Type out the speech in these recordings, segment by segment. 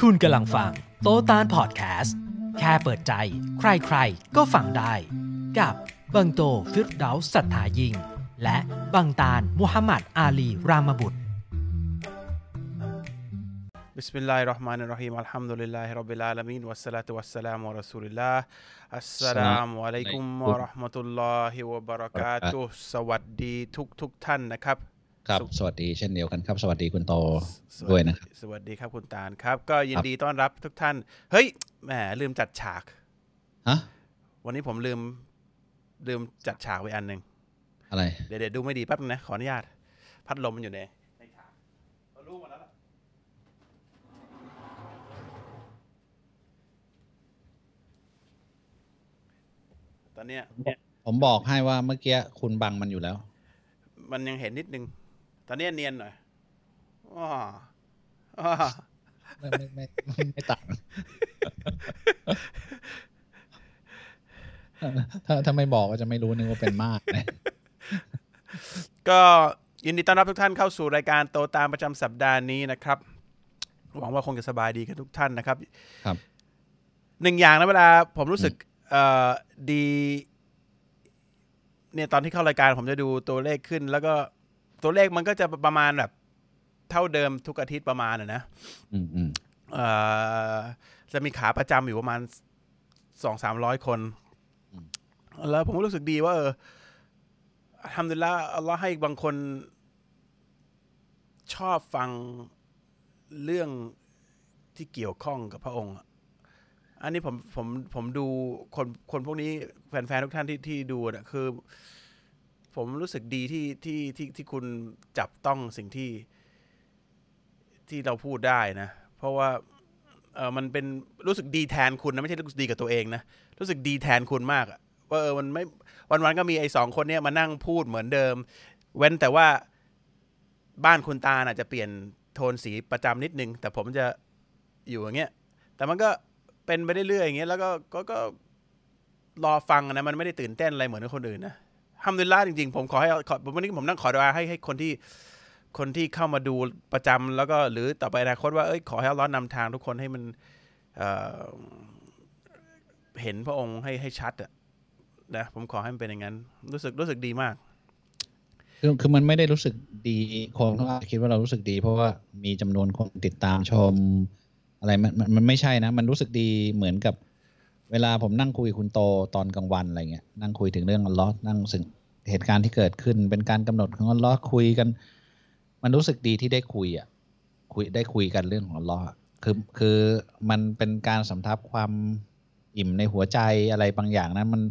คุณกำลังฟังโตตานพอดแคสต์ แค่เปิดใจ ใครๆ ก็ฟังได้ กับบังโตฟิรดาสัทธายิง และบังตานมุฮัมมัดอาลีรามบุตร بسم الله الرحمن الرحيم الحمد لله رب العالمين والصلاة والسلام على رسول الله السلام عليكم ورحمة الله وبركاته สวัสดีทุกทุกท่านนะครับ ครับ สวัสดีเช่นเดียวกันครับ สวัสดีคุณโตด้วยนะครับ สวัสดีครับคุณตาลครับ ก็ยินดีต้อนรับทุกท่าน เฮ้ย แหม ลืมจัดฉาก ฮะ วันนี้ผมลืม ลืมจัดฉากไว้อันหนึ่ง อะไร เดี๋ยวเดี๋ยวดูไม่ดีแป๊บนึงนะ ขออนุญาต พัดลมมันอยู่ในในฉากเรารู้หมดแล้วล่ะตอนเนี้ยผมบอกให้ว่าเมื่อกี้คุณบังมันอยู่แล้ว มันยังเห็นนิดนึง ตอนเนี้ยเนียนหน่อยอ้ออ้อไม่ไม่ไม่ไม่ไม่ต่างถ้าถ้าไม่บอกก็จะไม่รู้นึกว่าเป็นมากนะก็ยินดีต้อนรับทุกท่านเข้าสู่รายการโตตามประจำสัปดาห์นี้นะครับ หวังว่าคงจะสบายดีกันทุกท่านนะครับ ครับหนึ่งอย่างนะเวลาผมรู้สึกเอ่อดีเนี่ยตอนที่เข้ารายการผมจะดูตัวเลขขึ้น แล้วก็ ตัวเลขมันก็จะประมาณแบบ เท่าเดิมทุกอาทิตย์ประมาณอะนะอืมอืมเอ่อจะมีขาประจำอยู่ประมาณสองสามร้อยคน แล้วผมก็รู้สึกดีว่า เออทำดีละอัลลอฮ์ให้บางคนชอบฟังเรื่องที่เกี่ยวข้องกับพระองค์อะอันนี้ผมผมผมดูคนคนพวกนี้แฟนๆทุกท่านที่ที่ดูนะคือ ผมรู้สึกดีที่ที่ที่ที่คุณจับต้องสิ่งที่ที่เราพูดได้นะ เพราะว่าเออมันเป็นรู้สึกดีแทนคุณนะไม่ใช่รู้สึกดีกับตัวเองนะรู้สึกดีแทนคุณมากอะว่าเออมันไม่วันๆก็มีไอ้สองคนเนี้ยมานั่งพูดเหมือนเดิม เว้นแต่ว่าบ้านคุณตาน่ะจะเปลี่ยนโทนสีประจำนิดนึง แต่ผมจะอยู่อย่างเงี้ยแต่มันก็เป็นไปเรื่อยๆอย่างเงี้ยแล้วก็ก็ก็รอฟังนะมันไม่ได้ตื่นเต้นอะไรเหมือนคนอื่นนะ ทำดุลล่าจริงๆ ผมขอให้ขอวันนี้ผมนั่งขอดอาให้ให้คนที่คนที่เข้ามาดูประจำแล้วก็หรือต่อไปอนาคตว่าเอ้ยขอให้อัลเลอฮ์นำทางทุกคนให้มันเเห็นพระองค์ให้ให้ชัดอะนะผมขอให้มันเป็นอย่างนั้น รู้สึกรู้สึกดีมากคือคือมันไม่ได้รู้สึกดีคนก็อาคิดว่าเรารู้สึกดี เพราะว่ามีจำนวนคนติดตามชมอะไรมันมันไม่ใช่นะ มันรู้สึกดีเหมือนกับ เวลาผมนั่งคุยคุณโตตอนกลางวันอะไรเงี้ยนั่งคุยถึงเรื่องอัลลอฮ์นั่งสึงเหตุการณ์ที่เกิดขึ้น เป็นการกำหนดของอัลลอฮ์คุยกัน มันรู้สึกดีที่ได้คุยอะคุยได้คุยกันเรื่องของอัลลอฮ์คือคือมันเป็นการสำทับความอิ่มในหัวใจอะไรบางอย่างนั้นมัน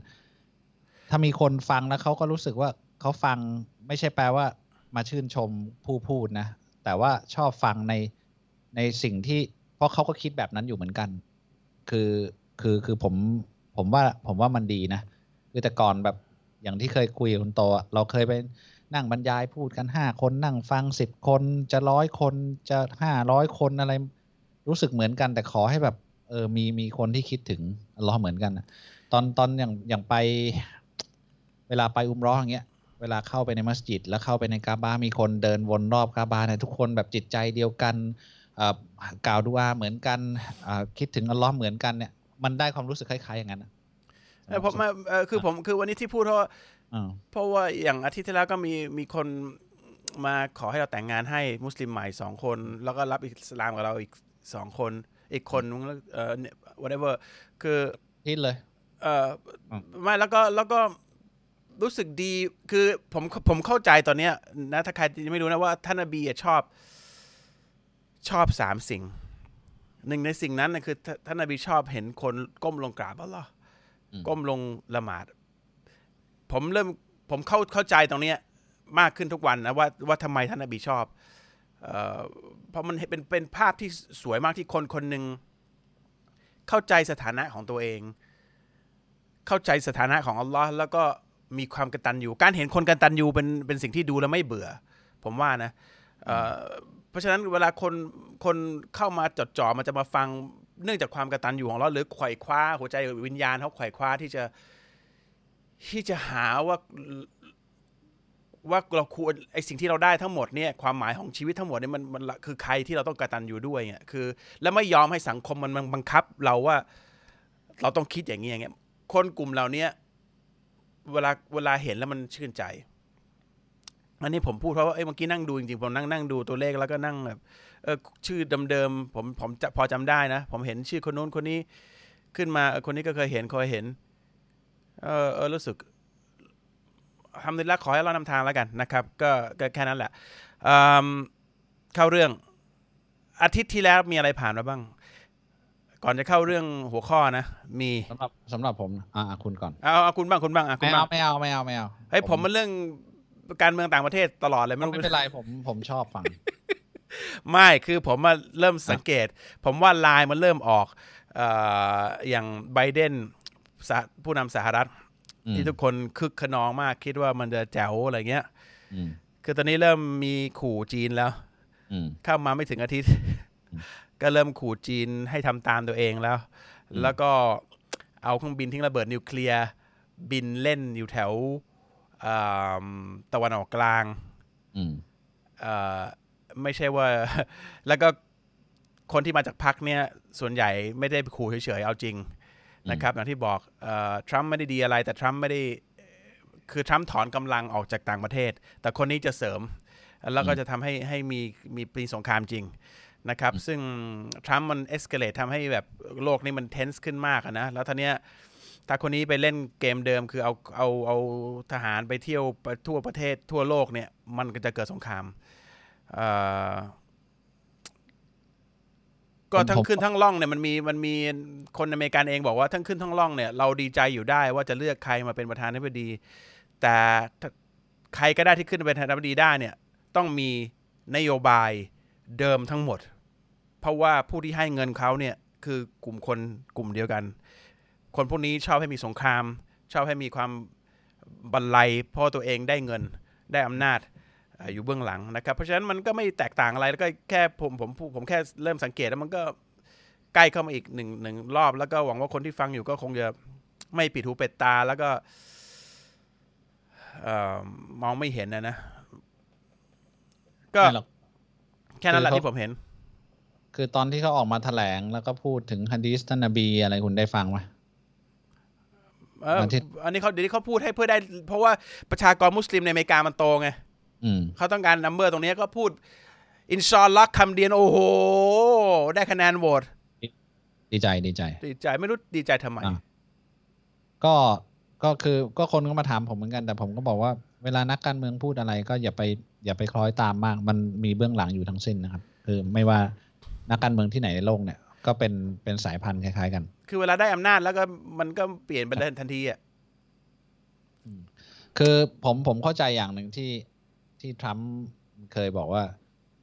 ถ้ามีคนฟังแล้วเขาก็รู้สึกว่าเขาฟังไม่ใช่แปลว่า มาชื่นชมผู้พูดนะ แต่ว่าชอบฟังในในสิ่งที่ เพราะเขาก็คิดแบบนั้นอยู่เหมือนกัน คือ คือคือผมผมว่าผมว่ามันดีนะคือแต่ก่อนแบบอย่างที่เคยคุยกับคุณโตเราเคยไปนั่งบรรยายพูดกันห้าคนนั่งฟังสิบคนจะร้อยคนจะห้าร้อยคนอะไร รู้สึกเหมือนกัน แต่ขอให้แบบเออมีมีคนที่คิดถึงอัลเลอฮ์เหมือนกันตอนตอนอย่างอย่างไป เวลาไปอุมร้ออย่างเงี้ยเวลาเข้าไปในมัสยิดแล้วเข้าไปในกาบามีคนเดินวนรอบกาบาเนี่ยทุกคนแบบจิตใจเดียวกันอ่อกล่าวดุอาเหมือนกันอ่าคิดถึงอัลลอฮ์เหมือนกันเนี่ย มันได้ความรู้สึกคล้ายๆอย่างนั้นนะเออผมมาเออคือผมคือวันนี้ที่พูดเพราะว่าอ่าเพราะว่าอย่างอาทิตย์ที่แล้วก็มีมีคนมาขอให้เราแต่งงานให้มุสลิมใหม่สองคน แล้วก็รับอิสลามกับเราอีกสองคน อีกคนนึงแล้วเอ่อเนี่ย whatever คือทิดเลย เอ่ออมไม่แล้วก็แล้วก็รู้สึกดีคือผมผมเข้าใจตอนเนี้ยนะถ้าใครยังไม่รู้นะว่าท่านนบีอะชอบ ชอบสามสิ่ง หนึ่งในสิ่งนั้นนะคือท่าท่านนบีชอบเห็นคนก้มลงกราบอัลลอฮ์อืมก้มลงละหมาด ผมเริ่มผมเข้าเข้าใจตรงเนี้ยมากขึ้นทุกวันนะว่าว่าทำไมท่านนบีชอบเอ่อเพราะมันเป็นเป็นภาพที่สวยมากที่คนคนหนึ่งเข้าใจสถานะของตัวเอง เข้าใจสถานะของอัลลอฮ์แล้วก็มีความกตัญญูการเห็นคนกตัญญูเป็นเป็นสิ่งที่ดูแล้วไม่เบื่อ ผมว่านะ เพราะฉะนั้นเวลาคนคนเข้ามาจดจ่อมันจะมาฟังเนื่องจากความกระตัญญูของเราหรือไขว่คว้า หัวใจวิญญาณเขาไขว่คว้าที่จะที่จะหาว่าว่าเราควรไอสิ่งที่เราได้ทั้งหมดเนี่ยความหมายของชีวิตทั้งหมดเนี่ยมันมันคือใครที่เราต้องกระตัญญูด้วยเนี่ยคือ แล้วไม่ยอมให้สังคมมันมันบังคับเราว่า เราต้องคิดอย่างนี้อย่างเงี้ยคนกลุ่มเหล่านี้เวลาเวลาเห็นแล้วมันชื่นใจ อันนี้ผมพูดเพราะว่าเอ้ยเมื่อกี้นั่งดูจริงๆผมนั่งนั่งดูตัวเลขแล้วก็นั่งแบบเออชื่อเดิมๆผมผมจะพอจำได้นะ ผมเห็นชื่อคนนู้นคนนี้ขึ้นมาเออคนนี้ก็เคยเห็นเคยเห็น เออเออรู้สึกทำดีละขอให้เรานำทางแล้วกันนะครับ ก็ก็แค่นั้นแหละอืมเข้าเรื่องอาทิตย์ที่แล้วมีอะไรผ่านมาบ้าง ก่อนจะเข้าเรื่องหัวข้อนะ มีสำหรับสำหรับผมอ่าคุณก่อนเอาเอาคุณบ้างคุณบ้างอะคุไม่ณบ้าเอางไม่เอาไม่เอาไม่เอาเฮ้ยผมมันเรื่อง การเมืองต่างประเทศตลอดเลยไม่ไม่รู้เป็นไรผมผมชอบฟัง ไม่คือผมมาเริ่มสังเกต ผมว่าไลน์มันเริ่มออกเอ่ออย่างไบเดนสหผู้นำสหรัฐอืมที่ทุกคนคึกขนองมากคิดว่ามันจะแจ๋วอะไรเงี้ยอืมคือตอนนี้เริ่มมีขู่จีนแล้วอืมเข้ามาไม่ถึงอาทิตย์ ก็เริ่มขู่จีนให้ทำตามตัวเองแล้ว แล้วก็เอาเครื่องบินทิ้งระเบิดนิวเคลียร์บินเล่นอยู่แถวอ่า ตะวันออกกลางอืมเอ่อไม่ใช่ว่า แล้วก็คนที่มาจากพรรคเนี่ย ส่วนใหญ่ไม่ได้ไปขู่เฉยๆเอาจริงนะครับอย่างที่บอกเอ่อทรัมป์ไม่ได้ดีอะไร แต่ทรัมป์ไม่ได้คือทรัมป์ถอนกำลังออกจากต่างประเทศ แต่คนนี้จะเสริม แล้วก็จะทำให้ให้มีมีปีสงครามจริงนะครับ ซึ่งทรัมป์มัน escalate ทำให้แบบโลกนี้มันเทนส์ขึ้นมากอะนะ แล้วทีเนี้ย ถ้าคนนี้ไปเล่นเกมเดิมคือเอาเอาเอาทหารไปเที่ยวไปทั่วประเทศทั่วโลกเนี่ยมันก็จะเกิดสงครามเอ่อก็ผมทั้ผงมขึ้นทั้งล่องเนี่ยมันมีมันมีคนอเมริกันเองบอกว่าทั้งขึ้นทั้งล่องเนี่ยเราดีใจอยู่ได้ว่าจะเลือกใครมาเป็นประธานาธิบดี แต่ถ้าใครก็ได้ที่ขึ้นมาเป็นประธานาธิบดีได้เนี่ยต้องมีนโยบายเดิมทั้งหมด เพราะว่าผู้ที่ให้เงินเขาเนี่ยคือกลุ่มคนกลุ่มเดียวกัน คนพวกนี้ชอบให้มีสงคราม ชอบให้มีความบันไลเพราะตัวเองได้เงินได้อำนาจอ่าอยู่เบื้องหลังนะครับ เพราะฉะนั้นมันก็ไม่แตกต่างอะไรแล้วก็แค่ผมผมผมผมแค่เริ่มสังเกตแล้วมันก็ใกล้เข้ามาอีกหนึ่งหนึ่งรอบ แล้วก็หวังว่าคนที่ฟังอยู่ก็คงจะไม่ปิดหูเป็ดตาแล้วก็เอ่อมองไม่เห็นนะนะ ก็ไม่หรอกแค่นั้นแหละคือเขาที่ผมเห็น คือตอนที่เขาออกมาแถลงแล้วก็พูดถึงฮัดดิสท่านนบีอะไรคุณได้ฟังไหมเออวันที่อันนี้เขาเดี๋ยวนี้เขาพูดให้เพื่อได้ เพราะว่าประชากรมุสลิมในอเมริกามันโตไงอืมเขาต้องการนัมเบอร์ตรงนี้ก็พูด อินชอนลักคำเดียนโอ้โห ได้คะแนนโหวตดีใจดีใจ ดีใจไม่รู้ดีใจทำไมอะก็ก็คือก็คนก็มาถามผมเหมือนกันแต่ผมก็บอกว่าเวลานักการเมืองพูดอะไร ก็อย่าไปอย่าไปคล้อยตามมาก มันมีเบื้องหลังอยู่ทั้งสิ้นนะครับ คือไม่ว่านักการเมืองที่ไหนในโลกเนี่ย ก็เป็นเป็นสายพันธุ์คล้ายๆกัน คือเวลาได้อำนาจแล้วก็มันก็เปลี่ยนไปเลยทันทีอะคือผมผมเข้าใจอย่างหนึ่งที่ที่ทรัมป์เคยบอกว่า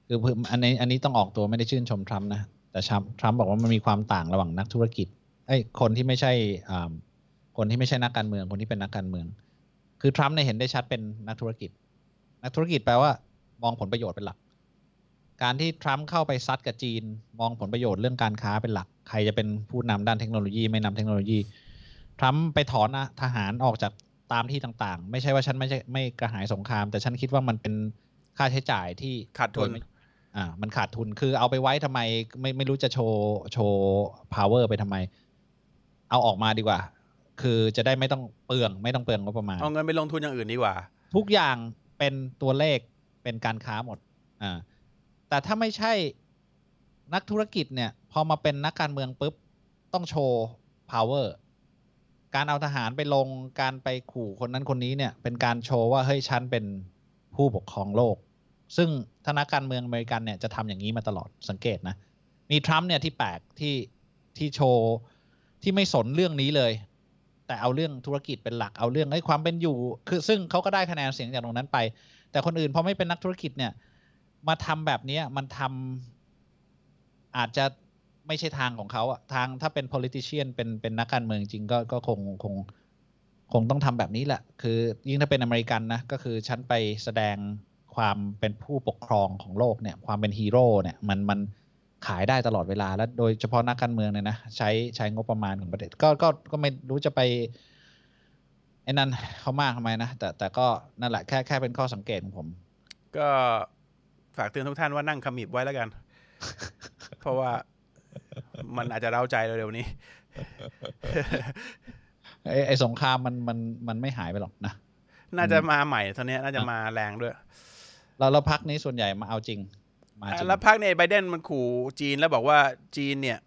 คืออันนี้อันนี้ต้องออกตัวไม่ได้ชื่นชมทรัมป์นะ แต่ทรัมป์ทรัมป์บอกว่ามันมีความต่างระหว่างนักธุรกิจไอ้คนที่ไม่ใช่อ่าคนที่ไม่ใช่นักการเมือง คนที่เป็นนักการเมือง คือทรัมป์เนี่ยเห็นได้ชัดเป็นนักธุรกิจ นักธุรกิจแปลว่ามองผลประโยชน์เป็นหลัก การที่ทรัมป์เข้าไปซัดกับจีน มองผลประโยชน์เรื่องการค้าเป็นหลัก ใครจะเป็นผู้นำด้านเทคโนโลยีไม่นำเทคโนโลยีทรัมป์ไปถอนทหารออกจากตามที่ต่างๆ ไม่ใช่ว่าฉันไม่ใช่ไม่กระหายสงคราม แต่ฉันคิดว่ามันเป็นค่าใช้จ่ายที่ขาดทุนโยไม่อ่ามันขาดทุนคือเอาไปไว้ทำไมไม่ไม่รู้จะโชว์โชว์ power ไปทำไม เอาออกมาดีกว่า คือจะได้ไม่ต้องเปลือง ไม่ต้องเปลืองงบประมาณเอาเงินไปลงทุนอย่างอื่นดีกว่า ทุกอย่างเป็นตัวเลขเป็นการค้าหมดอ่าแต่ถ้าไม่ใช่นักธุรกิจเนี่ย พอมาเป็นนักการเมืองปุ๊บ ต้องโชว์ power การเอาทหารไปลงการไปขู่คนนั้นคนนี้เนี่ย เป็นการโชว์ว่าเฮ้ยฉันเป็นผู้ปกครองโลก ซึ่งถ้านักการเมืองอเมริกันเนี่ยจะทำอย่างนี้มาตลอดสังเกตนะ มีทรัมป์เนี่ยที่แปลกที่ที่โชว์ที่ไม่สนเรื่องนี้เลย แต่เอาเรื่องธุรกิจเป็นหลักเอาเรื่องไอ้ความเป็นอยู่ คือซึ่งเขาก็ได้คะแนนเสียงจากตรงนั้นไป แต่คนอื่นพอไม่เป็นนักธุรกิจเนี่ย มาทำแบบนี้มันทำอาจจะ ไม่ใช่ทางของเขาอะทางถ้าเป็น politician เป็นเป็นนักการเมืองจริงก็ก็คงคงคงต้องทำแบบนี้แหละ คือยิ่งถ้าเป็นอเมริกันนะก็คือฉันไปแสดงความเป็นผู้ปกครองของโลกเนี่ยความเป็นฮีโร่เนี่ยมันมันขายได้ตลอดเวลา และโดยเฉพาะนักการเมืองเนี่ยนะใช้ใช้งบประมาณของประเทศก็ก็ก็ไม่รู้จะไปไอ้นั่นเขามากทำไมนะ แต่แต่ก็นั่นแหละแค่แค่เป็นข้อสังเกตของผม ก็ฝากเตือนทุกท่านว่านั่งขมิบไว้แล้วกัน เพราะว่า มันอาจจะเร้าใจเร็วๆนี้ไอ้ไอ้สงครามมันมันมันไม่หายไปหรอกนะ น่าจะมาใหม่ตอนนี้ยน่าจะมาแรงด้วย เราเราพักนี้ส่วนใหญ่มาเอาจริง มาจริงแล้วพักเนี่ยไบเดนมันขู่จีนแล้วบอกว่าจีนเนี่ย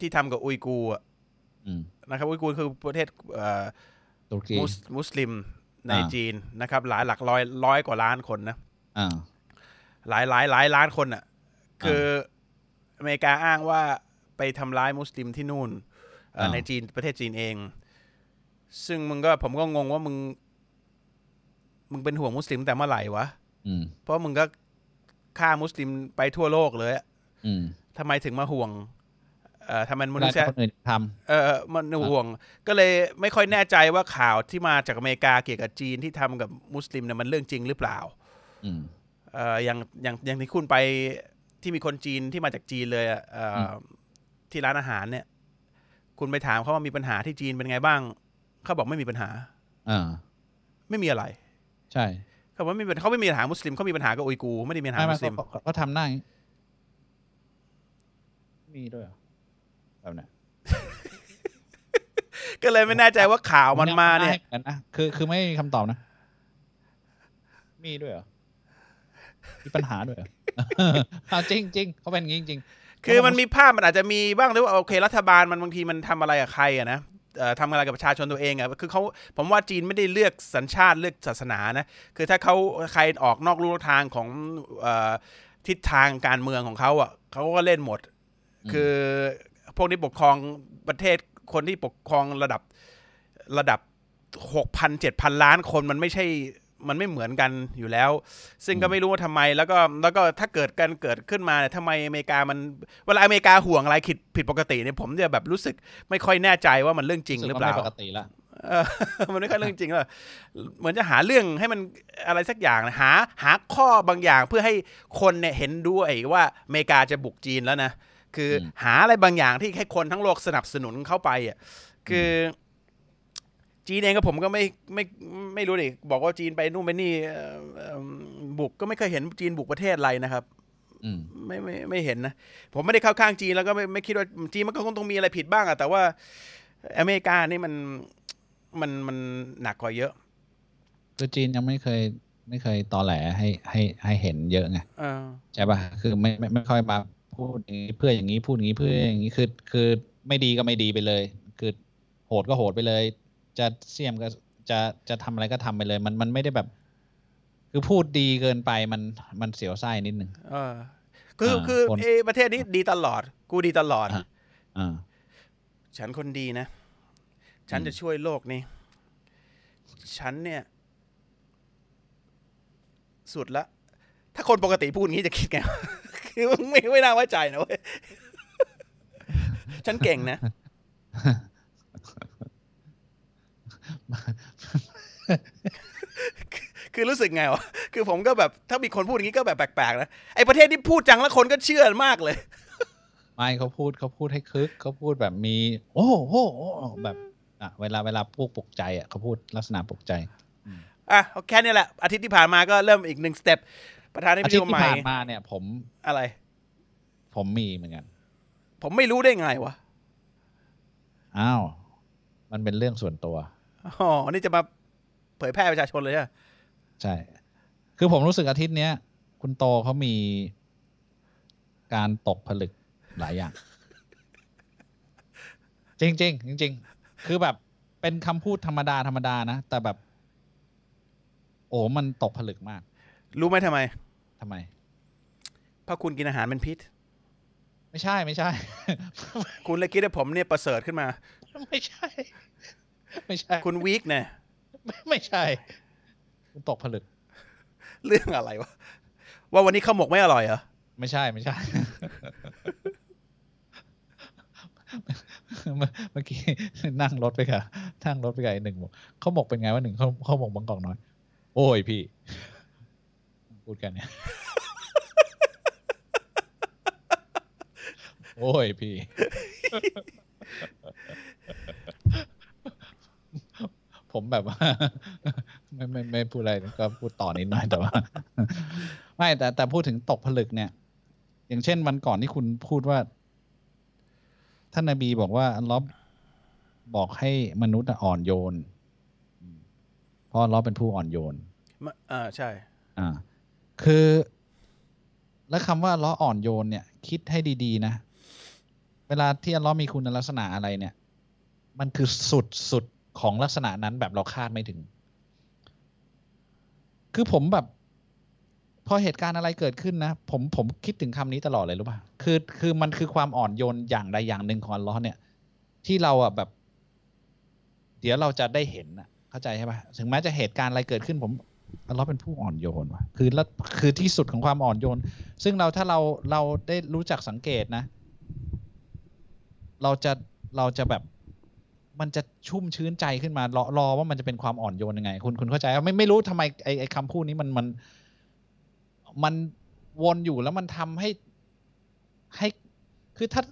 ที่ทำกับอุยกูร์อะอืมนะครับอุยกูร์คือประเทศเอ่อตุรกีมุสมุสลิมในอ่าจีนนะครับ หลายหลักร้อยร้อยกว่าล้านคนนะอ่าหลายหลายหลายล้านคนอะ คืออเมริกาอ้างว่า ไปทำร้ายมุสลิมที่นู่นเอ่ออ่าในจีนประเทศจีนเอง ซึ่งมึงก็ผมก็งงว่ามึง มึงเป็นห่วงมุสลิมแต่เมื่อไหร่วะอืมเพราะมึงก็ฆ่ามุสลิมไปทั่วโลกเลยอะอืมทำไมถึงมาห่วงเอ่อทำไมมเวนุลาษยคนอื่นทเออมันห่วง ก็เลยไม่ค่อยแน่ใจว่าข่าวที่มาจากอเมริกาเกี่ยวกับจีนที่ทำกับมุสลิมเนี่ยมันเรื่องจริงหรือเปล่าำอืมเอ่ออย่างอย่างอย่างที่คุณไปที่มีคนจีนที่มาจากจีนเลยอะเอ่ออ ที่ร้านอาหารเนี่ย คุณไปถามเขาว่ามีปัญหาที่จีนเป็นไงบ้าง เขาบอกไม่มีปัญหาอ่าไม่มีอะไร ใช่เขาบอกไม่มีปัญเขาไม่มีปัญหามุสลิมเขามีปัญหากับอุยกูร์ไม่ได้มีปัญหาไม่ไม่มุสลิมเขาเขาเขาทำหน้าอย่างนี้มีด้วยเหรอแบบเนี้ยก็เลยไม่แน่ใจว่าข่าวมันมาเนี่ยให้กันนะคือคือไม่มีคำตอบนะ มีด้วยเหรอมีปัญหาด้วยเหรอเอาจริงจริงเขาเป็นอย่างนี้จริง คือมันมีภาพมันอาจจะมีบ้างด้วยว่าโอเครัฐบาลมันบางทีมันทำอะไรกับใครอะนะทำอะไรกับประชาชนตัวเองอะคือเขาผมว่าจีนไม่ได้เลือกสัญชาติเลือกศาสนานะ คือถ้าเขาใครออกนอกลู่ทางของอทิศทางการเมืองของเขาอะเขาก็เล่นหมด คือพวกนี้ปกครองประเทศคนที่ปกครองระดับระดับหกพันเจ็ดพันล้านคนมันไม่ใช่ มันไม่เหมือนกันอยู่แล้ว ซึ่งก็ไม่รู้ว่าทำไมแล้วก็แล้วก็ถ้าเกิดกันเกิดขึ้นมาเนี่ยทำไมอเมริกามันเวลาอเมริกาห่วงอะไรผิดผิดปกติเนี่ยผมจะแบบรู้สึกไม่ค่อยแน่ใจว่ามันเรื่องจริงหรือเปล่าสึกว่ไม่ปกติละเออมันไม่ค่อยเรื่องจริงแล้วเหมือนจะหาเรื่องให้มันอะไรสักอย่างนะหาหาข้อบางอย่างเพื่อให้คนเนี่ยเห็นด้วยว่าอเมริกาจะบุกจีนแล้วนะคืออหาอะไรบางอย่างที่ให้คนทั้งโลกสนับสนุนเข้าไปอะคืออ จีนเองก็ผมก็ไม่ไม่ไม่รู้ดิบอกว่าจีนไปนู่นไปนี่เอ่อเอิ่มบุกก็ไม่เคยเห็นจีนบุกประเทศอะไรนะครับอืมไม่ไม่ไม่เห็นนะ ผมไม่ได้เข้าข้างจีนแล้วก็ไม่ไม่คิดว่าจีนมันก็คงต้องมีอะไรผิดบ้างอะแต่ว่าอเมริกานี่มันมันมันหนักกว่าเยอะคือจีนยังไม่เคยไม่เคยตอแหลให้ให้ให้เห็นเยอะไงเออใช่ปะคือไม่ไม่ไม่ค่อยมาพูดอย่างนี้เพื่ออย่างนี้พูดอย่างนี้เพื่ออย่างนี้คือคือไม่ดีก็ไม่ดีไปเลย คือโหดก็โหดไปเลย จะเสี่ยมก็จะจะทำอะไรก็ทำไปเลย มันมันไม่ได้แบบ คือพูดดีเกินไปมันมันเสียวไส้นิดนึงเออ คืออ่าคือคนเอยประเทศนี้ดีตลอด กูดีตลอดอะอ่าฉันคนดีนะ ฉันอืมจะช่วยโลกนี้ ฉันเนี่ย สุดละ ถ้าคนปกติพูดอย่างนี้จะคิดไง คือไม่ไม่น่าไว้ใจนะเว้ย ฉันเก่งนะ คือรู้สึกไงวะ คือผมก็แบบถ้ามีคนพูดอย่างนี้ก็แบบแปลกๆนะ ไอประเทศที่พูดจังแล้วคนก็เชื่อมากเลย ไม่เขาพูดเขาพูดให้คึกเขาพูดแบบมี โอ้โหโอ้โหแบบอะเวลาเวลาพวกปลุกใจอะเขาพูดลักษณะปลุกใจอะแค่นี้แหละ อาทิตย์ที่ผ่านมาก็เริ่มอีกหนึ่งสเต็ปประธานาธิบอาดีทิตย์คนที่ใหม่ผ่านมาเนี่ย ผมอะไร ผมมีเหมือนกัน ผมไม่รู้ได้ไงวะ อ้าว มันเป็นเรื่องส่วนตัว อ๋อ นี่จะมาเผยแพร่ประชาชนเลยใช่ไหมใช่ คือผมรู้สึกอาทิตย์เนี้ย คุณโตเขามีการตกผลึกหลายอย่าง จริงจริงๆจริงๆคือแบบเป็นคำพูดธรรมดาธรรมดานะ แต่แบบ โอ้มันตกผลึกมาก รู้ไหมทำไมทำไม เพราะคุณกินอาหารเป็นพิษ ไม่ใช่ไม่ใช่ คุณเลยคิดว่าผมเนี่ยประเสริฐขึ้นมา ไม่ใช่ ไม่ใช่ คุณวีคเนี่ยไม่ไม่ใช่คุณตกผลึก เรื่องอะไรวะ ว่าวันนี้ข้าวหมกไม่อร่อยเหรอ ไม่ใช่ไม่ใช่ เมื่อเมื่อกี้นั่งรถไปกับนั่งรถไปกับไอ้หนึ่งบอกเขาบอกเป็นไงว่าหนึ่งเขาเขาบอกบางกอกน้อย โอ้ยพี่ พูดกันเนี่ย โอ้ยพี่ ผผมแบบว่า ไม่ไม่ไม่พูดอะไรก็พูดต่อนิดหน่อยแต่ว่า ไม่แต่แต่พูดถึงตกผลึกเนี่ย อย่างเช่นวันก่อนที่คุณพูดว่า ท่านนบีบอกว่า อัลลอฮ์บอกให้มนุษย์อ่อนโยนอืมเพราะอัลลอฮ์เป็นผู้อ่อนโยนมะอ่าใช่ อ่า คือ แล้วคำว่าอัลเลาะห์อ่อนโยนเนี่ย คิดให้ดีๆนะ เวลาที่อัลเลาะห์มีคุณลักษณะอะไรเนี่ย มันคือสุดสุด ของลักษณะนั้นแบบเราคาดไม่ถึง คือผมแบบ พอเหตุการณ์อะไรเกิดขึ้นนะ ผมผมคิดถึงคำนี้ตลอดเลยรู้ป่ะคือคือมันคือความอ่อนโยนอย่างใดอย่างหนึ่งของอัลลาะห์เนี่ย ที่เราอะแบบ เดี๋ยวเราจะได้เห็นอะ เข้าใจใช่ป่ะถึงแม้จะเหตุการณ์อะไรเกิดขึ้น ผมอัลเลาะห์เป็นผู้อ่อนโยนว่ะคือแล้วคือที่สุดของความอ่อนโยน ซึ่งเราถ้าเราเราได้รู้จักสังเกตนะ เราจะเราจะแบบ มันจะชุ่มชื้นใจขึ้นมารอรอว่ามันจะเป็นความอ่อนโยนยังไง คุณคุณเข้าใจไม่ไม่รู้ทำไมไอไอคำพูดนี้มันมัน มันวนอยู่แล้วมันทำให้ให้คือถ้า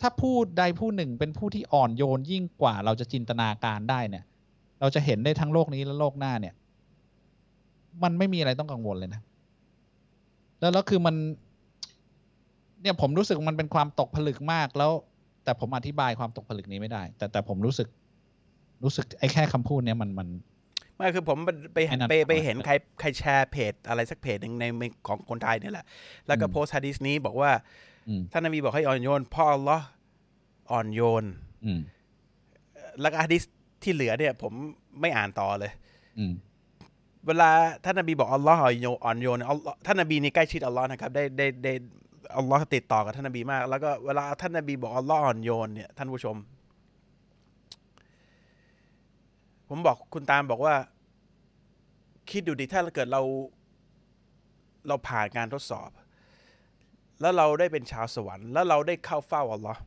ถ้าผู้ใดผู้หนึ่งเป็นผู้ที่อ่อนโยนยิ่งกว่าเราจะจินตนาการได้เนี่ย เราจะเห็นได้ทั้งโลกนี้และโลกหน้าเนี่ย มันไม่มีอะไรต้องกังวลเลยนะ แล้วแล้วคือมัน เนี่ยผมรู้สึกมันเป็นความตกผลึกมากแล้ว แต่ผมอธิบายความตกผลึกนี้ไม่ได้ แต่แต่ผมรู้สึก รู้สึกไอ้แค่คำพูดเนี้ยมันมันไม่คือผมไปเห็นไอ้นั่นไปไปก่อนเห็นใครใครแชร์เพจอะไรสักเพจหนึ่งในของคนไทยเนี่ยแหละ แล้วก็อืมโพสต์ฮะดีสนี้บอกว่าอืมท่านนบีบอกให้อ่อนโยนเพ่ออัลลอฮ์อ่อนโยนอืมแล้วก็ฮะดีสที่เหลือเนี่ย ผมไม่อ่านต่อเลยอืมเวลาท่านนบีบอกอัลลอฮ์อ่อนโยนอ่อนโยนอัลลอฮ์ท่านนบีนี่ใกล้ชิดอัลลอฮ์นะครับ ได้ได้ได้ อัลลอฮ์ติดต่อกับท่านนบีมาก แล้วก็เวลาท่านนบีบอกอัลลอฮ์อ่อนโยนเนี่ยท่านผู้ชม ผมบอกคุณตามบอกว่า คิดดูดิถ้าเกิดเรา เราผ่านการทดสอบ แล้วเราได้เป็นชาวสวรรค์ แล้วเราได้เข้าเฝ้าอัลลอฮ์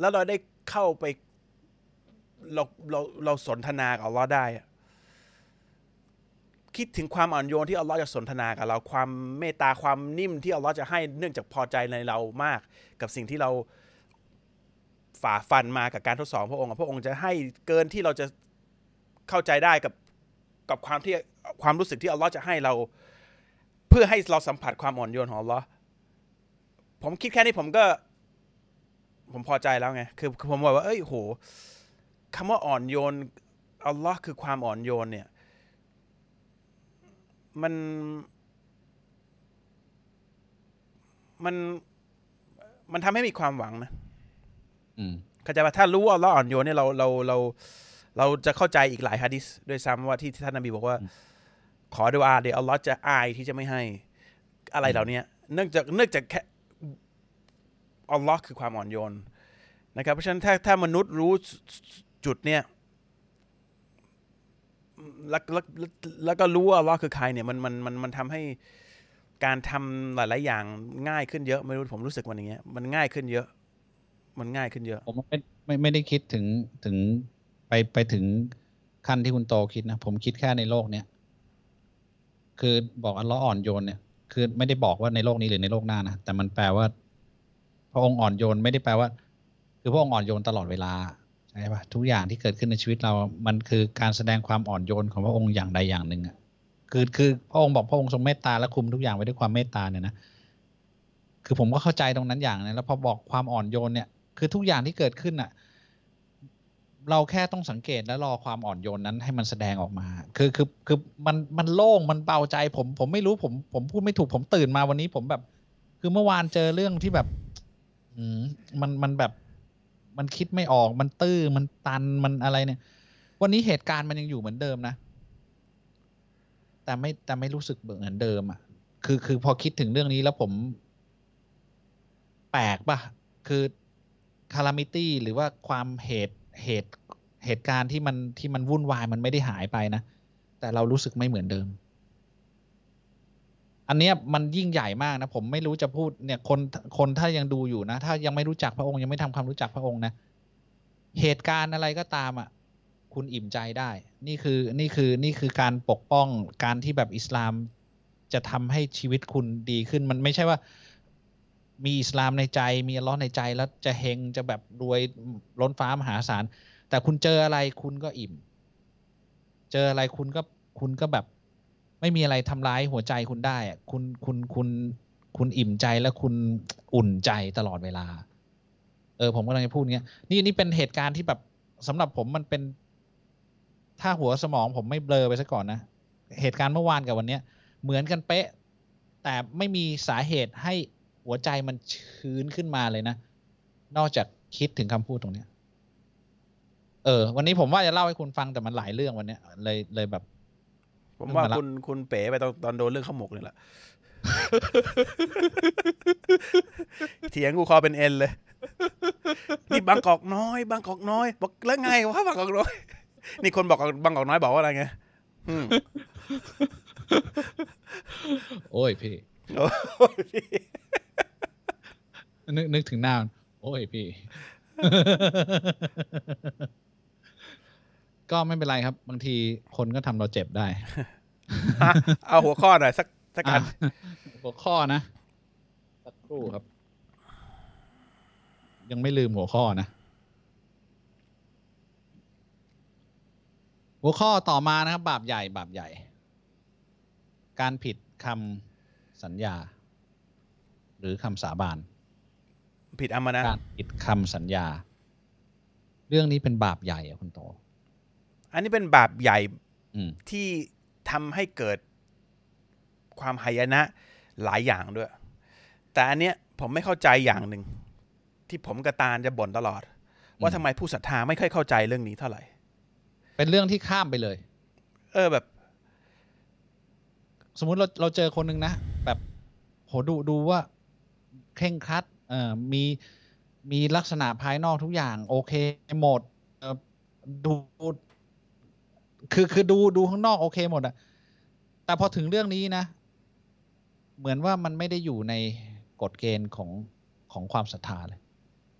แล้วเราได้เข้าไปเราเราเราสนทนากับอัลลอฮ์ได้อะ คิดถึงความอ่อนโยนที่อัลลอฮ์จะสนทนากับเราความเมตตาความนิ่มที่อัลลอฮ์จะให้เนื่องจากพอใจในเรามาก กับสิ่งที่เราฝ่าฟันมากับการทดสอบพระองค์พระองค์จะให้เกินที่เราจะเข้าใจได้กับกับความที่ความรู้สึกที่อัลลอฮ์จะให้เรา เพื่อให้เราสัมผัสความอ่อนโยนของอัลลอฮ์ผมคิดแค่นี้ผมก็ ผมพอใจแล้วไงคือคือผมบอกว่าเอ้ยโหคำว่าอ่อนโยนอัลลอฮ์คือความอ่อนโยนเนี่ย มัน มันมันทำให้มีความหวังนะอืมเข้าใจป่ะถ้ารู้ว่าอัลเลอฮ์อ่อนโยนเนี่ยเราเราเราเราจะเข้าใจอีกหลายฮะดิษด้วยซ้ำว่าที่ท่านนบีบอกว่า ขอดูอาเดี๋ยวอัลลอฮ์จะอายที่จะไม่ให้ อะไรเหล่านี้เนื่องจากเนื่องจากแค่อัลลอฮ์คือความอ่อนโยนนะครับ เพราะฉะนั้นถ้าถ้ามนุษย์รู้จุดเนี่ย แล้วแล้วแล้วก็รู้ว่าอัลลอฮ์คือใครเนี่ยมันมันมันมันทำให้การทำหลาย ๆ อย่างง่ายขึ้นเยอะไม่รู้ผมรู้สึกมันอย่างเงี้ยมันง่ายขึ้นเยอะ มันง่ายขึ้นเยอะ ผมไม่ไม่ไม่ได้คิดถึงถึงไปไปถึงขั้นที่คุณโตคิดนะ ผมคิดแค่ในโลกเนี้ยคือบอกอัลเลอฮ์อ่อนโยนเนี่ย คือไม่ได้บอกว่าในโลกนี้หรือในโลกหน้านะแต่มันแปลว่า พระองค์อ่อนโยนไม่ได้แปลว่า คือพระองค์อ่อนโยนตลอดเวลา ใช่ปะทุกอย่างที่เกิดขึ้นในชีวิตเรา มันคือการแสดงความอ่อนโยนของพระองค์อย่างใดอย่างหนึ่งอะคือคือพระองค์บอกพระองค์ทรงเมตตาและคุมทุกอย่างไว้ด้วยความเมตตาเนี่ยนะคือผมก็เข้าใจตรงนั้นอย่างนะแล้วพอบอกความอ่อนโยนเนี่ย คือทุกอย่างที่เกิดขึ้นอะเราแค่ต้องสังเกตและรอความอ่อนโยนนั้นให้มันแสดงออกมา คือคือคือมันมันโล่งมันเบาใจ ผมผมไม่รู้ผมผมพูดไม่ถูกผมตื่นมาวันนี้ผมแบบ คือเมื่อวานเจอเรื่องที่แบบ อืมมันมันแบบ มันคิดไม่ออกมันตื้อมันตันมันอะไรเนี่ย วันนี้เหตุการณ์มันยังอยู่เหมือนเดิมนะ แต่ไม่แต่ไม่รู้สึกเหมือนเดิมอะ คือคือพอคิดถึงเรื่องนี้แล้วผม แปลกป่ะ คือคารามิตี้หรือว่าความเหตุเหตุเหตุการณ์ที่มันที่มันวุ่นวายมันไม่ได้หายไปนะ แต่เรารู้สึกไม่เหมือนเดิม อันเนี้ยมันยิ่งใหญ่มากนะผมไม่รู้จะพูดเนี่ยคนคนถ้ายังดูอยู่นะ ถ้ายังไม่รู้จักพระองค์ยังไม่ทำความรู้จักพระองค์นะ เหตุการณ์อะไรก็ตามอะคุณอิ่มใจได้ นี่คือนี่คือนี่คือการปกป้องการที่แบบอิสลามจะทำให้ชีวิตคุณดีขึ้นมันไม่ใช่ว่า มีอิสลามในใจ มีอัลลอฮ์ในใจแล้วจะเฮงจะแบบรวยล้นฟ้ามหาศาลแต่คุณเจออะไรคุณก็อิ่ม เจออะไรคุณก็คุณก็แบบ ไม่มีอะไรทำร้ายหัวใจคุณได้คุณคุณคุณคุณอิ่มใจและคุณอุ่นใจตลอดเวลา เออ ผมกำลังจะพูดเงี้ย นี่นี่เป็นเหตุการณ์ที่แบบสำหรับผมมันเป็น ถ้าหัวสมองผมไม่เบลอไปซะก่อนนะ เหตุการณ์เมื่อวานกับวันเนี้ย เหมือนกันเป๊ะ แต่ไม่มีสาเหตุให้หัวใจมันชื้นขึ้นมาเลยนะ นอกจากคิดถึงคำพูดตรงเนี้ย เออ วันนี้ผมว่าจะเล่าให้คุณฟังแต่มันหลายเรื่องวันเนี้ยเลยเลยแบบ ผมว่ามาละคุณคุณเป๋ไปตอนตอนโดนเรื่องข้าวหมกนี่แหละเถียงกูคอเป็นเอ็นเลย นี่บางกอกน้อย บางกอกน้อย บอกแล้วไงวะบางกอกน้อย นี่คนบอกบางกอกน้อยบอกว่าอะไรไงอืมโอ้ยพี่โอ้ยพี่นึกนึกถึงหน้ามันโอ้ยพี่ ก็ไม่เป็นไรครับ บางทีคนก็ทำเราเจ็บได้ฮะเอาหัวข้อหน่อยสักสักอันอะหัวข้อนะ สักครู่ครับ ยังไม่ลืมหัวข้อนะ หัวข้อต่อมานะครับ บาปใหญ่ บาปใหญ่ การผิดคำสัญญา หรือคำสาบาน ผิดอามานะการผิดคำสัญญา เรื่องนี้เป็นบาปใหญ่อะคุณโต อันนี้เป็นบาปใหญ่อืมที่ทำให้เกิดความหายนะหลายอย่างด้วย แต่อันเนี้ยผมไม่เข้าใจอย่างหนึ่ง ที่ผมกับตาลจะบ่นตลอด ว่าทำไมผู้ศรัทธาไม่ค่อยเข้าใจเรื่องนี้เท่าไหร่ เป็นเรื่องที่ข้ามไปเลย เออแบบ สมมุติเราเราเจอคนหนึ่งนะ แบบโหดูดูว่าเคร่งครัดเอ่อมีมีลักษณะภายนอกทุกอย่าง โอเคหมดเอ่อดู คือคือดูดูข้างนอกโอเคหมดอะแต่พอถึงเรื่องนี้นะ เหมือนว่ามันไม่ได้อยู่ในกฎเกณฑ์ของของความศรัทธาเลย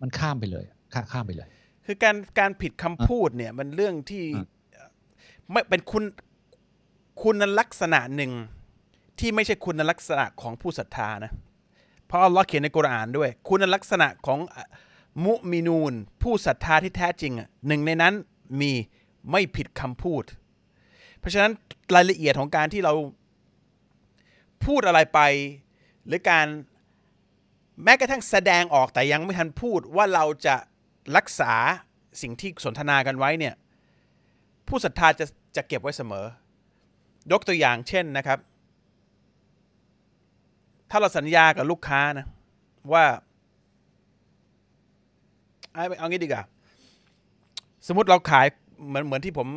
มันข้ามไปเลยข้าข้ามไปเลย คือการการผิดคำพูดเนี่ย มันเรื่องที่อะไม่เป็นคุณคุณลักษณะหนึ่งที่ไม่ใช่คุณลักษณะของผู้ศรัทธานะ เพราะอัลลอฮ์เขียนในกุรอานด้วย คุณลักษณะของมุมินูน ผู้ศรัทธาที่แท้จริงอะหนึ่งในนั้นมี ไม่ผิดคำพูด เพราะฉะนั้นรายละเอียดของการที่เราพูดอะไรไป หรือการแม้กระทั่งแสดงออกแต่ยังไม่ทันพูดว่าเราจะรักษาสิ่งที่สนทนากันไว้เนี่ยผู้ศรัทธาจะจะเก็บไว้เสมอ ยกตัวอย่างเช่นนะครับ ถ้าเราสัญญากับลูกค้านะว่าเอาเอางี้ดีกว่าสมมติเราขาย เหมือนเหมือนที่ผม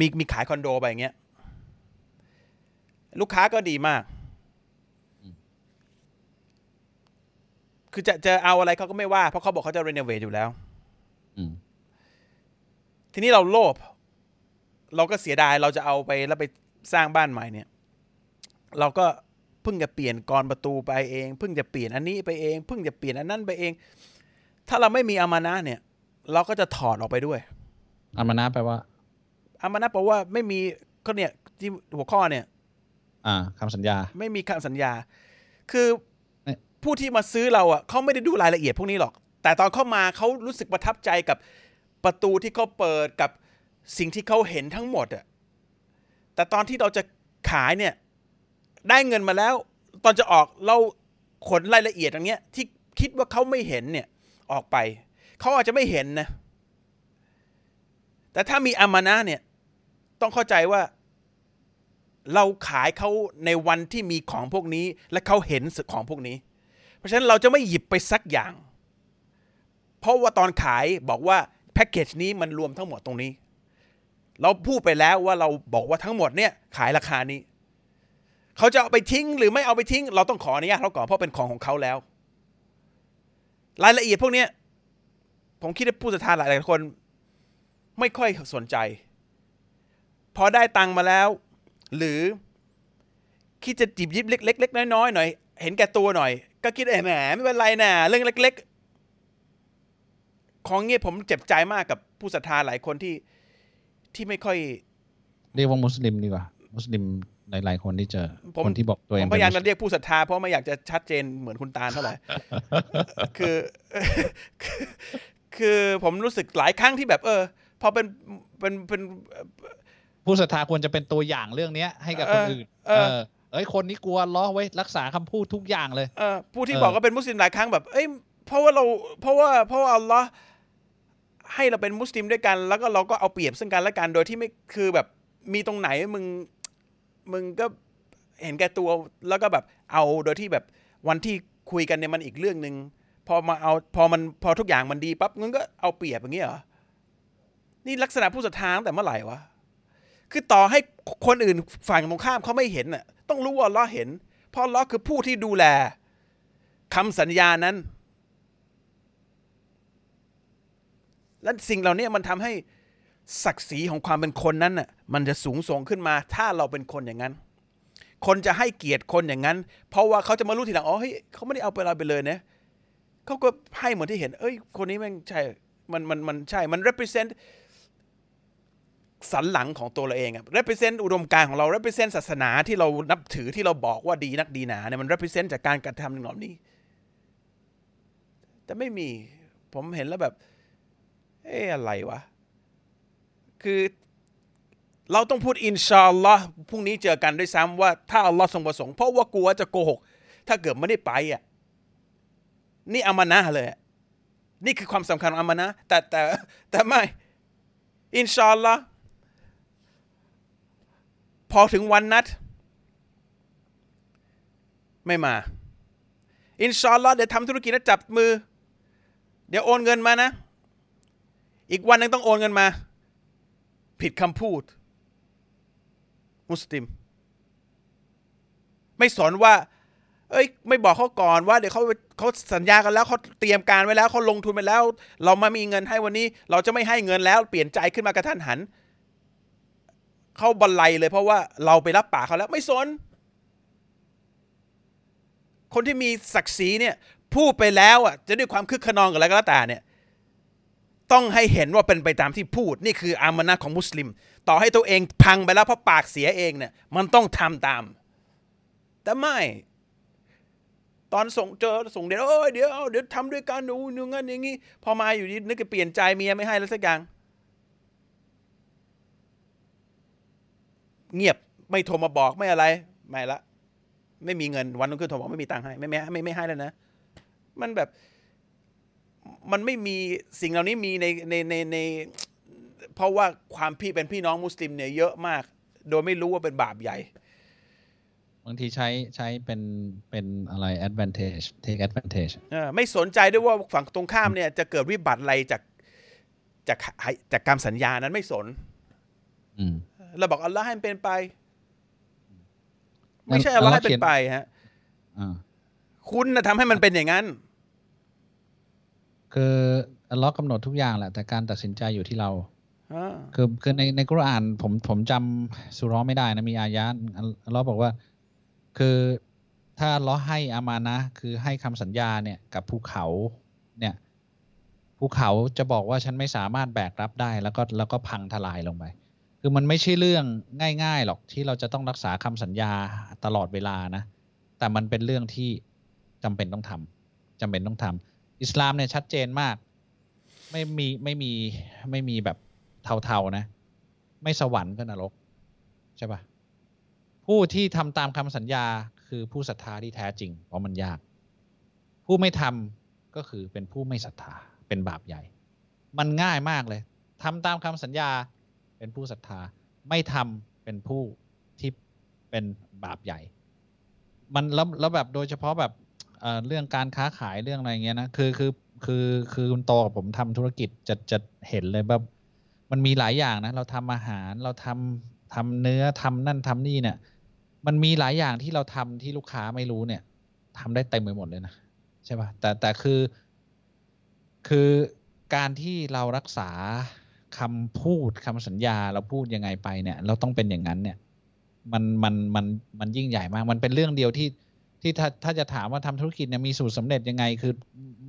มีมีขายคอนโดไปอย่างเงี้ย ลูกค้าก็ดีมาก คือจะจะเอาอะไรเขาก็ไม่ว่า เพราะเขาบอกเขาจะรีโนเวทอยู่แล้วอืมทีนี้เราโลภเราก็เสียดายเราจะเอาไปแล้วไปสร้างบ้านใหม่เนี่ย เราก็เพิ่งจะเปลี่ยนกรประตูไปเอง เพิ่งจะเปลี่ยนอันนี้ไปเอง เพิ่งจะเปลี่ยนอันนั้นไปเอง ถ้าเราไม่มีอามานะเนี่ย เราก็จะถอดออกไปด้วยอามานะแปลว่าอามานะแปลว่าไม่มีก็เนี่ยที่หัวข้อเนี่ย อ่าคำสัญญา ไม่มีคำสัญญา คือเอ๊ะผู้ที่มาซื้อเราอะเขาไม่ได้ดูรายละเอียดพวกนี้หรอก แต่ตอนเข้ามาเขารู้สึกประทับใจกับประตูที่เขาเปิดกับสิ่งที่เขาเห็นทั้งหมดอะแต่ตอนที่เราจะขายเนี่ย ได้เงินมาแล้ว ตอนจะออกเราขนรายละเอียดอย่างเงี้ย ที่คิดว่าเขาไม่เห็นเนี่ย ออกไป เขาอาจจะไม่เห็นนะ แต่ถ้ามีอามานะเนี่ย ต้องเข้าใจว่า เราขายเขาในวันที่มีของพวกนี้ และเขาเห็นของพวกนี้ เพราะฉะนั้นเราจะไม่หยิบไปสักอย่าง เพราะว่าตอนขายบอกว่าแพ็กเกจนี้มันรวมทั้งหมดตรงนี้ เราพูดไปแล้วว่าเราบอกว่าทั้งหมดเนี่ยขายราคานี้เขาจะเอาไปทิ้งหรือไม่เอาไปทิ้ง เราต้องขออนุญาตเขาก่อนเพราะเป็นของของเขาแล้ว รายละเอียดพวกนี้ ผมคิดว่าผู้ศรัทธาหลายๆคน ไม่ค่อยสนใจ พอได้ตังค์มาแล้ว หรือคิดจะจิบยิบเล็กๆเล็ก ๆ น้อยๆหน่อย เห็นแก่ตัวหน่อย ก็คิดเอ้ยแหมไม่เป็นไรนะเรื่องเล็ก ๆ ของเงี้ยผมเจ็บใจมากกับผู้ศรัทธาหลายคนที่ที่ไม่ค่อย เรียกว่ามุสลิมดีกว่า มุสลิมหลายๆคนที่เจอผมคนที่บอกตัวเอผงมพเป็นยายามมุสจะเรียกผู้ศรัทธาเพราะไม่อยากจะชัดเจนเหมือนคุณตาลเท่าไหร่คือ คือคือผมรู้สึกหลายครั้งที่แบบเออพอเป็นเป็นเป็นผู้ศรัทธาควรจะเป็นตัวอย่างเรื่องเนี้ยให้กับคนเอออื่น เออเอ้ยคนนี้กลัวล้อไว้ยรักษาคำพูดทุกอย่างเลยเออผู้ที่เออบอกว่าเป็นมุสลิมหลายครั้งแบบ เอ้ยเพราะว่าเราเพราะว่าเพราะว่าอัลลอฮ์ให้เราเป็นมุสลิมด้วยกัน แล้วก็เราก็เอาเปรียบซึ่งกันและกันโดยที่ไม่คือแบบมีตรงไหนมึงมึงก็เห็นแก่ตัวแล้วก็แบบเอาโดยที่แบบวันที่คุยกันเนี่ยมันอีกเรื่องหนึ่ง พอมาเอาพอมันพอทุกอย่างมันดีปั๊บงั้นก็เอาเปรียบอย่างเงี้เหรอ นี่ลักษณะผู้ศรัทธาตั้งแต่เมื่อไหร่วะ คือต่อให้คนอื่นฝั่งตรงข้ามเขาไม่เห็นน่ะ ต้องรู้ว่าลเลอเห็น เพราะอัลเลอคือผู้ที่ดูแลคำสัญญานั้น และสิ่งเหล่านี้มันทำให้ศักดิ์ศรีของความเป็นคนนั้นน่ะมันจะสูงส่งขึ้นมา ถ้าเราเป็นคนอย่างนั้น คนจะให้เกียรติคนอย่างนั้น เพราะว่าเขาจะมารู้ทีหลังอ๋อเฮ้ยเขาไม่ได้เอาไปเราไปเลยนะเขาก็ให้เหมือนที่เห็น เอ้ย คนนี้ม่งใช่ มันมันมันใช่ มัน represent สันหลังของตัวเราเองอะ represent อุดมการของเรา represent ศาสนาที่เรานับถือที่เราบอกว่าดีนักดีหนาเนี่ยมัน represent จากการกระทำหนึ่งหล่านี้ แต่ไม่มี ผมเห็นแล้วแบบ เอ๊ะอะไรวะ คือเราต้องพูดอินชาอัลลอฮ์พรุ่งนี้เจอกันด้วยซ้ำว่าถ้าอัลลอฮ์ทรงประสงค์เพราะว่ากลัวจะโกหก ถ้าเกิดไม่ได้ไปอะ นี่อามานะเลย นี่คือความสำคัญของอามานะแต่แต่แต่ไม่ อินชาอัลลอฮ์พอถึงวันนัด ไม่มา อินชาอัลลอฮ์เดี๋ยวทำธุรกิจแล้วจับมือ เดี๋ยวโอนเงินมานะ อีกวันหนึงต้องโอนเงินมา ผิดคำพูด มุสลิม ไม่สอนว่า เอ้ยไม่บอกเขาก่อนว่าเดี๋ยวเขาเขาสัญญากันแล้วเขาเตรียมการไว้แล้วเขาลงทุนไปแล้ว เรามามีเงินให้วันนี้ เราจะไม่ให้เงินแล้วเปลี่ยนใจขึ้นมากระทันหัน เข้าบันไลเลย เพราะว่าเราไปรับปากเขาแล้วไม่สน คนที่มีศักดิ์ศรีเนี่ยพูดไปแล้วอะจะด้วยความคึกขนองกับอะไรก็แล้วแต่เนี่ย ต้องให้เห็นว่าเป็นไปตามที่พูด นี่คืออามนะของมุสลิม ต่อให้ตัวเองพังไปแล้วเพราะปากเสียเองเนี่ย มันต้องทำตาม แต่ไม่ ตอนส่งเจอส่งเดี๋ยวเอ้ยเดี๋ยวเดี๋ยวทำด้วยกันดูนูงั้นอย่างงี้พอมาอยู่ดีนึกจะเปลี่ยนใจเมียไม่ให้แล้วสักอย่าง เงียบไม่โทรมาบอกไม่อะไร ไม่ละ ไม่มีเงินวันนั้นคือโทรบอกไม่มีตังค์ให้ไม่ไม่ไม่ไม่ให้แล้วนะ มันแบบ มันไม่มีสิ่งเหล่านี้มีในในในในเพราะว่าความพี่เป็นพี่น้องมุสลิมเนี่ยเยอะมาก โดยไม่รู้ว่าเป็นบาปใหญ่ บางทีใช้ใช้เป็นเป็นอะไร advantage take advantage เออไม่สนใจด้วยว่าฝั่งตรงข้ามเนี่ยจะเกิดวิบัติอะไรจากจากจากการสัญญานั้นไม่สนอืมเราบอกอัลลอฮ์ให้มันเป็นไป ไม่ใช่อัลลอฮ์ให้เป็นไปฮะอ่าคุณนะทำให้มันเป็นอย่างนั้น คืออัลเลอฮ์กำหนดทุกอย่างแหละ แต่การตัดสินใจอยู่ที่เราอ่าคือคือในในกุรอานผมผมจำสุเร้อไม่ได้นะมีอายะห์อัลเลอฮ์บอกว่า คือถ้าลเลอให้อามานะ คือให้คำสัญญาเนี่ยกับภูเขาเนี่ยภูเขาจะบอกว่าฉันไม่สามารถแบกรับได้แล้วก็แล้วก็พังทลายลงไป คือมันไม่ใช่เรื่องง่ายๆหรอกที่เราจะต้องรักษาคำสัญญาตลอดเวลานะ แต่มันเป็นเรื่องที่จำเป็นต้องทำจำเป็นต้องทำอิสลามเนี่ยชัดเจนมาก ไม่มีไม่มีไม่มีแบบเทาๆนะ ไม่สวรรค์ก็นรกใช่ปะ ผู้ที่ทำตามคำสัญญาคือผู้ศรัทธาที่แท้จริง เพราะมันยาก ผู้ไม่ทำก็คือเป็นผู้ไม่ศรัทธาเป็นบาปใหญ่ มันง่ายมากเลยทำตามคำสัญญาเป็นผู้ศรัทธา ไม่ทำเป็นผู้ที่เป็นบาปใหญ่ มันแล้วแล้วแบบโดยเฉพาะแบบเเรื่องการค้าขายเรื่องอะไรเงี้ยนะคือคือคือคือคุณโตกับผมทำธุรกิจจะจะเห็นเลยแบบมันมีหลายอย่างนะ เราทำอาหารเราทำทำเนื้อทำนั่นทำนี่เนี่ย มันมีหลายอย่างที่เราทำที่ลูกค้าไม่รู้เนี่ยทำได้เต็มไปหมดเลยนะใช่ป่ะแต่แต่คือ คือการที่เรารักษาคำพูดคำสัญญาเราพูดยังไงไปเนี่ย เราต้องเป็นอย่างนั้นเนี่ย มันมันมันมันยิ่งใหญ่มาก มันเป็นเรื่องเดียวที่ที่ถ้าถ้าจะถามว่าทำธุรกิจเนี่ยมีสูตรสำเร็จยังไง คือ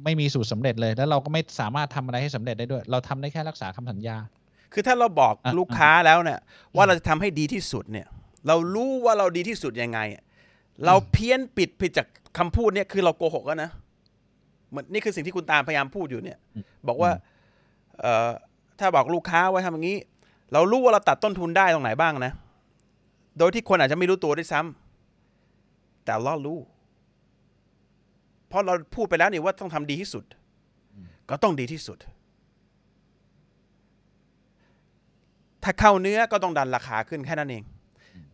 ไม่มีสูตรสำเร็จเลย แล้วเราก็ไม่สามารถทำอะไรให้สำเร็จได้ด้วย เราทำได้แค่รักษาคำสัญญา คือถ้าเราบอกอะลูกค้าแล้วเนี่ยว่าเราจะทำให้ดีที่สุดเนี่ย เรารู้ว่าเราดีที่สุดยังไงอะเราเพี้ยนปิดผิดจากคำพูดเนี่ยคือเราโกหกแล้วนะเหมือนนี่คือสิ่งที่คุณตามพยายามพูดอยู่เนี่ย บอกว่า เอ่อถ้าบอกลูกค้าว่าทำอย่างนี้ เรารู้ว่าเราตัดต้นทุนได้ตรงไหนบ้างนะ โดยที่คนอาจจะไม่รู้ตัวด้วยซ้ำแต่เรารู้เพราะเราพูดไปแล้วนี่ว่าต้องทำดีที่สุด ก็ต้องดีที่สุด ถ้าเข้าเนื้อก็ต้องดันราคาขึ้นแค่นั้นเอง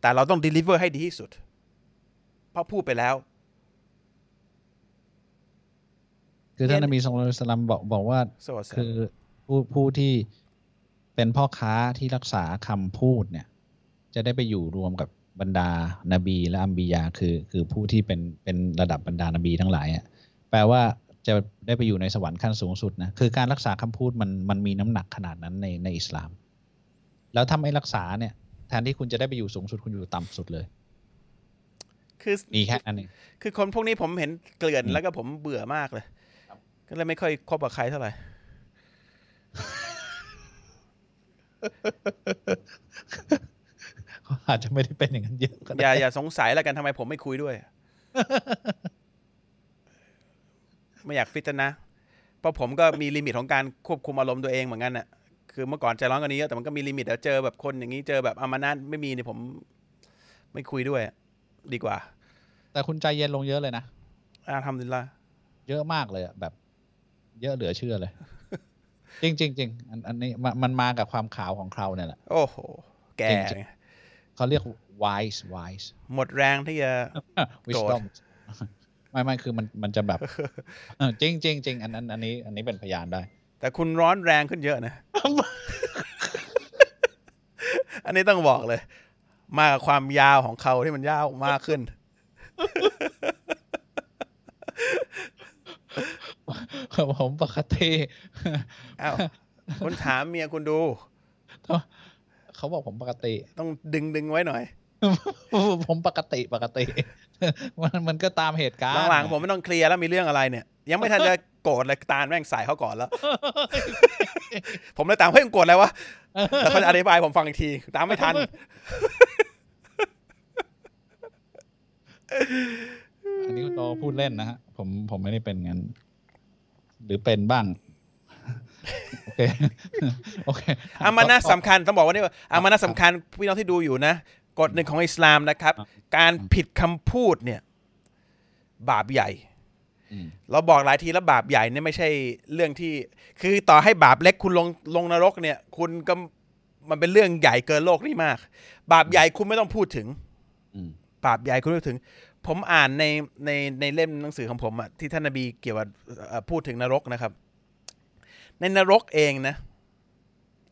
แต่เราต้อง deliver ให้ดีที่สุด เพราะพูดไปแล้ว คือท่านนบีสุลต่านสลัมบอกบอกว่าสวัสดีคือผู้ผู้ที่เป็นพ่อค้าที่รักษาคำพูดเนี่ย จะได้ไปอยู่รวมกับบรรดานบีและอัมบียาคือ คือผู้ที่เป็นเป็นระดับบรรดานบีทั้งหลายอะแปลว่าจะได้ไปอยู่ในสวรรค์ขั้นสูงสุดนะคือการรักษาคำพูดมันมันมีน้ำหนักขนาดนั้นในในอิสลาม แล้วถ้าไม่รักษาเนี่ย แทนที่คุณจะได้ไปอยู่สูงสุดคุณอยู่ต่ำสุดเลย คือมีแค่นั้นเองคือคนพวกนี้ผมเห็นเกลื่อนอืมแล้วก็ผมเบื่อมากเลยก็เลยไม่ค่อยคบกับใครเท่าไหร่เขาอาจจะไม่ได้เป็นอย่างนั้นเยอะก็อได้ย่าอย่าสงสัยแล้วกันทำไมผมไม่คุยด้วย ไม่อยากฟิตนะฮ์ เพราะผมก็มี limit ของการควบคุมอารมณ์ตัวเองเหมือนกันน่ะ คือเมื่อก่อนใจร้อนกว่านี้เยอะแต่มันก็มี limit แล้วเจอแบบคนอย่างนี้เจอแบบอามานะไม่มีเนี่ยผม ไม่คุยด้วย ดีกว่า แต่คุณใจเย็นลงเยอะเลยนะالحمد لله เยอะมากเลยอะแบบ เยอะเหลือเชื่อเลย จริงจริงจริงอันอันนี้มันมันมากับความขาวของเขาเนี่ยแหละ โอ้โห แกจริงเขาเรียก wise wise หมดแรงที่จะ wisdom ไม่ไม่คือมันมันจะแบบจริงจริงจริงอันนั้นอันนี้ อันนี้เป็นพยานได้ แต่คุณร้อนแรงขึ้นเยอะนะ อันนี้ต้องบอกเลย มากับความยาวของเขาที่มันยาวมากขึ้น ผมปกติอ้าวคุณถามเมียคุณดู เขาบอกผมปกติ ต้องดึงดึงไว้หน่อย ผมปกติปกติ มันมันก็ตามเหตุการณ์หลังๆผมไม่ต้องเคลียร์แล้วมีเรื่องอะไรเนี่ย ยังไม่ทันจะ โกรธเลยตาลแม่งใส่เขาก่อนแล้ว ผมเลยตามเฮ้ยมึงโกรธอะไรวะแล้วเขาจะอธิบายผมฟังอีกที ตามไม่ทันอันนี้คุณโตพูดเล่นนะฮะผมผมไม่ได้เป็นงั้น หรือเป็นบ้าง โอเคโอเคอามานะสำคัญต้องบอกว่านี่ว่าอามานะสำคัญพี่น้องที่ดูอยู่นะกฎหนึ่งของอิสลามนะครับ การผิดคำพูดเนี่ย บาปใหญ่อืม เราบอกหลายทีแล้วบาปใหญ่เนี่ยไม่ใช่เรื่องที่ คือต่อให้บาปเล็กคุณลงลงนรกเนี่ย คุณก็มันเป็นเรื่องใหญ่เกินโลกนี่มาก บาปใหญ่คุณไม่ต้องพูดถึงอืมบาปใหญ่คุณไม่ต้องถึง ผมอ่านในในในเล่มหนังสือของผมอะที่ท่านนบีเกี่ยวกับเอ่อพูดถึงนรกนะครับ ในนรกเองนะ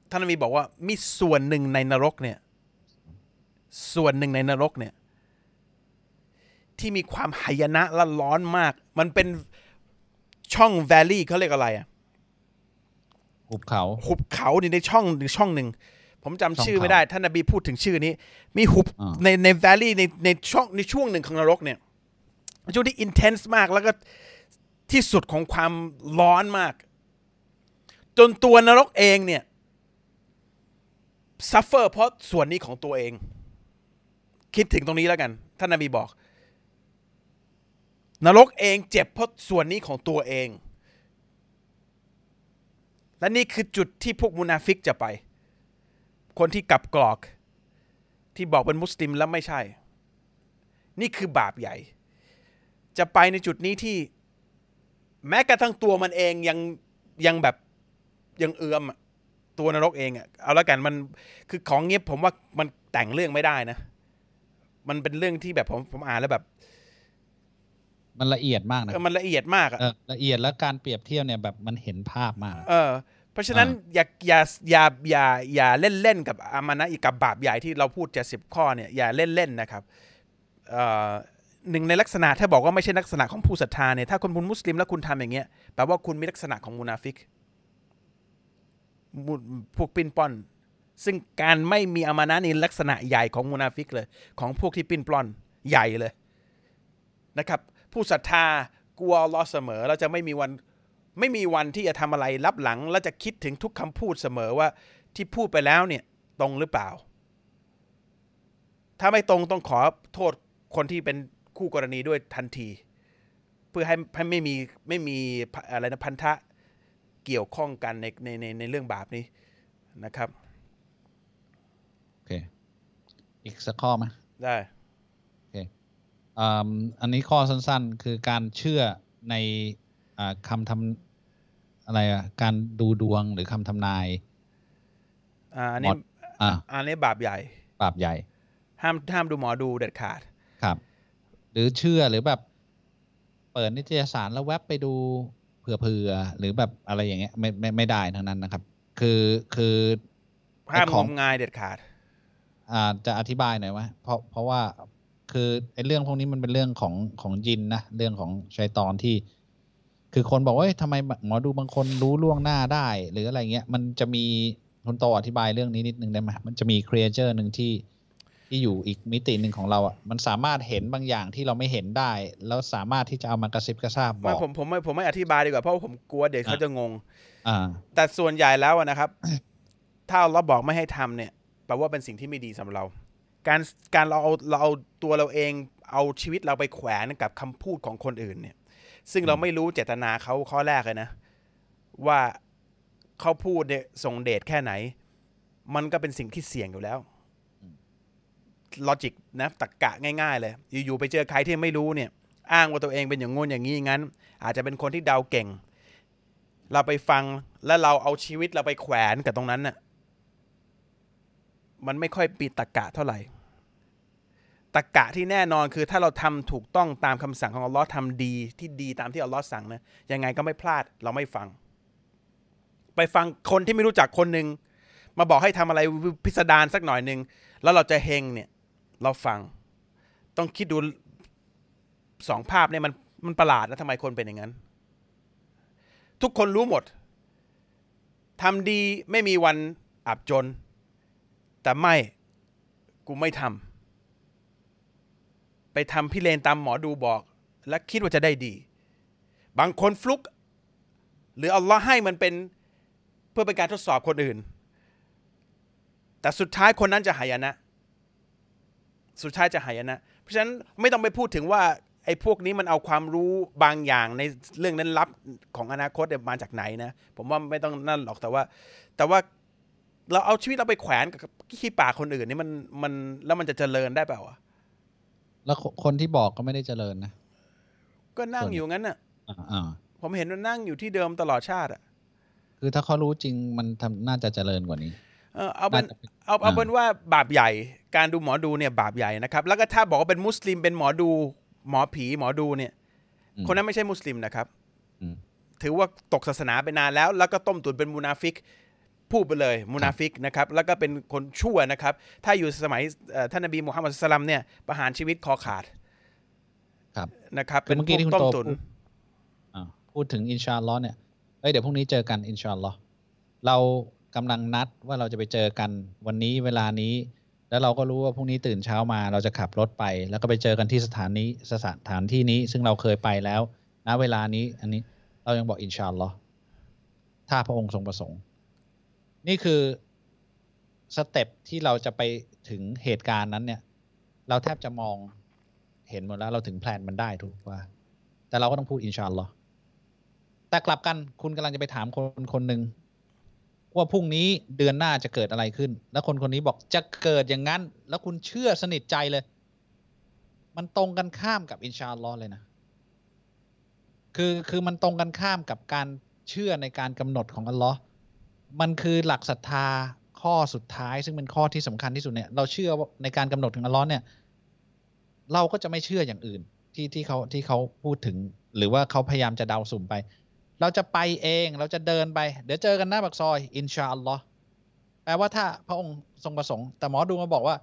ท่านนบีบอกว่ามีส่วนหนึ่งในนรกเนี่ย ส่วนหนึ่งในนรกเนี่ย ที่มีความหายนะและร้อนมาก มันเป็นช่องแวลลี่เขาเรียกอะไรอะหุบเขาหุบเขานี่ในช่องหนึ่งช่องหนึ่งผมจำช่องชื่อไม่เขาได้ ท่านนบีพูดถึงชื่อนี้ มีหุบอ่าในในแวลลี่ในในช่องในช่วงหนึ่งของนรกเนี่ยช่วงที่ intense มากแล้วก็ที่สุดของความร้อนมาก จนตัวนรกเองเนี่ย suffer เพราะส่วนนี้ของตัวเอง คิดถึงตรงนี้แล้วกัน ท่านนบีบอก นรกเองเจ็บเพราะส่วนนี้ของตัวเอง และนี่คือจุดที่พวกมุนาฟิกจะไป คนที่กลับกลอก ที่บอกเป็นมุสลิมแล้วไม่ใช่ นี่คือบาปใหญ่ จะไปในจุดนี้ที่ แม้กระทั่งตัวมันเองยังยังแบบยังเอือมตัวนรกเองอะเอาละกันมันคือของเงียบผมว่ามันแต่งเรื่องไม่ได้นะ มันเป็นเรื่องที่แบบผมผมอ่านแล้วแบบ มันละเอียดมากนะเออมันละเอียดมากอะเออละเอียดแล้วการเปรียบเทียบเนี่ยแบบมันเห็นภาพมาก เออ เพราะฉะนั้นอย่าอย่าอย่าอย่าอย่าเล่นเล่นกับอามานะอีกกับบาปใหญ่ที่เราพูดเจ็ดสิบข้อเนี่ยอย่าเล่นเล่นนะครับเอ่อหนึ่งในลักษณะถ้าบอกว่าไม่ใช่ลักษณะของผู้ศรัทธาเนี่ยถ้าคนเป็นมุสลิมแล้วคุณทำอย่างเงี้ยแปลว่าคุณมีลักษณะของมุนาฟิกมุพวกปลิ้นปล้อน ซึ่งการไม่มีอามานะนี่ลักษณะใหญ่ของมุนาฟิกเลย ของพวกที่ปลิ้นปล้อนใหญ่เลยนะครับ ผู้ศรัทธากลัวอัลลอฮ์เสมอเราจะไม่มีวันไม่มีวันที่จะทำอะไรรับหลัง แล้วจะคิดถึงทุกคำพูดเสมอว่าที่พูดไปแล้วเนี่ยตรงหรือเปล่า ถ้าไม่ตรงต้องขอโทษคนที่เป็นคู่กรณีด้วยทันที เพื่อให้ให้ไม่มีไม่มีอะไรนะพันธะเกี่ยวข้องกันในในในในเรื่องบาปนี้นะครับโอเคอีกสักข้อไหมได้ อืมอันนี้ข้อสั้นๆ คือการเชื่อในอ่าคำทำอะไรอะการดูดวงหรือคำทำนายอ่าอันนี้หมดอ่าอันนี้บาปใหญ่ บาปใหญ่ ห้ามห้ามดูหมอดูเด็ดขาดครับ หรือเชื่อหรือแบบ เปิดนิตยสารแล้วแวบไปดูเผื่อๆหรือแบบอะไรอย่างเงี้ยไม่ไม่ไม่ได้ทั้งนั้นนะครับ คือคือห้ามไอ้ของงมงายเด็ดขาด อ่าจะอธิบายหน่อยว่าเพราะเพราะว่า คือไอ้เรื่องพวกนี้มันเป็นเรื่องของของญินนะเรื่องของชัยตอนที่ คือคนบอกว่าเอ้ยทำไมหมอดูบางคนรู้ล่วงหน้าได้ หรืออะไรเงี้ยมันจะมีคุณโตอธิบายเรื่องนี้นิดนึงได้ไหมมันจะมี creature หนึ่งที่ที่อยู่อีกมิติหนึ่งของเราอะมันสามารถเห็นบางอย่างที่เราไม่เห็นได้ แล้วสามารถที่จะเอามากระซิบกระซาบบอกไม่ผมผมไม่ผมไม่อธิบายดีกว่าเพราะว่าผมกลัวเด็กเขาอะจะงง อ่า แต่ส่วนใหญ่แล้วอะนะครับ ถ้าเราบอกไม่ให้ทำเนี่ยแปลว่าเป็นสิ่งที่ไม่ดีสำหรับเรา การการเราเอาเราเอาตัวเราเองเอาชีวิตเราไปแขวนกับคำพูดของคนอื่นเนี่ย ซึ่งเราไม่รู้เจตนาเขาข้อแรกเลยนะ ว่าเขาพูดเนี่ยส่งเดชแค่ไหน มันก็เป็นสิ่งที่เสี่ยงอยู่แล้วลอจิกนะตรกกะง่ายๆ เลย อยู่ๆไปเจอใครที่ไม่รู้เนี่ย อ้างว่าตัวเองเป็นอย่างงู้นอย่างนี้งั้น อาจจะเป็นคนที่เดาเก่ง เราไปฟังแล้วเราเอาชีวิตเราไปแขวนกับตรงนั้นน่ะมันไม่ค่อยปีตรกกะเท่าไหร่ ตรกะที่แน่นอนคือถ้าเราทำถูกต้องตามคำสั่งของอัลลอฮ์ทำดีที่ดีตามที่อัลลอฮ์สั่งนะยังไงก็ไม่พลาดเราไม่ฟัง ไปฟังคนที่ไม่รู้จักคนหนึ่งมาบอกให้ทำอะไรพิสดารสักหน่อยหนึ่งแล้วเราจะเฮงเนี่ย เราฟัง ต้องคิดดูสองภาพเนี่ยมันมันประหลาดนะทำไมคนเป็นอย่างนั้น ทุกคนรู้หมดทำดีไม่มีวันอับจน แต่ไม่กูไม่ทำ ไปทำพิเรนตามหมอดูบอก และคิดว่าจะได้ดี บางคนฟลุก หรืออัลลอฮ์ให้มันเป็นเพื่อเป็นการทดสอบคนอื่น แต่สุดท้ายคนนั้นจะหายนะ สุดท้ายจะหายนะ เพราะฉะนั้นไม่ต้องไปพูดถึงว่าไอ้พวกนี้มันเอาความรู้บางอย่างในเรื่องนั้นลับของอนาคตมาจากไหนนะ ผมว่าไม่ต้องนั่นหรอกแต่ว่า แต่ว่าเราเอาชีวิตเราไปแขวนกับขี้ปากคนอื่นนี่มันมันแล้วมันจะเจริญได้เปล่าวะ แล้วคคนที่บอกก็ไม่ได้เจริญนะ ก็นั่งส่วนอยู่งั้นน่ะอ่าอ่าผมเห็นว่านั่งอยู่ที่เดิมตลอดชาติอะ คือถ้าเขารู้จริงมันทำน่าจะเจริญกว่านี้ เออเอาเป็นน่าจะเป็นเอาเอาอ่าเป็นว่าบาปใหญ่ การดูหมอดูเนี่ยบาปใหญ่นะครับ แล้วก็ถ้าบอกว่าเป็นมุสลิมเป็นหมอดู หมอผีหมอดูเนี่ยอืมคนนั้นไม่ใช่มุสลิมนะครับอืมถือว่าตกศาสนาไปนานแล้ว แล้วก็ต้มตุ๋นเป็นมุนาฟิก พูดไปเลยมุนาฟิกนะครับแล้วก็เป็นคนชั่วนะครับ ถ้าอยู่สมัยเอ่อท่านนบีมุฮัมมัดสลลัมเนี่ยประหารชีวิตคอขาดครับนะครับคือเมื่อกี้ที่คุณต้มโตตุ๋นพูดอ่าพูดถึงอินชาอัลลอฮ์เนี่ยเอ้ยเดี๋ยวพรุ่งนี้เจอกันอินชาอัลลอฮ์เรากำลังนัดว่าเราจะไปเจอกันวันนี้เวลานี้ แล้วเราก็รู้ว่าพรุ่งนี้ตื่นเช้ามา เราจะขับรถไป แล้วก็ไปเจอกันที่สถานีสถานที่นี้ ซึ่งเราเคยไปแล้วณเวลานี้ อันนี้เรายังบอกอินชาอัลลอฮ์ถ้าพระองค์ทรงประสงค์ นี่คือstep ที่เราจะไปถึงเหตุการณ์นั้นเนี่ย เราแทบจะมองเห็นหมดแล้วเราถึง plan มันได้ถูกว่า แต่เราก็ต้องพูด إن شاء الله แต่กลับกันคุณกำลังจะไปถามคนคนหนึ่งว่าพรุ่งนี้เดือนหน้าจะเกิดอะไรขึ้น แล้วคนคนนี้บอกจะเกิดอย่างนั้น แล้วคุณเชื่อสนิทใจเลย มันตรงกันข้ามกับ إن شاء الله เลยนะ คือคือมันตรงกันข้ามกับการเชื่อในการกำหนดของอัลลอฮ์ มันคือหลักศรัทธาข้อสุดท้าย ซึ่งเป็นข้อที่สำคัญที่สุดเนี่ย เราเชื่อว่าในการกำหนดของอัลลอฮ์เนี่ย เราก็จะไม่เชื่ออย่างอื่นที่ที่เขาที่เขาพูดถึง หรือว่าเขาพยายามจะเดาสุ่มไป เราจะไปเองเราจะเดินไป เดี๋ยวเจอกันหน้าปากซอยอินชาอัลลอฮ์แปลว่าถ้าพระองค์ทรงประสงค์ แต่หมอดูมาบอกว่า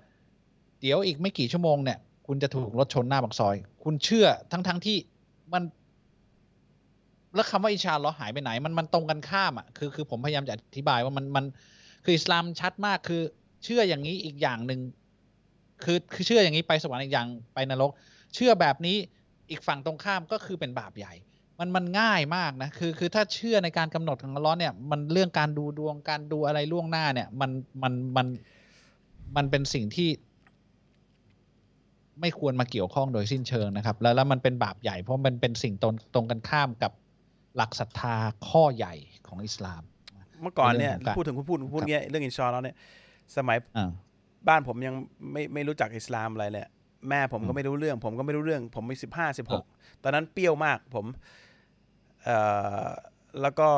เดี๋ยวอีกไม่กี่ชั่วโมงเนี่ย คุณจะถูกรถชนหน้าปากซอย คุณเชื่อทั้งทั้งที่มัน แล้วคำว่าอิชาลอหายไปไหน มันมันตรงกันข้ามอะคือคือผมพยายามจะอธิบายว่ามันมันคืออิสลามชัดมากคือ เชื่ออย่างนี้อีกอย่างหนึ่งคือคือเชื่ออย่างนี้ไปสวรรค์อีกอย่างไปนรก เชื่อแบบนี้อีกฝั่งตรงข้ามก็คือเป็นบาปใหญ่ มันมันง่ายมากนะคือคือถ้าเชื่อในการกำหนดของอัลเลอฮ์เนี่ย มันเรื่องการดูดวงการดูอะไรล่วงหน้าเนี่ย มันมันมันมันเป็นสิ่งที่ไม่ควรมาเกี่ยวข้องโดยสิ้นเชิงนะครับ แล้วแล้วมันเป็นบาปใหญ่เพราะมันเป็นสิ่งตรงตรงกันข้ามกับ หลักศรัทธาข้อใหญ่ของอิสลาม เมื่อก่อนเนี่ยเรื่องของการพูดถึงคุณพูดคุณพูดครับเงี้ยเรื่องอินชาอัลลอฮ์เนี่ย สมัยอ่าบ้านผมยังไม่ไม่รู้จักอิสลามอะไรเลยแม่ผมก็อืมไม่รู้เรื่อง ผมก็ไม่รู้เรื่อง ผมมีสิบห้าสิบหกตอนนั้นเปรี้ยวมากผมเอ่อแล้วก็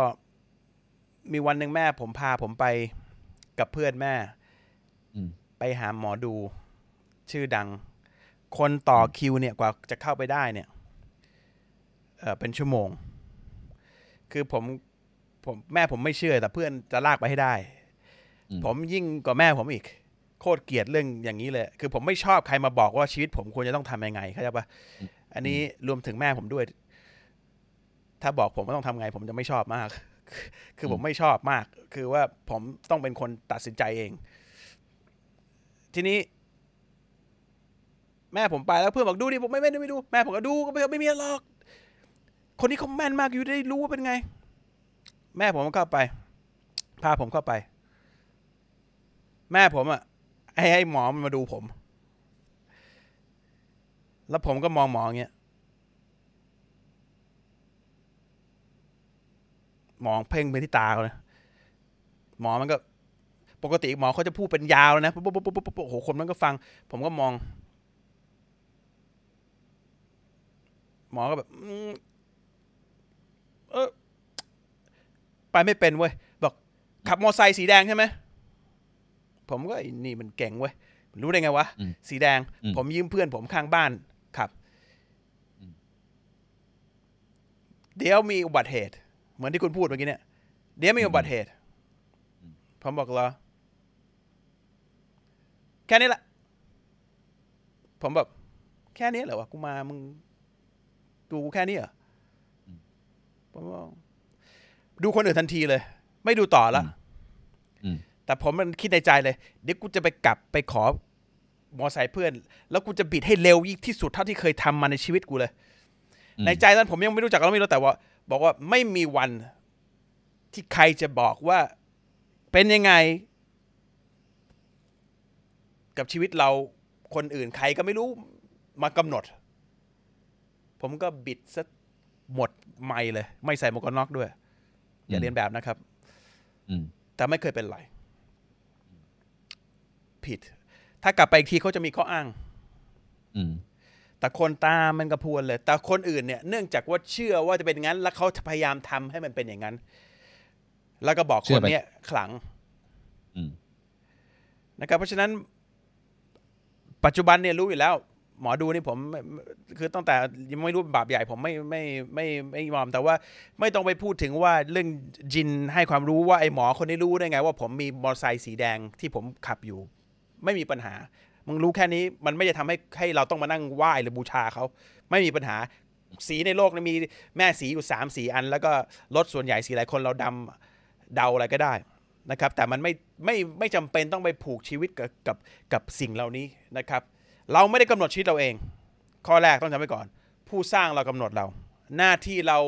มีวันหนึ่งแม่ผมพาผมไปกับเพื่อนแม่อืมไปหาหมอดู ชื่อดัง คนต่อคิวเนี่ยกว่าจะเข้าไปได้เนี่ยเออเป็นชั่วโมง คือผมผมแม่ผมไม่เชื่อ แต่เพื่อนจะลากไปให้ได้อืมผมยิ่งกว่าแม่ผมอีก โคตรเกลียดเรื่องอย่างนี้เลย คือผมไม่ชอบใครมาบอกว่าชีวิตผมควรจะต้องทำยังไงเข้าใจปะอันนี้รวมถึงแม่ผมด้วย ถ้าบอกผมว่าต้องทำไง ผมจะไม่ชอบมาก คือผมไม่ชอบมาก คือว่าผมต้องเป็นคนตัดสินใจเอง ทีนี้ แม่ผมไปแล้วเพื่อนบอกดูดิผมไม่ไม่ไม่ดู แม่ผมก็ดูก็ไม่ไม่มีหรอก คนนี้เขาแม่นมากอยู่ได้รู้ว่าเป็นไง แม่ผมเข้าไป พาผมเข้าไป แม่ผมอะให้ให้หมอมันมาดูผม แล้วผมก็มองหมออย่างเงี้ย มองเพ่งไปที่ตาเขาเลยหมอมันก็ ปกติหมอเขาจะพูดเป็นยาวเลยนะปุ๊บปุ๊บปุ๊บปุ๊บปุ๊บโอ้โหคนมันก็ฟัง ผมก็มอง หมอก็แบบ เออไปไม่เป็นเว้ยบอกขับมอไซค์สีแดงใช่ไหมผมก็ไอ้นี่มันเก่งเว้ยรู้ได้ไงวะอืมสีแดงอืมผมยืมเพื่อนผมข้างบ้านขับอืมเดี๋ยวมีอุบัติเหตุ เหมือนที่คุณพูดเมื่อกี้เนี่ย เดี๋ยวมีอุบัติเหตุ ผมบอกเหรอแค่นี้แหละ ผมแบบ แค่นี้เหรอวะกูมามึงดูกูแค่นี้เหรออม ผมว่าดูคนอื่นทันทีเลย ไม่ดูต่อละอืมอืมแต่ผมมันคิดในใจเลย เดี๋ยวกูจะไปกลับไปขอมอไซค์เพื่อน แล้วกูจะบิดให้เร็วยิ่งที่สุดเท่าที่เคยทำมาในชีวิตกูเลยอืมในใจนั้นผมยังไม่รู้จักเราไม่รู้แต่ว่า บอกว่าไม่มีวันที่ใครจะบอกว่าเป็นยังไง กับชีวิตเราคนอื่นใครก็ไม่รู้มากำหนด ผมก็บิดซะ หมดไม่เลย ไม่ใส่หมวกกันน็อกด้วย อย่าเรียนแบบนะครับอืมแต่ไม่เคยเป็นไร ผิด ถ้ากลับไปอีกทีเขาจะมีข้ออ้างอืมแต่คนตามมันกระพวนเลย แต่คนอื่นเนี่ย เนื่องจากว่าเชื่อว่าจะเป็นอย่างนั้น แล้วเขาพยายามทำให้มันเป็นอย่างนั้น แล้วก็บอกเชื่คอนไปเนี้ยขลังอืมนะครับ เพราะฉะนั้น ปัจจุบันเนี่ยรู้อยู่แล้ว หมอดูนี่ผมคือตั้งแต่ยังไม่รู้บาปใหญ่ผมไม่ไม่ไม่ไม่ยอมแต่ว่าไม่ต้องไปพูดถึงว่าเรื่องจินให้ความรู้ว่าไอ้หมอคนนี้รู้ได้ไง ว่าผมมีมอเตอร์ไซค์สีแดงที่ผมขับอยู่ ไม่มีปัญหา มึงรู้แค่นี้มันไม่จะทำให้ให้เราต้องมานั่งไหว้หรือบูชาเขาไม่มีปัญหาสีในโลกนี้มีแม่สีอยู่สามสีอัน แล้วก็รถส่วนใหญ่สีหลายคนเราดำเดาอะไรก็ได้นะครับ แต่มันไม่ไม่ไม่จำเป็นต้องไปผูกชีวิตกับกับกับสิ่งเหล่านี้นะครับ เราไม่ได้กำหนดชีวิตเราเอง ข้อแรกต้องจำไว้ก่อน ผู้สร้างเรากำหนดเรา หน้าที่เรา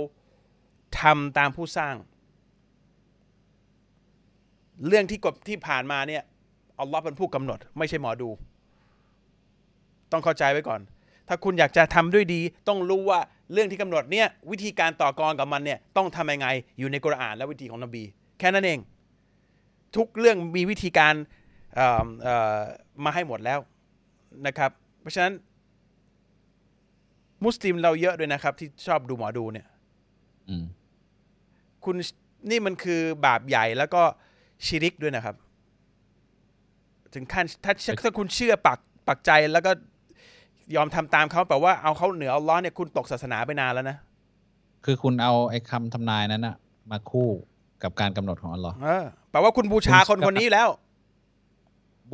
ทำตามผู้สร้าง เรื่องที่กบที่ผ่านมาเนี่ยอัลลอฮ์เป็นผู้กำหนด ไม่ใช่หมอดู ต้องเข้าใจไว้ก่อน ถ้าคุณอยากจะทำด้วยดี ต้องรู้ว่าเรื่องที่กำหนดเนี่ยวิธีการต่อกรกับมันเนี่ยต้องทำยังไงอยู่ในกุรอานและวิธีของนบี แค่นั้นเอง ทุกเรื่องมีวิธีการมาให้หมดแล้ว นะครับ เพราะฉะนั้น มุสลิมเราเยอะด้วยนะครับ ที่ชอบดูหมอดูเนี่ยอืมคุณนี่มันคือบาปใหญ่แล้วก็ชิริกด้วยนะครับ ถึงขั้นถ้าถ้าคุณเชื่อปักปักใจแล้วก็ยอมทำตามเขาแปลว่าเอาเขาเหนืออัลเลอฮ์เนี่ยคุณตกศาสนาไปนานแล้วนะ คือคุณเอาไอ้คำทำนายนั้นอะมาคู่กับการกำหนดของอัลลอฮ์เออแปลว่าคุณบูชาคนคนนี้แล้ว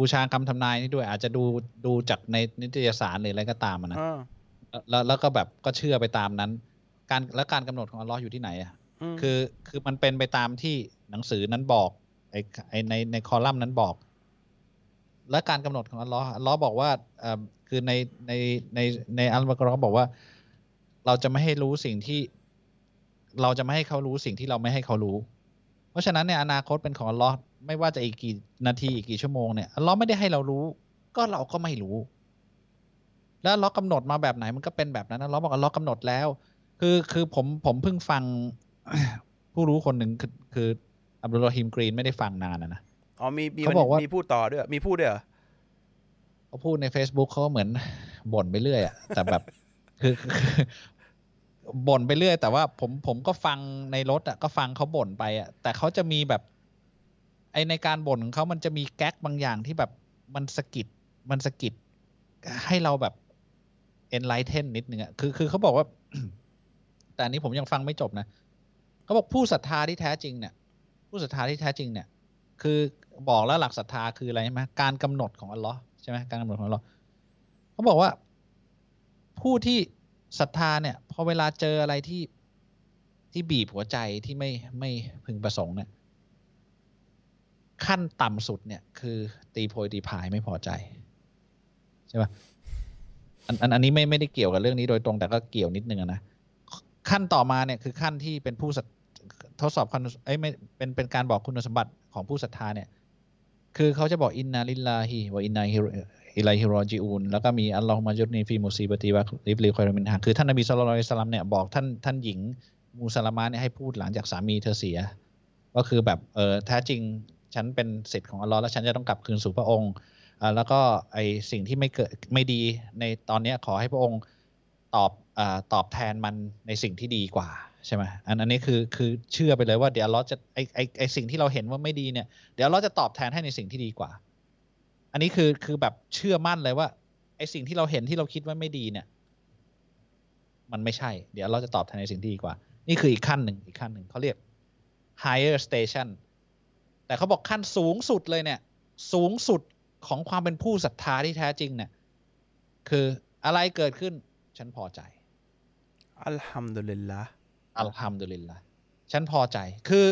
บูชาคำทำนายนี่ด้วย อาจจะดูดูจากในนิตยสารหรืออะไรก็ตามอะนะเออแล้วแล้วก็แบบก็เชื่อไปตามนั้น การแล้วการกำหนดของอัลลอฮ์อยู่ที่ไหนอะมคือคือมันเป็นไปตามที่หนังสือนั้นบอกไอ้ไอ้ในในคอลัมน์นั้นบอก และการกำหนดของอัลลอฮ์อัลลอฮ์บอกว่าเอ่อคือในในในในอัลบากรอฮ์บอกว่า เราจะไม่ให้รู้สิ่งที่ เราจะไม่ให้เขารู้สิ่งที่เราไม่ให้เขารู้ เพราะฉะนั้นเนี่ยอนาคตเป็นของอัลลอฮ์ ไม่ว่าจะอีกกี่นาทีอีกกี่ชั่วโมงเนี่ยอัลลอฮ์ไม่ได้ให้เรารู้ ก็เราก็ไม่รู้ แล้วอัลลอฮ์กำหนดมาแบบไหนมันก็เป็นแบบนั้นอัลลอฮ์บอกอัลลอฮ์กำหนดแล้ว คือคือผมผมเพิ่งฟังผู้รู้คนหนึ่งคือคืออับดุลรอฮิมกรีนไม่ได้ฟังนานนะนะอ๋อมีมีเขาบอกว่ามีมีพูดต่อด้วย มีพูดด้วยเหรอเขาพูดใน Facebook เขาก็เหมือนบ่นไปเรื่อยอะแต่แบบคือคือบ่นไปเรื่อย แต่ว่าผมผมก็ฟังในรถอะก็ฟังเขาบ่นไปอะแต่เขาจะมีแบบ ไอในการบ่นของเขามันจะมีแก๊กบางอย่างที่แบบมันสะกิดมันสะกิดให้เราแบบ enlighten นิดนึงอะคือคือเขาบอกว่า แต่อันนี้ผมยังฟังไม่จบนะเขาบอกผู้ศรัทธาที่แท้จริงเนี่ย ผู้ศรัทธาที่แท้จริงเนี่ย คือบอกแล้วหลักศรัทธาคืออะไรใช่ไหมการกำหนดของอัลลอฮ์ใช่ไหมการกำหนดของอัลลอฮ์เขาบอกว่า ผู้ที่ศรัทธาเนี่ย พอเวลาเจออะไรที่ที่บีบหัวใจที่ไม่ไม่พึงประสงค์เนี่ย ขั้นต่ำสุดเนี่ยคือตีโพยตีพายไม่พอใจ ใช่ปะอันอันอันนี้ไม่ไม่ได้เกี่ยวกับเรื่องนี้โดยตรงแต่ก็เกี่ยวนิดนึงนะขั้นต่อมาเนี่ยคือขั้นที่เป็นผู้ทดสอบคุณเอ้ยไม่เป็นเป็นการบอกคุณสมบัติของผู้ศรัทธาเนี่ย คือเขาจะบอกإنا لله وإنا إليه راجعونแล้วก็มีاللهم أجرني في مصيبتي واخلف لي خيرا منهاคือท่านนบีصلى الله عليه وسلمเนี่ยบอกท่านท่านหญิงอุมมุซาลามะฮ์เนี่ยให้พูดหลังจากสามีเธอเสีย ก็คือแบบเออแท้จริง ฉันเป็นสิทธิ์ของอัลลอฮ์แล้วฉันจะต้องกลับคืนสู่พระองค์แล้วก็ไอสิ่งที่ไม่เกิดไม่ดีในตอนนี้ขอให้พระองค์ตอบอตอบแทนมันในสิ่งที่ดีกว่าใช่ไหมอันอันนี้คือคือเชื่อไปเลยว่าเดี๋ยวอัลลอฮ์จะไอไอไอสิ่งที่เราเห็นว่าไม่ดีเนี่ย เดี๋ยวอัลลอฮ์จะตอบแทนให้ในสิ่งที่ดีกว่า อันนี้คือคือแบบเชื่อมั่นเลยว่าไอสิ่งที่เราเห็นที่เราคิดว่าไม่ดีเนี่ย มันไม่ใช่ เดี๋ยวเราจะตอบแทนในสิ่งที่ดีกว่า นี่คืออีกขั้นหนึ่งอีกขั้นหนึ่งเขาเรียก higher station แต่เขาบอกขั้นสูงสุดเลยเนี่ย สูงสุดของความเป็นผู้ศรัทธาที่แท้จริงเนี่ย คืออะไรเกิดขึ้น ฉันพอใจ อัลฮัมดุลิลละอัลฮัมดุลิลละฉันพอใจ คือ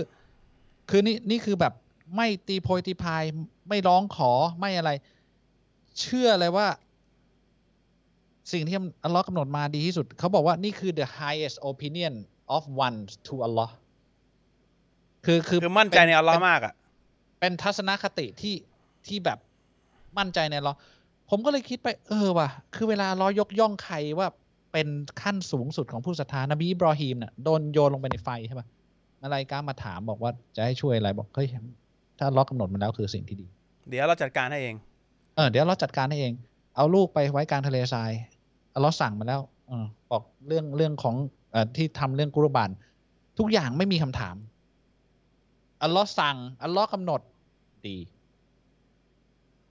คือนี่นี่คือแบบไม่ตีโพยตีพายไม่ร้องขอไม่อะไร เชื่อเลยว่า สิ่งที่อัลลอฮ์กำหนดมาดีที่สุด เขาบอกว่านี่คือ the highest opinion of one to Allah คือคือคือมั่นใจในอัลลอฮ์เป็นมากอะ เป็นทัศนคติที่ที่แบบมั่นใจในอัลลอฮ์ผมก็เลยคิดไปเออว่ะ คือเวลาเรายกย่องใครว่าเป็นขั้นสูงสุดของผู้ศรัทธานบีอิบรอฮีมเนี่ยโดนโยนลงไปในไฟใช่ปะอะไรก้ามาถามบอกว่าจะให้ช่วยอะไรบอกเฮ้ยถ้าอัลล็อกกำหนดมาแล้วคือสิ่งที่ดี เดี๋ยวเราจัดการให้เอง เออเดี๋ยวเราจัดการให้เอง เอาลูกไปไว้กลางทะเลทรายอัลลอฮ์สั่งมาแล้วเออบอกเรื่องเรื่องของเอ่อที่ทำเรื่องกุรบาน ทุกอย่างไม่มีคำถาม อัลลอฮ์สั่ง อัลลอฮ์กำหนดดี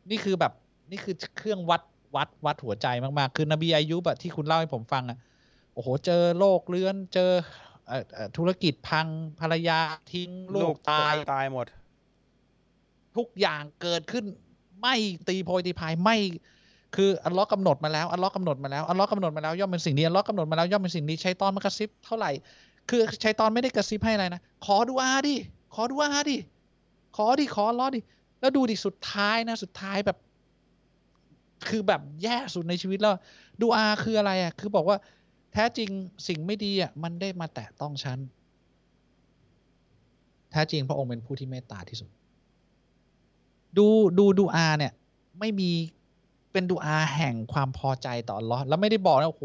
นี่คือแบบนี่คือเครื่องวัดวัดวัดหัวใจมากๆ คือนบีอายุบอะที่คุณเล่าให้ผมฟังอะโอ้โห เจอโรคเลื้อน เจอเอ่อเอ่อธุรกิจพังภรรยาทิ้งลูกตายตายหมด ทุกอย่างเกิดขึ้น ไม่ตีโพยตีพายไม่คืออัลเลอฮ์กำหนดมาแล้วอัลเลอฮ์กำหนดมาแล้วอัลเลอฮ์กำหนดมาแล้วย่อมเป็นสิ่งนี้อัลเลอฮ์กำหนดมาแล้วย่อมเป็นสิ่งนี้ใช้ตอนมากระซิบเท่าไหร่ คือใช้ตอนไม่ได้กระซิบให้อะไรนะ ขอดูอาดิ ขอดูอาดิ ขอดิ ขออัลเลอดิ แล้วดูดิ สุดท้ายนะ สุดท้ายแบบ คือแบบแย่สุดในชีวิตแล้ว ดูอาคืออะไรอะ คือบอกว่าแท้จริงสิ่งไม่ดีอะ มันได้มาแตะต้องฉัน แท้จริงพระองค์เป็นผู้ที่เมตตาที่สุด ดูดูดูอาเนี่ย ไม่มีเป็นดูอาแห่งความพอใจต่ออัลลอฮ์แล้วไม่ได้บอกนะโอ้โห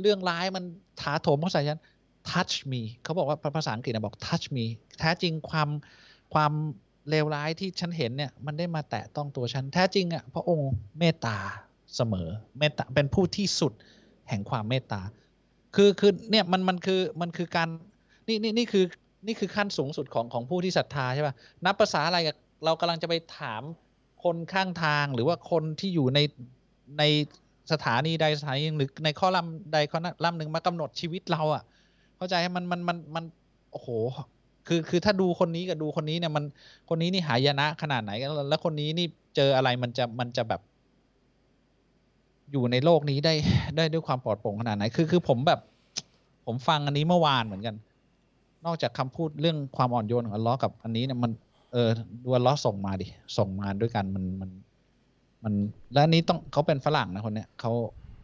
เรื่องร้ายมันถาโถมเข้าใส่ฉัน touch me เขาบอกว่าภาษาอังกฤษนะบอก touch me แท้จริงความความเลวร้ายที่ฉันเห็นเนี่ยมันได้มาแตะต้องตัวฉัน แท้จริงอะพระองค์เมตตาเสมอเมตตาเป็นผู้ที่สุดแห่งความเมตตา คือคือเนี่ยมันมันคือมันคือการนี่นี่นี่คือนี่คือขั้นสูงสุดของของผู้ที่ศรัทธาใช่ป่ะนับภาษาอะไรกับเรากำลังจะไปถามคนข้างทางหรือว่าคนที่อยู่ในในสถานีใดสถานีหนึ่งหรือในข้อลัมใดข้อลัมหนึ่งมากำหนดชีวิตเราอะ เข้าใจไหมมันมันมันมันโอ้โห คือคือถ้าดูคนนี้กับดูคนนี้เนี่ยมันคนนี้นี่หายนะขนาดไหนกันแล้วคนนี้นี่เจออะไรมันจะมันจะแบบ อยู่ในโลกนี้ได้ได้ด้วยความปลอดโปร่งขนาดไหน คือคือผมแบบ ผมฟังอันนี้เมื่อวานเหมือนกัน นอกจากคำพูดเรื่องความอ่อนโยนของอัลลอฮ์กับอันนี้เนี่ยมันเออดูอัลลอฮ์ส่งมาดิส่งมาด้วยกันมันมันมัน และนี้ต้องเขาเป็นฝรั่งนะคนเนี้ยเขา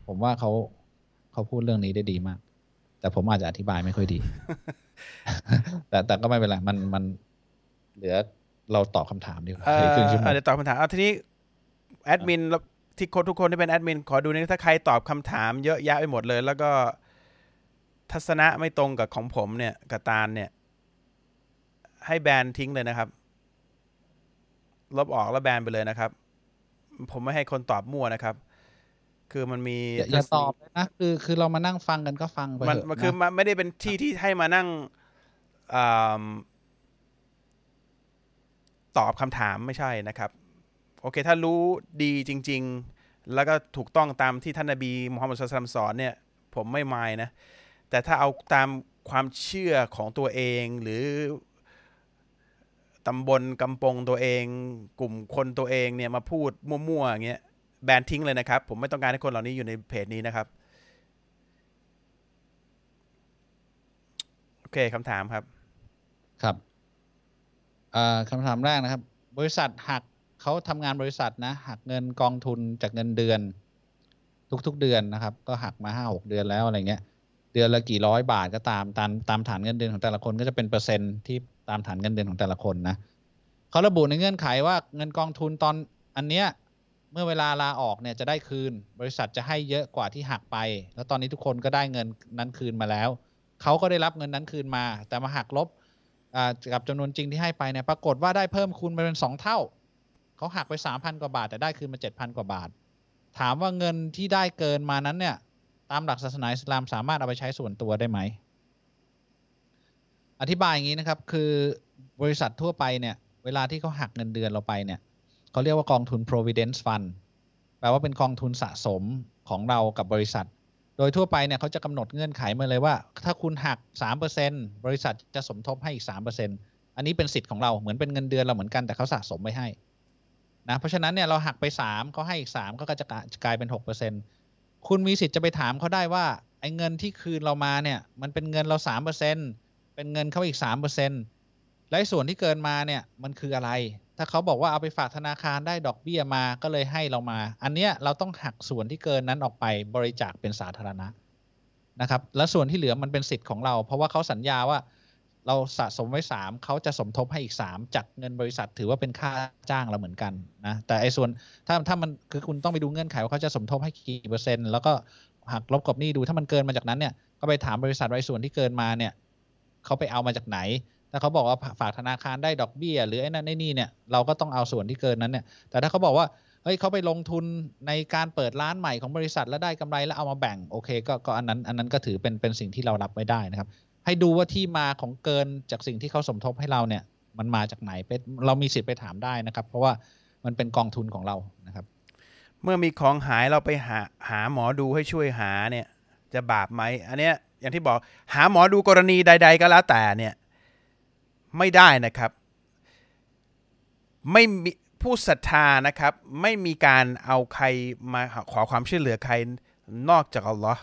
ผมว่าเขาเขาพูดเรื่องนี้ได้ดีมาก แต่ผมอาจจะอธิบายไม่ค่อยดี แต่แต่ก็ไม่เป็นไรมันมันเหลือเราตอบคำถามดีกว่าเอ่เหลือครึ่งชั่วโมองเดี๋ยวตอบคำถามเอาทีนี้แอดมินแล้วที่คนทุกคนที่เป็นแอดมินขอดูนี่ถ้าใครตอบคำถามเยอะแยะไปหมดเลย แล้วก็ทัศนะไม่ตรงกับของผมเนี่ยกับตาลเนี่ยใให้แบนทิ้งเลยนะครับ ลบออกแล้วแบนไปเลยนะครับ ผมไม่ให้คนตอบมั่วนะครับ คือมันมีอย่าอย่าตอบเลยนะคือคือเรามานั่งฟังกันก็ฟังไปมันเถอะมันคือนะมันไม่ได้เป็นที่ที่ให้มานั่งอ่าตอบคำถามไม่ใช่นะครับ โอเค ถ้ารู้ดีจริง ๆ แล้วก็ถูกต้องตามที่ท่านนบีมุฮัมมัดสุลตัลลัมสอนเนี่ย ผมไม่มายนะ แต่ถ้าเอาตามความเชื่อของตัวเองหรือตำบลกำปงตัวเอง กลุ่มคนตัวเองเนี่ยมาพูดมั่วๆอย่างเงี้ย แบนทิ้งเลยนะครับ ผมไม่ต้องการให้คนเหล่านี้อยู่ในเพจนี้นะครับ โอเคคำถามครับ ครับอ่อคำถามแรกนะครับ บริษัทหักเขาทำงานบริษัทนะ หักเงินกองทุนจากเงินเดือน ทุกๆเดือนนะครับ ก็หักมาห้าหกเดือนแล้วอะไรเงี้ย เดือนละกี่ร้อยบาทก็ตามตามตามฐานเงินเดือนของแต่ละคนก็จะเป็นเปอร์เซ็นต์ที่ตามฐานเงินเดือนของแต่ละคนนะเขาระบุในเงื่อนไขว่าเงินกองทุนตอนอันเนี้ย เมื่อเวลาลาออกเนี่ยจะได้คืน บริษัทจะให้เยอะกว่าที่หักไป แล้วตอนนี้ทุกคนก็ได้เงินนั้นคืนมาแล้ว เขาก็ได้รับเงินนั้นคืนมา แต่มาหักลบกับจำนวนจริงที่ให้ไปเนี่ยปรากฏว่าได้เพิ่มคูณไปเป็นสองเท่า เขาหักไปสามพันกว่าบาท แต่ได้คืนมาเจ็ดพันกว่าบาท ถามว่าเงินที่ได้เกินมานั้นเนี่ย ตามหลักศาสนาอิสลามสามารถเอาไปใช้ส่วนตัวได้ไหม อธิบายอย่างนี้นะครับ คือบริษัททั่วไปเนี่ย เวลาที่เขาหักเงินเดือนเราไปเนี่ย เขาเรียกว่ากองทุน providence fund แปลว่าเป็นกองทุนสะสมของเรากับบริษัท โดยทั่วไปเนี่ยเขาจะกำหนดเงื่อนไขมาเลยว่า ถ้าคุณหัก 3%บริษัทจะสมทบให้อีก 3%อันนี้เป็นสิทธิ์ของเราเหมือนเป็นเงินเดือนเราเหมือนกันแต่เขาสะสมไว้ให้นะเพราะฉะนั้นเนี่ยเราหักไป 3เขาให้อีก3ก็จะกลายเป็น 6%คุณมีสิทธิ์จะไปถามเขาได้ว่าไอ้เงินที่คืนเรามาเนี่ยมันเป็นเงินเรา 3%เป็นเงินเขาอีก 3%และส่วนที่เกินมาเนี่ยมันคืออะไร ถ้าเขาบอกว่าเอาไปฝากธนาคารได้ดอกเบี้ยมาก็เลยให้เรามา อันเนี้ยเราต้องหักส่วนที่เกินนั้นออกไปบริจาคเป็นสาธารณะนะครับ แล้วส่วนที่เหลือมันเป็นสิทธิ์ของเรา เพราะว่าเขาสัญญาว่าเราสะสมไว้สามเขาจะสมทบให้อีกสามจากเงินบริษัทถือว่าเป็นค่าจ้างเราเหมือนกันนะแต่ไอ้ส่วนถ้าถ้ามันคือคุณต้องไปดูเงื่อนไขว่าเขาจะสมทบให้กี่เปอร์เซ็นต์แล้วก็หักลบกับหนี้ดูถ้ามันเกินมาจากนั้นเนี่ยก็ไปถามบริษัทไว้ส่วนที่เกินมาเนี่ยเขาไปเอามาจากไหน ถ้าเขาบอกว่าฝากธนาคารได้ดอกเบี้ย หรือไอ้นั่นไอ้นี่เนี่ยเราก็ต้องเอาส่วนที่เกินนั้นเนี่ย แต่ถ้าเขาบอกว่าเฮ้ยเขาไปลงทุนในการเปิดร้านใหม่ของบริษัทแล้วได้กำไรแล้วเอามาแบ่งโอเคก็ก็อันนั้นอันนั้นก็ถือเป็นเป็นสิ่งที่เรารับไม่ได้นะครับ ให้ดูว่าที่มาของเกินจากสิ่งที่เขาสมทบให้เราเนี่ย มันมาจากไหนเป็นเรามีสิทธิ์ไปถามได้นะครับ เพราะว่ามันเป็นกองทุนของเรานะครับ เมื่อมีของหายเราไปหาหาหมอดูให้ช่วยหาเนี่ย จะบาปไหมอันเนี้ยอย่างที่บอกหาหมอดูกรณีใด ๆ ก็แล้วแต่เนี่ย ไม่ได้นะครับ ไม่มีผู้ศรัทธานะครับ ไม่มีการเอาใครมาขอความช่วยเหลือใครนอกจากอัลลอฮ์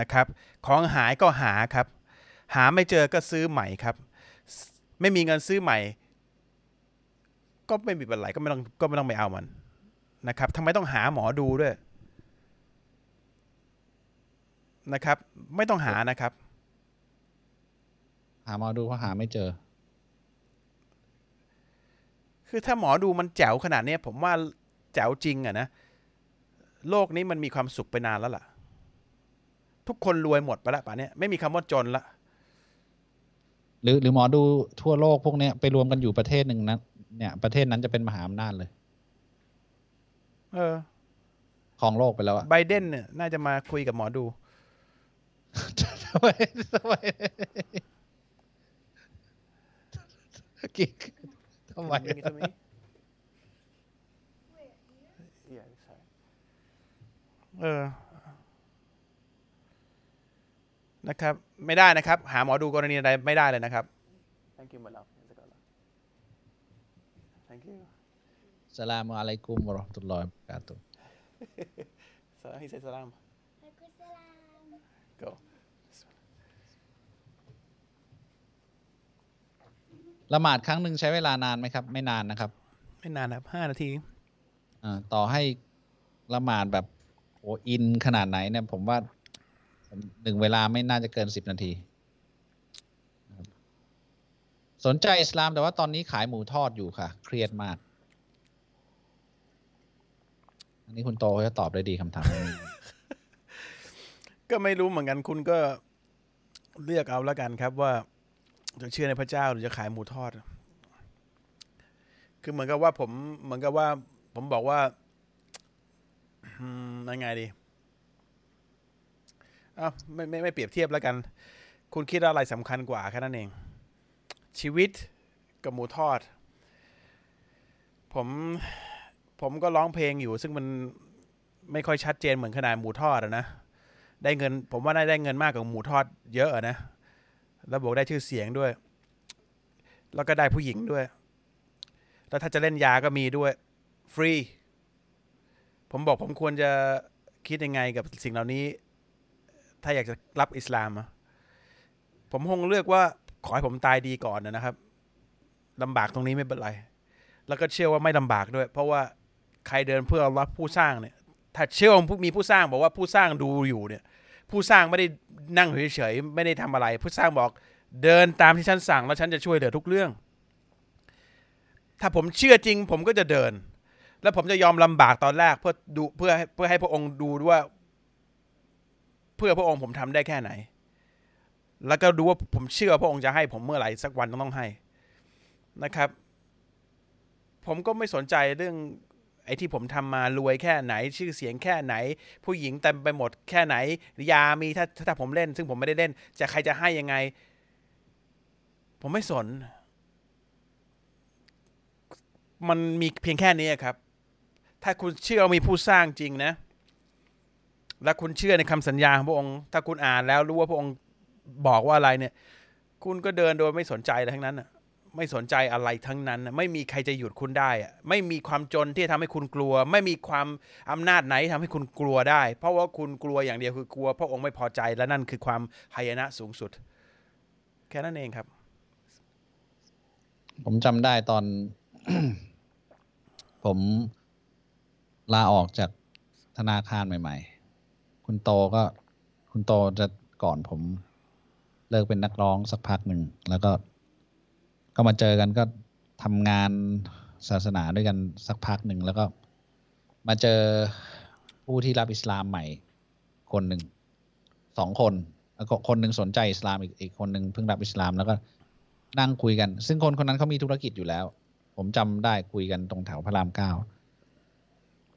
นะครับ ของหายก็หาครับ หาไม่เจอก็ซื้อใหม่ครับ ไม่มีเงินซื้อใหม่ ก็ไม่มีปัญหาก็ไม่ต้องก็ไม่ต้องไปเอามันนะครับทำไมต้องหาหมอดูด้วยนะครับ ไม่ต้องหานะครับ หาหมอดูเขาหาไม่เจอ คือถ้าหมอดูมันแจ๋วขนาดเนี้ยผมว่าแจ๋วจริงอะนะ โลกนี้มันมีความสุขไปนานแล้วล่ะ ทุกคนรวยหมดไปแล้วป่ะเนี้ยไม่มีคำว่าจนละ หรือหรือหมอดูทั่วโลกพวกเนี้ยไปรวมกันอยู่ประเทศหนึ่งนะเนี่ย ประเทศนั้นจะเป็นมหาอำนาจเลย เออ ของโลกไปแล้วอะไบเดนเนี่ยน่าจะมาคุยกับหมอดู ทำไมทำไม กิ๊กทำไมเออ นะครับ ไม่ได้นะครับ หาหมอดูกรณีใดไม่ได้เลยนะครับ Thank you my love Thank you สลามอะลัยกุมวะเราะห์มะตุลลอฮิวะบะเราะกาตุฮ์ He said salam Go ละหมาดครั้งหนึ่งใช้เวลานานไหมครับ ไม่นานนะครับ ไม่นานนะครับห้านาทีอ่าต่อให้ละหมาดแบบโอ้อินขนาดไหนเนี่ย ผมว่าผมหนึ่งเวลาไม่น่าจะเกินสิบนาทีนะครับสนใจอิสลามแต่ว่าตอนนี้ขายหมูทอดอยู่ค่ะ เครียดมาก อันนี้คุณโตเขาจะตอบได้ดีคำถามนี้ก็ไม่รู้เหมือนกันคุณก็เลือกเอาแล้วกันครับว่า จะเชื่อในพระเจ้าหรือจะขายหมูทอด คือเหมือนกับว่าผมเหมือนกับว่า ผมบอกว่าอืมยังไงดีอ้าวไม่ไม่ไม่เปรียบเทียบแล้วกัน คุณคิดว่าอะไรสำคัญกว่าแค่นั้นเอง ชีวิตกับหมูทอด ผมผมก็ร้องเพลงอยู่ ซึ่งมันไม่ค่อยชัดเจนเหมือนขนาดหมูทอดอะนะ ได้เงิน ผมว่าได้ได้เงินมากกว่าหมูทอดเยอะอะนะ แล้วบอกได้ชื่อเสียงด้วย แล้วก็ได้ผู้หญิงด้วย แล้วถ้าจะเล่นยาก็มีด้วย ฟรี ผมบอกผมควรจะคิดยังไงกับสิ่งเหล่านี้ ถ้าอยากจะรับอิสลามอะผมคงเลือกว่าขอให้ผมตายดีก่อนนะครับลำบากตรงนี้ไม่เป็นไร แล้วก็เชื่อว่าไม่ลำบากด้วย เพราะว่าใครเดินเพื่อรับผู้สร้างเนี่ย ถ้าเชื่อว่ามีผู้สร้างบอกว่าผู้สร้างดูอยู่เนี่ย ผู้สร้างไม่ได้ นั่งเฉยๆไม่ได้ทำอะไรผู้สร้างบอกเดินตามที่ฉันสั่งแล้วฉันจะช่วยเหลือทุกเรื่อง ถ้าผมเชื่อจริง ผมก็จะเดิน แล้วผมจะยอมลำบากตอนแรกเพื่อดูเพื่อเพื่อให้พระองค์ดูว่า เพื่อพระองค์ผมทำได้แค่ไหน แล้วก็ดูว่าผมเชื่อพระองค์จะให้ผมเมื่อไหร่สักวันต้องต้องให้นะครับ ผมก็ไม่สนใจเรื่อง ไอ้ที่ผมทำมารวยแค่ไหนชื่อเสียงแค่ไหน ผู้หญิงเต็มไปหมดแค่ไหน ยามีถ้าถ้าผมเล่น ซึ่งผมไม่ได้เล่น จะใครจะให้ยังไง ผมไม่สน มันมีเพียงแค่นี้ครับ ถ้าคุณเชื่อมีผู้สร้างจริงนะ และคุณเชื่อในคำสัญญาของพระองค์ ถ้าคุณอ่านแล้วรู้ว่าพระองค์บอกว่าอะไรเนี่ย คุณก็เดินโดยไม่สนใจอะไรทั้งนั้นน่ะ ไม่สนใจอะไรทั้งนั้น ไม่มีใครจะหยุดคุณได้ ไม่มีความจนที่จะทำให้คุณกลัว ไม่มีความอำนาจไหนที่ทำให้คุณกลัวได้ เพราะว่าคุณกลัวอย่างเดียวคือกลัวพระองค์ไม่พอใจและนั่นคือความหายนะสูงสุด แค่นั้นเองครับ ผมจำได้ตอน ผมลาออกจากธนาคารใหม่ ๆ คุณโตก็ คุณโตจะก่อนผมเลิกเป็นนักร้องสักพักหนึ่งแล้วก็ ก็มาเจอกันก็ทำงานศาสนาด้วยกันสักพักหนึ่งแล้วก็มาเจอผู้ที่รับอิสลามใหม่ คนหนึ่งสองคนแล้วก็คนหนึ่งสนใจอิสลามอีกอีกคนหนึ่งเพิ่งรับอิสลามแล้วก็นั่งคุยกัน ซึ่งคนคนนั้นเขามีธุรกิจอยู่แล้ว ผมจำได้คุยกันตรงแถวพระรามเก้า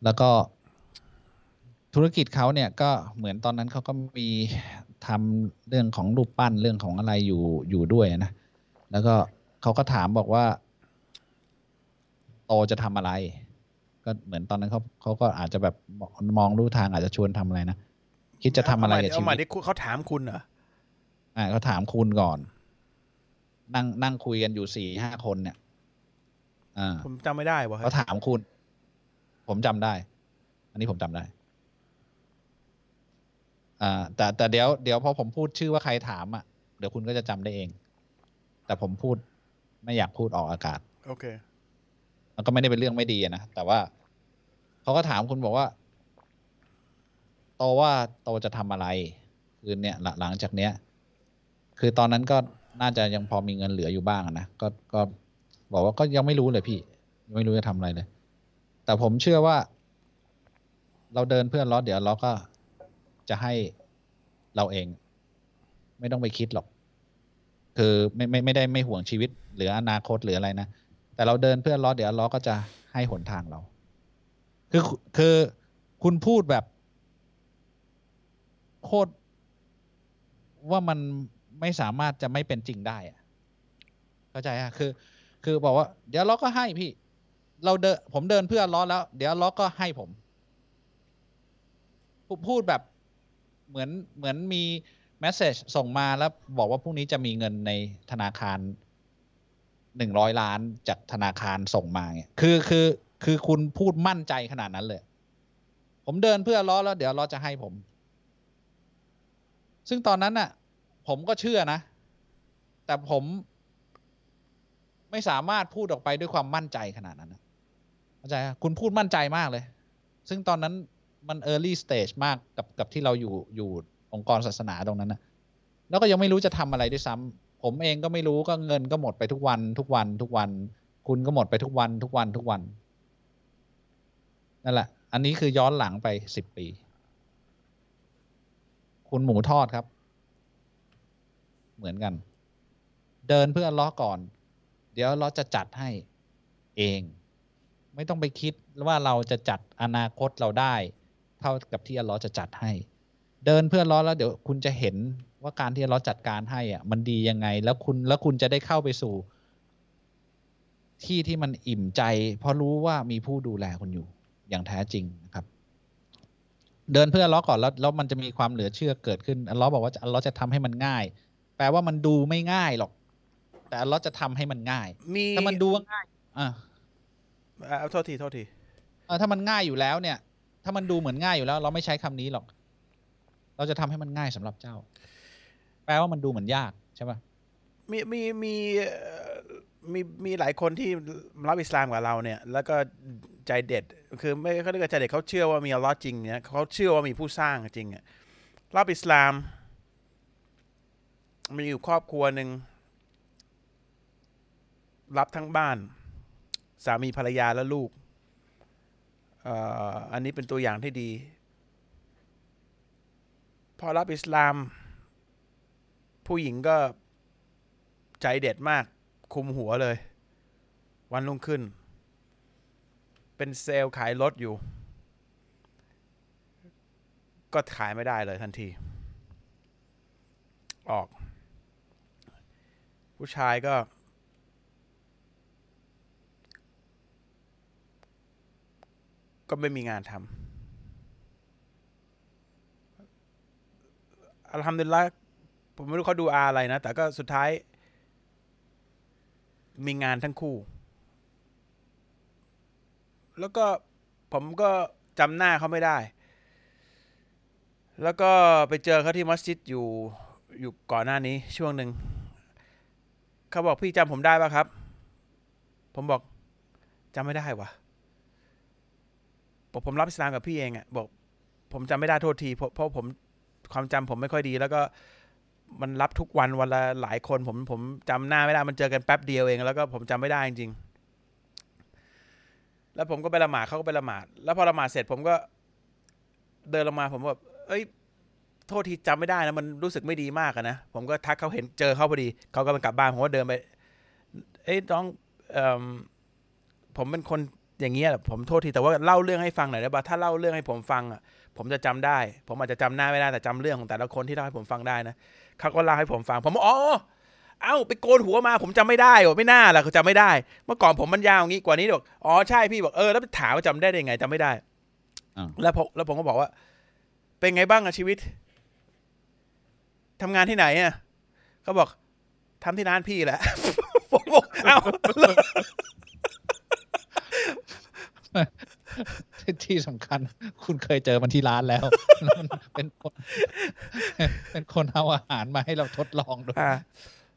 แล้วก็ธุรกิจเขาเนี่ยก็เหมือนตอนนั้นเขาก็มีทำเรื่องของรูปปั้นเรื่องของอะไรอยู่อยู่ด้วยนะ แล้วก็ เขาก็ถามบอกว่า โตจะทำอะไร ก็เหมือนตอนนั้นเขาเขาก็อาจจะแบบมองรู้ทางอาจจะชวนทำอะไรนะคิดจะทำอะไรกับชีเอาวิมาตดิเขาถามคุณเหรออ่าเขาถามคุณก่อน นั่งนั่งคุยกันอยู่สี่ห้าคนเนี่ยอ่าผมจำไม่ได้วะเขาถามคุณ ผมจำได้ อันนี้ผมจำได้อ่าแต่แต่เดี๋ยวเดี๋ยวพอผมพูดชื่อว่าใครถามอะเดี๋ยวคุณก็จะจำได้เอง แต่ผมพูด ไม่อยากพูดออกอากาศ โอเค มันก็ไม่ได้เป็นเรื่องไม่ดีอะนะ แต่ว่าเขาก็ถามคุณบอกว่า โตว่าโตจะทำอะไร คือเนี่ยหลังหลังจากเนี้ย คือตอนนั้นก็น่าจะยังพอมีเงินเหลืออยู่บ้างอะนะ ก็ก็บอกว่าก็ยังไม่รู้เลยพี่ ยังไม่รู้จะทำอะไรเลย แต่ผมเชื่อว่า เราเดินเพื่อนล้อเดี๋ยวเราก็จะให้เราเอง ไม่ต้องไปคิดหรอก คือไม่ไม่ไม่ได้ไม่ห่วงชีวิต หรืออนาคตหรืออะไรนะ แต่เราเดินเพื่อล้อเดี๋ยวล้อก็จะให้หนทางเรา คือคือคุณพูดแบบโคตรว่ามันไม่สามารถจะไม่เป็นจริงได้อะเข้าใจอะคือ คือบอกว่า เดี๋ยวล้อก็ให้พี่ เราเดินผมเดินเพื่อล้อแล้ว เดี๋ยวล้อก็ให้ผมพูพูดแบบเหมือนเหมือนมีแมสเซจส่งมาแล้วบอกว่าพรุ่งนี้จะมีเงินในธนาคาร หนึ่งร้อยล้านจากธนาคารส่งมาเนี่ยคือคือคือคุณพูดมั่นใจขนาดนั้นเลย ผมเดินเพื่อล้อแล้วเดี๋ยวล้อจะให้ผม ซึ่งตอนนั้นน่ะ ผมก็เชื่อนะ แต่ผมไม่สามารถพูดออกไปด้วยความมั่นใจขนาดนั้นเข้าใจอะคุณพูดมั่นใจมากเลย ซึ่งตอนนั้นมัน early stage มากกับกับที่เราอยู่อยู่องค์กรศาสนาตรงนั้นนะแล้วก็ยังไม่รู้จะทำอะไรด้วยซ้ำ ผมเองก็ไม่รู้ก็เงินก็หมดไปทุกวัน ทุกวัน ทุกวัน คุณก็หมดไปทุกวัน ทุกวันทุกวันนั่นแหละ อันนี้คือย้อนหลังไปสิบปี คุณหมูทอดครับ เหมือนกัน เดินเพื่อลเลอก่อน เดี๋ยวลเลอจะจัดให้เอง ไม่ต้องไปคิดว่าเราจะจัดอนาคตเราได้ เท่ากับที่อัลเลอฮ์จะจัดให้ เดินเพื่อลเลอแล้วเดี๋ยวคุณจะเห็น ว่าการที่อัลเลอฮ์จัดการให้อะมันดียังไง แล้วคุณแล้วคุณจะได้เข้าไปสู่ ที่ที่มันอิ่มใจ เพราะรู้ว่ามีผู้ดูแลคุณอยู่อย่างแท้จริงนะครับ เดินเพื่ออัลเลอฮ์ก่อนแล้วแล้วมันจะมีความเหลือเชื่อเกิดขึ้นอัลเลอฮ์บอกว่าอัลเลอฮ์จะทำให้มันง่าย แปลว่ามันดูไม่ง่ายหรอก แต่อัลเลอฮ์จะทำให้มันง่ายมีถ้ามันดูว่าง่ายอ่าอะเอาโทษทีโทษทีเออถ้ามันง่ายอยู่แล้วเนี่ย ถ้ามันดูเหมือนง่ายอยู่แล้ว เราไม่ใช้คำนี้หรอก เราจะทำให้มันง่ายสำหรับเจ้าแป ลว่ามันดูเหมือนยากใช่ปะมีมีมีมีมีหลายคนที่รับอิสลามกับเราเนี่ย แล้วก็ใจเด็ด คือไม่เขาเรียกใจเด็ดเขาเชื่อว่ามีอัลลอฮ์จริงเนี่ยเขาเชื่อว่ามีผู้สร้างจริงอะรับอิสลาม มีอยู่ครอบครัวหนึ่งรับทั้งบ้าน สามีภรรยาและลูกอันนี้เป็นตัวอย่างที่ดี พอรับอิสลาม ผู้หญิงก็ใจเด็ดมาก คุมหัวเลย วันรุ่งขึ้น เป็นเซลล์ขายรถอยู่ ก็ขายไม่ได้เลยทันที ออก ผู้ชายก็ ก็ไม่มีงานทำอัลฮัมดุลิลละ ผมไม่รู้เขาดูอาอะไรนะ แต่ก็สุดท้าย มีงานทั้งคู่ แล้วก็ผมก็จำหน้าเขาไม่ได้ แล้วก็ไปเจอเขาที่มัสยิดอยู่อยู่ก่อนหน้านี้ช่วงหนึ่ง เขาบอกพี่จำผมได้ปะครับ ผมบอกจำไม่ได้วะบอกผมรับอิสลามกับพี่เองอะบอก ผมจำไม่ได้โทษทีเพราะเพราะผมความจำผมไม่ค่อยดี แล้วก็ มันรับทุกวันวันละหลายคน ผมผมจำหน้าไม่ได้มันเจอกันแป๊บเดียวเอง แล้วก็ผมจำไม่ได้จริงๆแล้วผมก็ไปละหมาดเขาก็ไปละหมาด แล้วพอละหมาดเสร็จผมก็เดินลงมาผมแบบเอ้ย โทษทีจำไม่ได้นะมันรู้สึกไม่ดีมากอะนะผมก็ทักเขาเห็นเจอเขาพอดีเขาก็ไปกลับบ้านผมก็เดินไปเอ้ยน้องเอ่อผมเป็นคนอย่างเงี้ยผมโทษทีแต่ว่าเล่าเรื่องให้ฟังหน่อยได้ปะถ้าเล่าเรื่องให้ผมฟังอะผมจะจำได้ ผมอาจจะจำหน้าไม่ได้แต่จำเรื่องของแต่ละคนที่เล่าให้ผมฟังได้นะ เขาก็เล่าให้ผมฟัง ผมบอกอ๋อเอ้าไปโกนหัวมาผมจำไม่ได้โอ้ไม่น่าล่ะเขาจำไม่ได้ เมื่อก่อนผมมันยาวอย่างงี้กว่านี้บอกอ๋อใช่พี่บอกเออแล้วไปถามว่าจำได้ได้ยังไงจำไม่ได้อ่าแล้วผมแล้วผมก็บอกว่า เป็นไงบ้างอะชีวิตทำงานที่ไหนอะเขาบอกทำที่ร้านพี่แหละผมบอกเอ้า ที่สำคัญ คุณเคยเจอมันที่ร้านแล้วมันเป็นคนเป็นคนเอาอาหารมาให้เราทดลองด้วยอ่า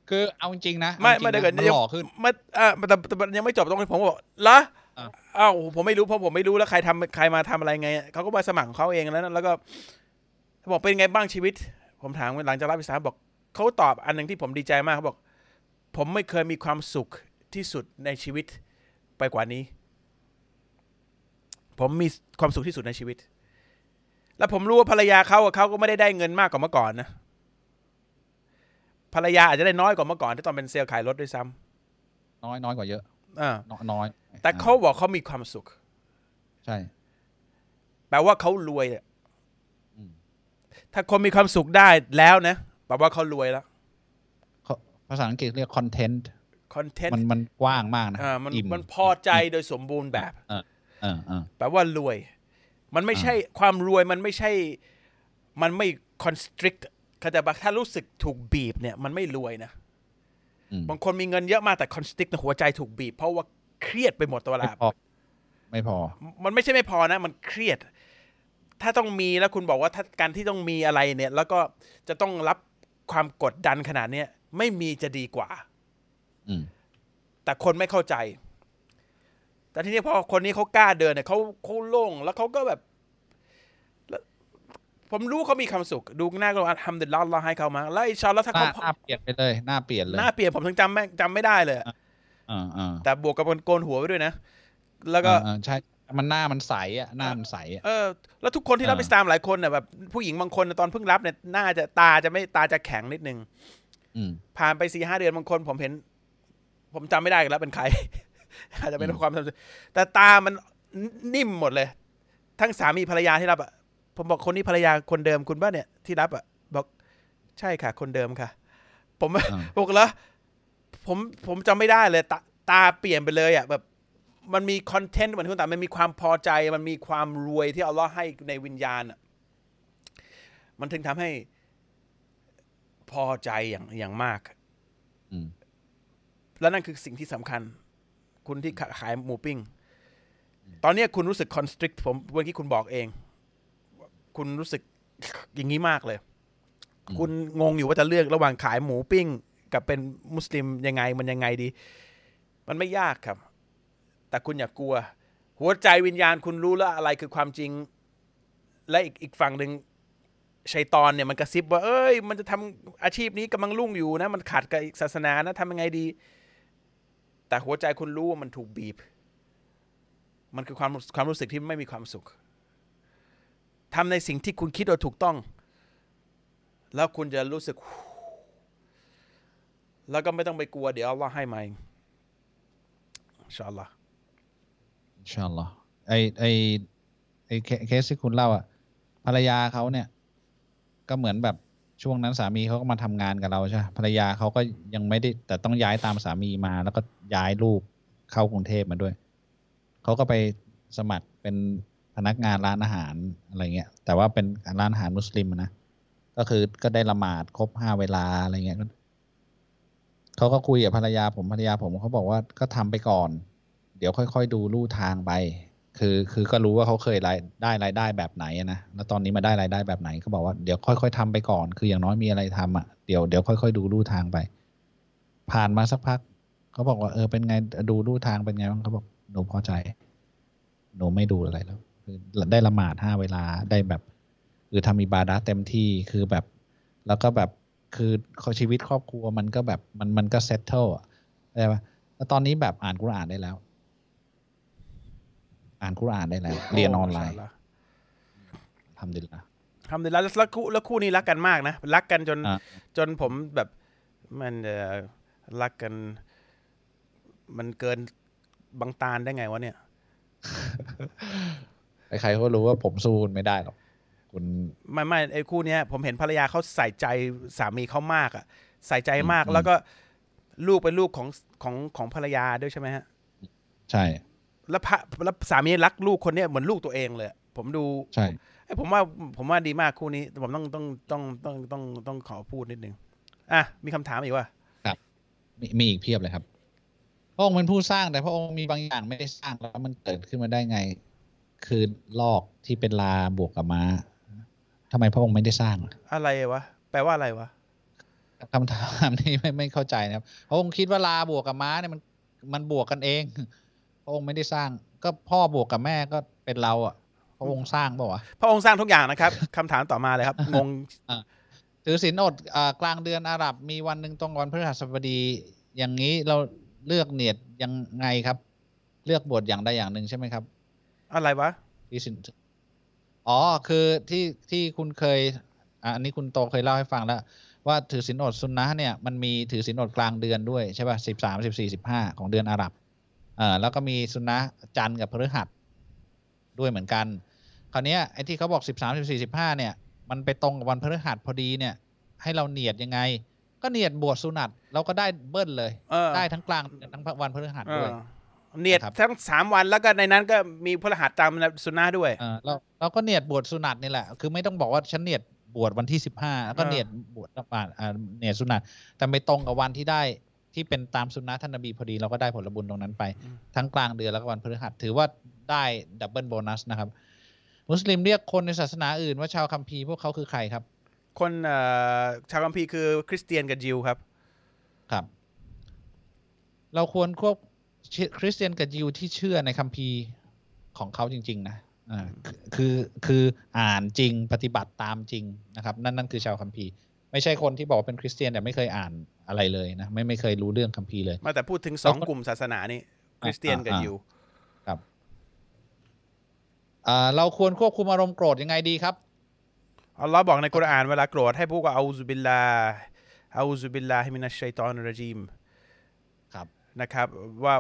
คือเอาจริงๆนะ ไม่อาจริงๆไม่ได้เกิดนะมันหล่อขึ้นไม่อ่าแต่แต่แต่ยังไม่จบตรงนี้ผมก็บอกเหรออะอ้าวผมไม่รู้เพราะผมไม่รู้แล้วใครทำใครมาทำอะไรไงเขาก็มาสมัครของเขาเองแล้วนะแล้วก็บอกเป็นไงบ้างชีวิต ผมถามหลังจากรับวิสาบอกเขาตอบอันหนึ่งที่ผมดีใจมากเขาบอก ผมไม่เคยมีความสุขที่สุดในชีวิตไปกว่านี้ ผมมีความสุขที่สุดในชีวิต แล้วผมรู้ว่าภรรยาเขาอะเขาก็ไม่ได้ได้เงินมากกว่าเมื่อก่อนนะ ภรรยาอาจจะได้น้อยกว่าเมื่อก่อนที่ตอนเป็นเซลล์ขายรถด้วยซ้ำน้อยน้อยกว่าเยอะอ่าน้อยน้อย แต่เขาบอกเขามีความสุข ใช่ แปลว่าเขารวยอะอืมถ้าคนมีความสุขได้แล้วนะแปลว่าเขารวยแล้วเขาภาษาอังกฤษเรียก content คอนเทนมันต์มันกว้างมากนะอ่ามันอิ่มมันพอใจโดยสมบูรณ์แบบเออเออ แปลว่ารวย มันไม่ใช่ความรวยมันไม่ใช่ มันไม่ constrict เข้าใจปะถ้ารู้สึกถูกบีบเนี่ยมันไม่รวยนะอืมบางคนมีเงินเยอะมากแต่ constrict ในหัวใจถูกบีบ เพราะว่าเครียดไปหมดตัวไม่ละพอไม่พอ มันไม่ใช่ไม่พอนะ มันเครียด ถ้าต้องมีแล้วคุณบอกว่าถ้าการที่ต้องมีอะไรเนี่ย แล้วก็จะต้องรับความกดดันขนาดเนี้ยไม่มีจะดีกว่าอืมแต่คนไม่เข้าใจ แต่ทีนี้พอคนนี้เขากล้าเดินเนี่ยเขาเขาโล่งแล้วเขาก็แบบแล้วผมรู้เขามีความสุข ดูหน้าก็อัลฮัมดุลิลลาฮ์อัลลอฮ์ให้เขามาแล้วอินชาอัลลอฮ์ถ้าหน้าเขาหน้าเปลี่ยนไปเลยหน้าเปลี่ยนเลยหน้าเปลี่ยนผมถึงจำไม่จำไม่ได้เลยอ่าอ่าแต่บวกกับโกนหัวไปด้วยนะ แล้วก็อ่าใช่มันหน้ามันใสอะหน้ามันใสอะเออแล้วทุกคนที่รับอ่าอิสลามหลายคนเนี่ยแบบผู้หญิงบางคนน่ะตอนเพิ่งรับเนี่ยหน้าจะตาจะไม่ตาจะแข็งนิดนึงอืมผ่านไปสี่ห้าเดือนบางคนผมเห็น ผมจำไม่ได้กันแล้วเป็นใคร อาจจะเป็นอืมความจำแต่ตามันนิ่มหมดเลย ทั้งสามีภรรยาที่รับอะผมบอกคนนี้ภรรยาคนเดิมคุณบ้าเนี่ยที่รับอะบอกใช่ค่ะ คนเดิมค่ะ ผมอ่าบอกแล้วผมผมจำไม่ได้เลย ตาตาเปลี่ยนไปเลยอะแบบมันมีคอนเทนต์เหมือนคุณตามันมีความพอใจ มันมีความรวยที่อัลลอฮ์ให้ในวิญญาณอะมันถึงทำให้พอใจอย่างอย่างมากอืมแล้วนั่นคือสิ่งที่สำคัญ คุณที่ขาขายหมูปิ้ง ตอนเนี้ยคุณรู้สึก constrict ผมเมื่อกี้คุณบอกเอง คุณรู้สึกอย่างนี้มากเลย คุณงงอยู่ว่าจะเลือกระหว่างขายหมูปิ้ง กับเป็นมุสลิมยังไงมันยังไงดี มันไม่ยากครับ แต่คุณอย่ากลัว หัวใจวิญญาณคุณรู้แล้วอะไรคือความจริง และอีกอีกฝั่งหนึ่งชัยตอนเนี่ยมันกระซิบว่า เอ้ย มันจะทำอาชีพนี้กำลังรุ่งอยู่นะ มันขัดกับศาสนานะทำยังไงดี แต่หัวใจคุณรู้ว่ามันถูกบีบ มันคือความความรู้สึกที่ไม่มีความสุขทำในสิ่งที่คุณคิดว่าถูกต้อง แล้วคุณจะรู้สึก แล้วก็ไม่ต้องไปกลัวเดี๋ยวอัลลอฮ์ให้มาเองชาอัลลอฮ์ชาอัลลอฮ์ไอไอไอเคเคสที่คุณเล่าอะภรรยาเขาเนี่ย ก็เหมือนแบบ ช่วงนั้นสามีเขาก็มาทำงานกับเราใช่ไหมภรรยาเขาก็ยังไม่ได้ แต่ต้องย้ายตามสามีมา แล้วก็ย้ายลูกเข้ากรุงเทพมาด้วยเขาก็ไปสมัครเป็นพนักงานร้านอาหารอะไรเงี้ย แต่ว่าเป็นร้านอาหารมุสลิมนะก็คือก็ได้ละหมาดครบห้าเวลาอะไรเงี้ยเขาก็คุยกับภรรยาผมภรรยาผมเขาบอกว่าก็ทำไปก่อน เดี๋ยวค่อยๆดูลู่ทางไป คือคือก็รู้ว่าเขาเคยรายได้รายได้แบบไหนนะแล้วตอนนี้มาได้รายได้แบบไหนก็บอกว่าเดี๋ยวค่อยๆทำไปก่อน คืออย่างน้อยมีอะไรทำอะเดี๋ยวเดี๋ยวค่อยๆดูลู่ทางไป ผ่านมาสักพักเขาบอกว่าเออเป็นไงดูลู่ทางเป็นไงบ้างเขาบอกหนูพอใจ หนูไม่ดูอะไรแล้ว คือได้ละหมาดห้าเวลาได้แบบ คือทำอิบาดะเต็มที่คือแบบ แล้วก็แบบคือชีวิตครอบครัวมันก็แบบมันมันก็เซตเทิลอะเข้าใจปะแล้วตอนนี้แบบอ่านกุรอานได้แล้ว อ่านกุรอานได้แล้ว เรียนออนไลน์อินชาอัลลอฮ์ทำดีละทำดีแล้วแล้วคู่แล้วคู่นี้รักกันมากนะรักกันจนอะจนผมแบบมันเอ่อรักกัน มันเกินบางตาลได้ไงวะเนี่ยใครๆก็รู้ว่าผมสู้คุณไม่ได้หรอกคุณไม่ไม่ไอ้คู่เนี้ย ผมเห็นภรรยาเขาใส่ใจสามีเขามากอะใส่ใจมากอืมแล้วก็ลูกเป็นลูกของของของภรรยาด้วยใช่ไหมฮะ ใช่ แล้วพระแล้วสามีรักลูกคนเนี้ยเหมือนลูกตัวเองเลยผมดูใช่เอ้ยผมว่าผมว่าดีมากคู่นี้แต่ผมต้องต้องต้องต้องต้องต้องขอพูดนิดนึงอะมีคำถามอีกว่ามีมีอีกเพียบเลยครับ พระองค์เป็นผู้สร้างแต่พระองค์มีบางอย่างไม่ได้สร้างแล้วมันเกิดขึ้นมาได้ไง คือลอกที่เป็นลาบวกกับม้าทำไมพระองค์ไม่ได้สร้างล่ะอะไรวะแปลว่าอะไรวะคำถามนี้ไม่ไม่เข้าใจนะครับพระองค์คิดว่าลาบวกกับม้าเนี่ยมันมันบวกกันเอง พระองค์ไม่ได้สร้าง ก็พ่อบวกกับแม่ก็เป็นเราอะ พระองค์สร้างเปล่าวะพระองค์สร้างทุกอย่างนะครับคำถามต่อมาเลยครับงงถือศีลอดอ่ากลางเดือนอาหรับมีวันหนึ่งตรงวันพฤหัสบดี อย่างนี้เราเลือกเนียดยังไงครับ เลือกบวชอย่างใดอย่างหนึ่งใช่ไหมครับ อะไรวะที่สินอ๋อคือที่ที่คุณเคยอะอันนี้คุณโตเคยเล่าให้ฟังแล้วว่าถือศีลอดซุนนะห์เนี่ยมันมีถือศีลอดกลางเดือนด้วยใช่ป่ะสิบสามสิบสี่สิบห้าของเดือนอาหรับเอ่าแล้วก็มีซุนนะห์จันทร์กับพฤหัสด้วยเหมือนกัน คราวเนี้ยไอ้ที่เขาบอกสิบสามสิบสี่สิบห้าเนี่ย มันไปตรงกับวันพฤหัสพอดีเนี่ย ให้เราเนียดยังไง ก็เนียดบวชสุนัตเราก็ได้เบิ้ลเลยเออได้ทั้งกลางเดือนทั้งวันพฤหัสเอด้วยอเนียดนะครับทั้งสามวันแล้วก็ในนั้นก็มีพฤหัสตามสุนนะฮ์ด้วยเออเราเราก็เนียดบวชสุนัตนี่แหละ คือไม่ต้องบอกว่าฉันเนียดบวชวันที่สิบห้าแล้วก็เออเนียดบวชอ่าอ่าเนียดสุนัตแต่ไม่ตรงกับวันที่ได้ ที่เป็นตามสุนนะท่านนบีพอดีเราก็ได้ผลบุญตรงนั้นไป ทั้งกลางเดือนแล้วก็วันพฤหัสถือว่าได้ double bonus นะครับ มุสลิมเรียกคนในศาสนาอื่นว่าชาวคัมภีร์พวกเขาคือใครครับ คนเอ่อชาวคัมภีร์คือคริสเตียนกับยิวครับ ครับ เราควรควบคริสเตียนกับยิวที่เชื่อในคัมภีร์ของเขาจริง ๆ นะอ่าคือคืออ่านจริงปฏิบัติตามจริงนะครับ นั่นนั่นคือชาวคัมภีร์ ไม่ใช่คนที่บอกว่าเป็นคริสเตียนแต่ไม่เคยอ่านอะไรเลยนะไม่ไม่เคยรู้เรื่องคัมภีร์เลยมาแต่พูดถึงสองกลุ่มศาสนานี่คริสเตียนกับอ่ายิวครับอ่าเราควรควบคุมอารมณ์โกรธยังไงดีครับอัลลอฮ์บอกในกุรอานเวลาโกรธให้พูดว่าأعوذ بالله أعوذ بالله من الشيطان الرجيمครับนะครับ ว่า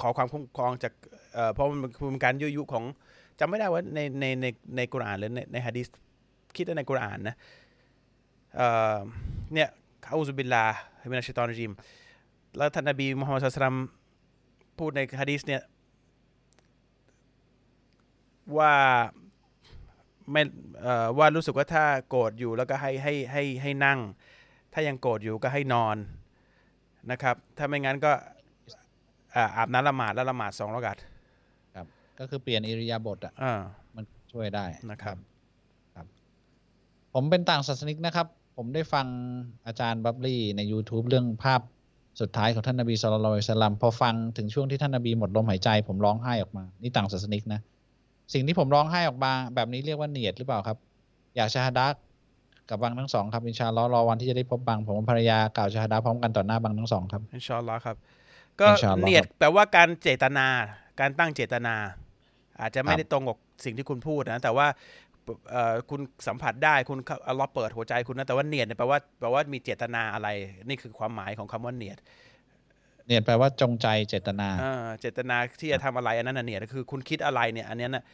ขอความคุ้มครองจากเอ่อเพราะมันเป็นการยุยงของจำไม่ได้ว่าในในในในกุรอานหรือในในฮะดีษคิดว่าในกุรอานนะ เอ่อเนี่ยأعوذ بالله من الشيطان الرجيمแล้วท่านนบีมุฮัมมัดصلى الله عليه وسلمพูดในฮะดีษเนี่ยว่าไม่เอ่อว่ารู้สึกว่าถ้าโกรธอยู่แล้วก็ให้ให้ให้ให้นั่ง ถ้ายังโกรธอยู่ก็ให้นอนนะครับ ถ้าไม่งั้นก็อ่าอาบน้ำละหมาดแล้วละหมาดสองรกัดครับ ก็คือเปลี่ยนอิริยาบถอะอ่ามันช่วยได้นะครับ ครับ ผมเป็นต่างศาสนิกนะครับ ผมได้ฟังอาจารย์บับลี่ใน YouTube เรื่องภาพสุดท้ายของท่านนบีสุลต่านละสัลลัมพอฟังถึงช่วงที่ท่านนบีหมดลมหายใจ ผมร้องไห้ออกมา นี่ต่างศาสนิกนะ สิ่งที่ผมร้องไห้ออกมา แบบนี้เรียกว่าเนียดหรือเปล่าครับ อยากชาฮาดะห์กับบังทั้งสองครับอินชาอัลลอฮ์รอวันที่จะได้พบบังผมกับภรรยากล่าวชาฮาดะห์พร้อมกันต่อหน้าบังทั้งสองครับอินชาอัลลอฮ์ครับ ก็อินชาอัลลอฮ์เนียดครับแปลว่าการเจตนา การตั้งเจตนา อาจจะไม่ครับได้ตรงกับสิ่งที่คุณพูดนะ แต่ว่าเอ่อ คุณสัมผัสได้คุณอัลลอฮ์เปิดหัวใจคุณนะแต่ว่าเนียดเนี่ยแปลว่าแปลว่ามีเจตนาอะไร นี่คือความหมายของคำว่าเนียดเนียดแปลว่าจงใจเจตนาเออเจตนาที่จะทำอะไรอันนั้นน่ะเนียดคือคุณคิดอะไรเนี่ย อันเนี้ยน่ะ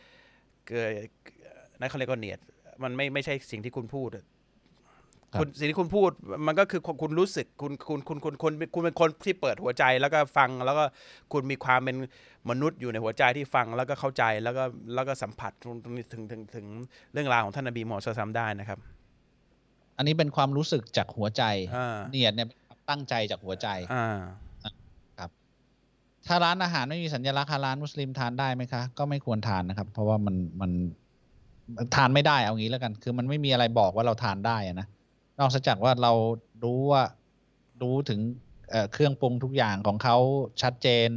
เกิดนั่นเขาเรียกว่าเนียดมันไม่ไม่ใช่สิ่งที่คุณพูด ครับคุณสิ่งที่คุณพูดมันก็คือคุณรู้สึกคุณคุณคุณคุณคุณคุณเป็นคนที่เปิดหัวใจแล้วก็ฟังแล้วก็คุณมีความเป็นมนุษย์อยู่ในหัวใจที่ฟังแล้วก็เข้าใจแล้วก็แล้วก็สัมผัสตรงตรงนี้ถึงถึงถึงเรื่องราวของท่านนบีมูฮัมมัดศ็อลลัลลอฮุอะลัยฮิวะซัลลัมได้นะครับ อันนี้เป็นความรู้สึกจากหัวใจอ่าเนียดเนี่ยเป็นความตั้งใจจากหัวใจอ่าถ้าร้านอาหารไม่มีสัญลักษณ์ฮาลาลมุสลิมทานได้ไหมคะ ก็ไม่ควรทานนะครับ เพราะว่ามันมันมันทานไม่ได้เอางี้แล้วกัน คือมันไม่มีอะไรบอกว่าเราทานได้อะนะ นอกจากว่าเรารู้ว่ารู้ถึงเอ่อเครื่องปรุงทุกอย่างของเขาชัดเจน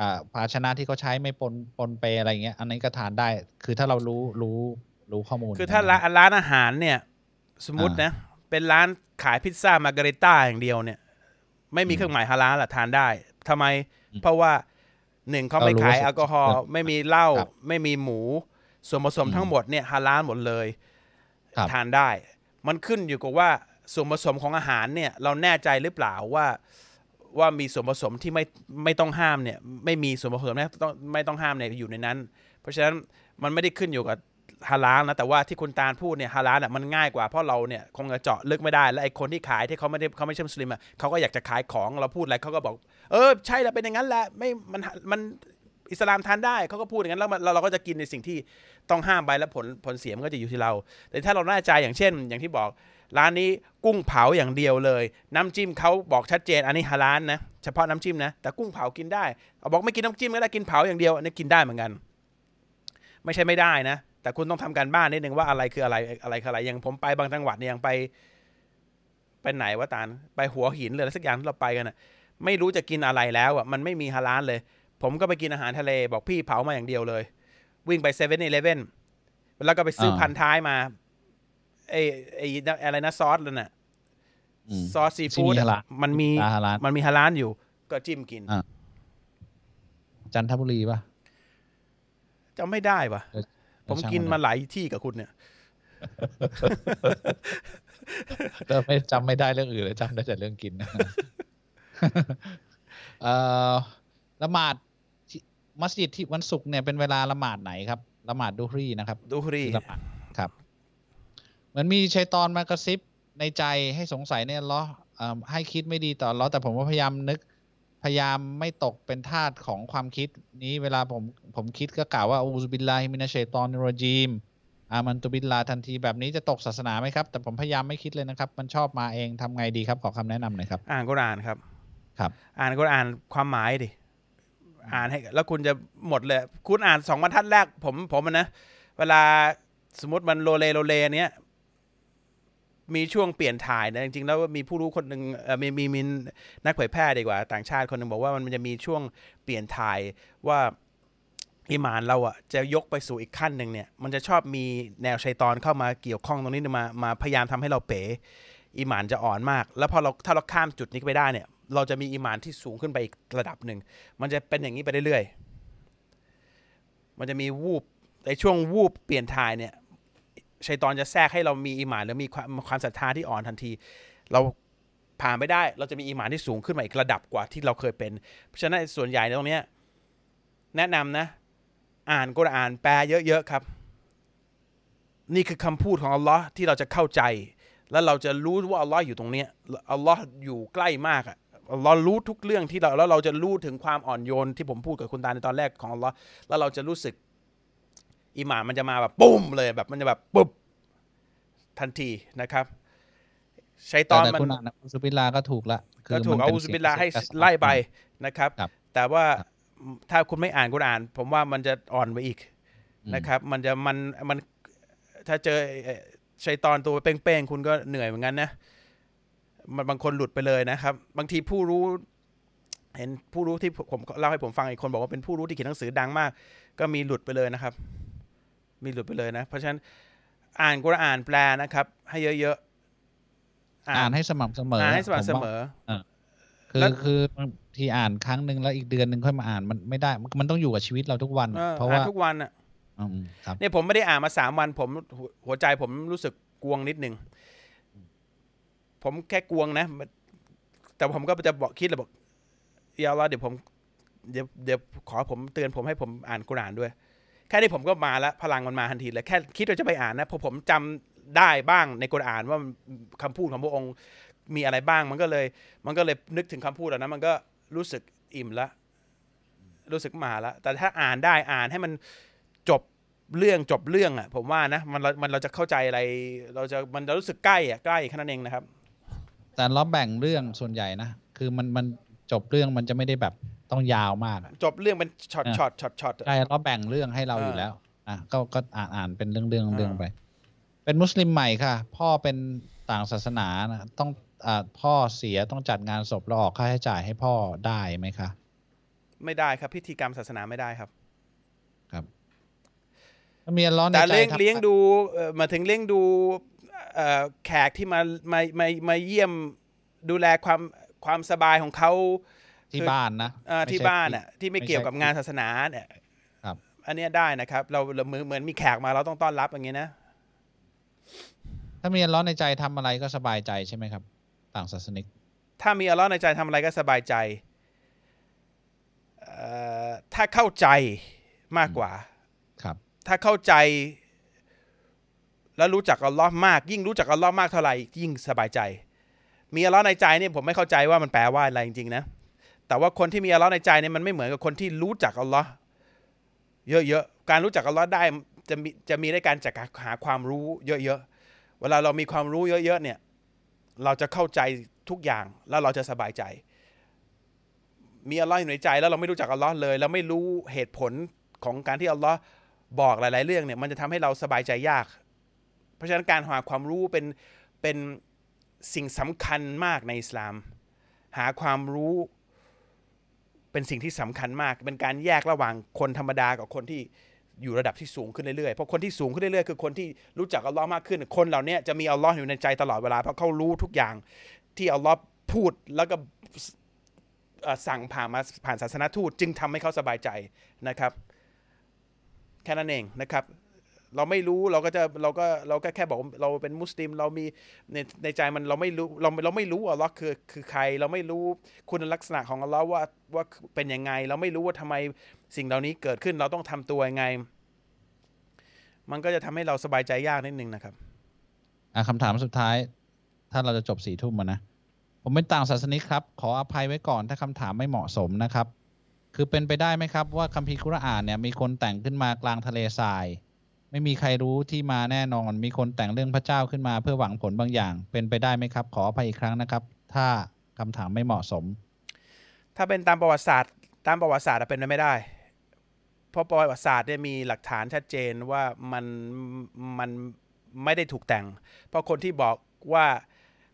อ่าภาชนะที่เขาใช้ไม่ปนปนเปอะไรเงี้ย อันนี้ก็ทานได้ คือถ้าเรารู้รู้รู้ข้อมูล คือถ้าร้านร้านอาหารเนี่ย สมมตินะเป็นร้านขายพิซซ่ามาร์การิต้าอย่างเดียวเนี่ย ไม่มีเครื่องหมายฮาลาลละทานได้ทำไม เพราะว่าหนึ่งเขาไม่ขายแอลกอฮอล์ไม่มีเหล้าไม่มีหมู ส่วนผสมทั้งหมดเนี่ยฮาลาลหมดเลยครับทานได้ มันขึ้นอยู่กับว่าส่วนผสมของอาหารเนี่ยเราแน่ใจหรือเปล่าว่าว่ามีส่วนผสมที่ไม่ไม่ต้องห้ามเนี่ยไม่มีส่วนผสมที่ต้องไม่ต้องห้ามเนี่ยอยู่ในนั้น เพราะฉะนั้นมันไม่ได้ขึ้นอยู่กับฮาลาลนะแต่ว่าที่คุณตาลพูดเนี่ยฮาลาลอะมันง่ายกว่าเพราะเราเนี่ยคงจะเจาะลึกไม่ได้และไอ้คนที่ขายที่เขาไม่ได้เขาไม่ใช่มุสลิมอะเขาก็อยากจะขายของเราพูดอะไรเขาก็บอก เออใช่แล้วเป็นอย่างนั้นแหละไม่มันมัน อิสลามทานได้เขาก็พูดอย่างนั้นแล้วเราเราก็จะกินในสิ่งที่ต้องห้ามไปแล้วผลผลเสียมันก็จะอยู่ที่เรา แต่ถ้าเราแน่ใจอย่างเช่น อย่างที่บอกร้านนี้กุ้งเผาอย่างเดียวเลย น้ำจิ้มเขาบอกชัดเจน อันนี้ฮาลาลนะเฉพาะน้ำจิ้มนะแต่กุ้งเผากินได้เอาบอกไม่กินน้ำจิ้มก็ได้กินเผาอย่างเดียวอันนี้กินได้เหมือนกัน ไม่ใช่ไม่ได้นะ แต่คุณต้องทำการบ้านนิดนึงว่าอะไรคืออะไรอะไรคืออะไรอย่างผมไปบางจังหวัดเนี่ยอย่างไปไปไหนวะตาลไปหัวหินเลยอะไรสักอย่างที่เราไปกันอะ ไม่รู้จะกินอะไรแล้วอะมันไม่มีฮาลาลเลย ผมก็ไปกินอาหารทะเลบอกพี่เผามาอย่างเดียวเลย วิ่งไปเซเว่นอีเลฟเว่นแล้วก็ไปซื้อพันท้ายมาไอ้ไอ้อะไรนะซอสเลยน่ะอืมซอสซีฟู้ดที่มีฮาลาลมันมีฮาลาลมันมีฮาลาลอยู่ ก็จิ้มกินอะจันทบุรีป่ะจำไม่ได้ปะเออผมช่างกินมันมาหลายที่กับคุณเนี่ยแต่ไม่จำไม่ได้เรื่องอื่นเลยจำได้แต่เรื่องกินเอ่อละหมาดที่ มัสยิดที่วันศุกร์เนี่ยเป็นเวลาละหมาดไหนครับละหมาดดูฮรีนะครับดูฮรีคือละหมาดครับ เหมือนมีชัยตอนมากระซิบในใจให้สงสัยเนี่ยล้อให้คิดไม่ดีต่ออัลเลาะห์แต่ผมก็พยายามนึกพยายามไม่ตกเป็นทาสของความคิดนี้เวลาผมผมคิดก็กล่าวว่าอูซบิลลาฮิมินาชัยตอนิรรจีมอามันตุบิลลาทันทีแบบนี้จะตกศาสนาไหมครับ แต่ผมพยายามไม่คิดเลยนะครับ มันชอบมาเองทำไงดีครับ ขอคำแนะนำหน่อยครับ อ่านกุรอานครับ ครับ อ่านกุรอานความหมายดิ อ่านให้ แล้วคุณจะหมดเลย คุณอ่านสองบรรทัดแรก ผมผมนะ เวลาสมมติมันโลเลโลเลเนี้ยมีช่วงเปลี่ยนถ่ายนะจริงๆแล้วมีผู้รู้คนหนึ่งมีมีมีนักเผยแพร่ดีกว่า ต่างชาติคนหนึ่งบอกว่ามันจะมีช่วงเปลี่ยนถ่ายว่าอิมานเราอะจะยกไปสู่อีกขั้นหนึ่งเนี่ย มันจะชอบมีแนวชัยตอนเข้ามาเกี่ยวข้องตรงนี้มามาพยายามทำให้เราเป๋อิมานจะอ่อนมาก แล้วพอเราถ้าเราข้ามจุดนี้ไปได้เนี่ย เราจะมีอิมานที่สูงขึ้นไปอีกระดับหนึ่ง มันจะเป็นอย่างนี้ไปเรื่อยๆ มันจะมีวูบในช่วงวูบเปลี่ยนถ่ายเนี่ยชัยตอนจะแทรกให้เรามีอิมานหรือมีความความศรัทธาที่อ่อนทันที เราผ่านไปได้ เราจะมีอีมานที่สูงขึ้นมาอีกระดับกว่าที่เราเคยเป็น เพราะฉะนั้นส่วนใหญ่ในตรงนี้แนะนำนะ อ่านกุรอานแปลเยอะๆครับ นี่คือคำพูดของอัลลอฮ์ที่เราจะเข้าใจ แล้วเราจะรู้ว่าอัลลอฮ์อยู่ตรงเนี้ยอัลลอฮ์อยู่ใกล้มากอะ อัลลอฮ์รู้ทุกเรื่องที่เราแล้วเราจะรู้ถึงความอ่อนโยนที่ผมพูดกับคุณตาในตอนแรกของอัลลอฮ์แล้วเราจะรู้สึกอีหมานมันจะมาแบบปุ้มเลยแบบมันจะแบบปุ๊บทันทีนะครับชัยตแต่อนแต่มันคุณอ่านอุซุบิลลาก็ถูกละคืก็ถูกมันเอาป็นอุสสียงบิลลาให้กระสับไล่ไปนะครับครับ แต่ว่าถ้าคุณไม่อ่านกุรอาน ผมว่ามันจะอ่อนไปอีกอืมนะครับ มันจะมันมันถ้าเจอเอ่อชัยตอนตัวเป้งๆคุณก็เหนื่อยเหมือนกันนะ มันบางคนหลุดไปเลยนะครับ บางทีผู้รู้ เห็นผู้รู้ที่ผมเล่าให้ผมฟังอีกคนบอกว่าเป็นผู้รู้ที่เขียนหนังสือดังมาก ก็มีหลุดไปเลยนะครับ มีหลุดไปเลยนะ เพราะฉะนั้นอ่านกุรอานแปลนะครับ ให้เยอะๆอ่านให้สม่ำเสมออ่านให้สม่ำผเสว่ามอคือแล้วคือบางทีอ่านครั้งหนึ่งแล้วอีกเดือนหนึ่งค่อยมาอ่านมันไม่ได้มันมันต้องอยู่กับชีวิตเราทุกวันเออเพราะอ่านว่าทุกวันอะอืมครับเนี่ยผมไม่ได้อ่านมาสามวันผมหัวหัวใจผมรู้สึกกวงนิดหนึ่ง ผมแค่กวงนะ แต่ผมก็จะบอกคิดเลยบอกยาอัลอเดี๋ยวผมเดี๋ยวเดี๋ยวขอผมเตือนผมให้ผมอ่านกุรานด้วย แค่นี้ผมก็มาแล้วพลังมันมาทันทีเลยแค่คิดว่าจะไปอ่านนะพอผมจำได้บ้างในกุรานว่าคำพูดของพระองค์มีอะไรบ้าง มันก็เลย มันก็เลยนึกถึงคำพูดเหล่านั้นมันก็รู้สึกอิ่มละรู้สึกมาแล้วแต่ถ้าอ่านได้อ่านให้มันจบเรื่องจบเรื่องอะ ผมว่านะมันเรามันเราจะเข้าใจอะไร เราจะมันจะรู้สึกใกล้อะใกล้แค่นั้นเองนะครับ แต่เราแบ่งเรื่องส่วนใหญ่นะ คือมันมันจบเรื่องมันจะไม่ได้แบบต้องยาวมากอะจบเรื่องเป็นช็อตอ่าช็อตช็อตช็อตใช่เราแบ่งเรื่องให้เราเออออยู่แล้ว อะก็ก็อ่านอ่านเป็นเรื่องเรื่องเรื่องอ่าไป เป็นมุสลิมใหม่ค่ะ พ่อเป็นต่างศาสนานะต้องอ่าพ่อเสียต้องจัดงานศพแล้วออกค่าใช้จ่ายให้พ่อได้ไหมคะ ไม่ได้ครับ พิธีกรรมศาสนาไม่ได้ครับ ครับถ้ามีอัลเลอฮ์ในแต่ใจเลี้ยงทำเลี้ยงดูเอ่อมาถึงเลี้ยงดูเอ่อ แขกที่มามามามาเยี่ยมดูแลความความสบายของเขาที่คือบ้านนะเอ่อไม่ที่ใช่บ้านอะที่ไม่ไม่ใช่เกี่ยวกับงานศาสนาเนี่ยครับอันเนี้ยได้นะครับเราเราเหมือนเหมือนมีแขกมาเราต้องต้อนรับอย่างเงี้ยนะ ถ้ามีอัลเลอฮ์ในใจทำอะไรก็สบายใจใช่ไหมครับ ต่างศาสนิก ถ้ามีอัลเลอฮ์ในใจทำอะไรก็สบายใจเอ่อถ้าเข้าใจมากกว่า ครับ ถ้าเข้าใจ แล้วรู้จักอัลลอฮ์มาก ยิ่งรู้จักอัลลอฮ์มากเท่าไหร่ยิ่งสบายใจ มีอัลลอฮ์ในใจเนี่ยผมไม่เข้าใจว่ามันแปลว่าอะไรจริงๆนะแต่ว่าคนที่มีอัลลอฮ์ในใจเนี่ยมันไม่เหมือนกับคนที่รู้จักอัลลอฮ์เยอะๆการรู้จักอัลลอฮ์ได้จะมีจะมีได้การจากหาความรู้เยอะๆเวลาเรามีความรู้เยอะๆเนี่ยเราจะเข้าใจทุกอย่างแล้วเราจะสบายใจ มีอัลลอฮ์อยู่ในใจแล้วเราไม่รู้จักอัลลอฮ์เลยแล้วไม่รู้เหตุผลของการที่อัลลอฮ์บอกหลาย ๆ เรื่องเนี่ยมันจะทำให้เราสบายใจยาก เพราะฉะนั้นการหาความรู้เป็นเป็นสิ่งสำคัญมากในอิสลาม หาความรู้เป็นสิ่งที่สำคัญมาก เป็นการแยกระหว่างคนธรรมดากับคนที่อยู่ระดับที่สูงขึ้นเรื่อยๆ เพราะคนที่สูงขึ้นเรื่อยๆ คือคนที่รู้จักอัลลอฮ์มากขึ้น คนเหล่านี้จะมีอัลลอฮ์อยู่ในใจตลอดเวลา เพราะเขารู้ทุกอย่างที่อัลลอฮ์พูดแล้วก็สั่งผ่านมาผ่านศาสนทูต จึงทำให้เขาสบายใจนะครับ แค่นั้นเองนะครับ เราไม่รู้เราก็จะเราก็เราก็แค่บอกเราเป็นมุสลิมเรามีในในใจมันเราไม่รู้เราเราไม่รู้อัลลอฮ์คือคือใคร เราไม่รู้คุณลักษณะของอัลลอฮ์ว่าว่าเป็นยังไง เราไม่รู้ว่าทำไมสิ่งเหล่านี้เกิดขึ้นเราต้องทำตัวยังไง มันก็จะทำให้เราสบายใจยากนิดนึงนะครับอะคำถามสุดท้าย ถ้าเราจะจบสี่ทุ่มอะนะผมเป็นต่างศาสนิกครับ ขออภัยไว้ก่อนถ้าคำถามไม่เหมาะสมนะครับ คือเป็นไปได้ไหมครับว่าคัมภีร์กุรอานเนี่ยมีคนแต่งขึ้นมากลางทะเลทราย ไม่มีใครรู้ที่มาแน่นอน มีคนแต่งเรื่องพระเจ้าขึ้นมาเพื่อหวังผลบางอย่าง เป็นไปได้ไหมครับ ขออภัยอีกครั้งนะครับ ถ้าคำถามไม่เหมาะสม ถ้าเป็นตามประวัติศาสตร์ ตามประวัติศาสตร์เป็นไปไม่ได้ เพราะประวัติศาสตร์เนี่ยมีหลักฐานชัดเจนว่ามันมันไม่ได้ถูกแต่ง เพราะคนที่บอกว่า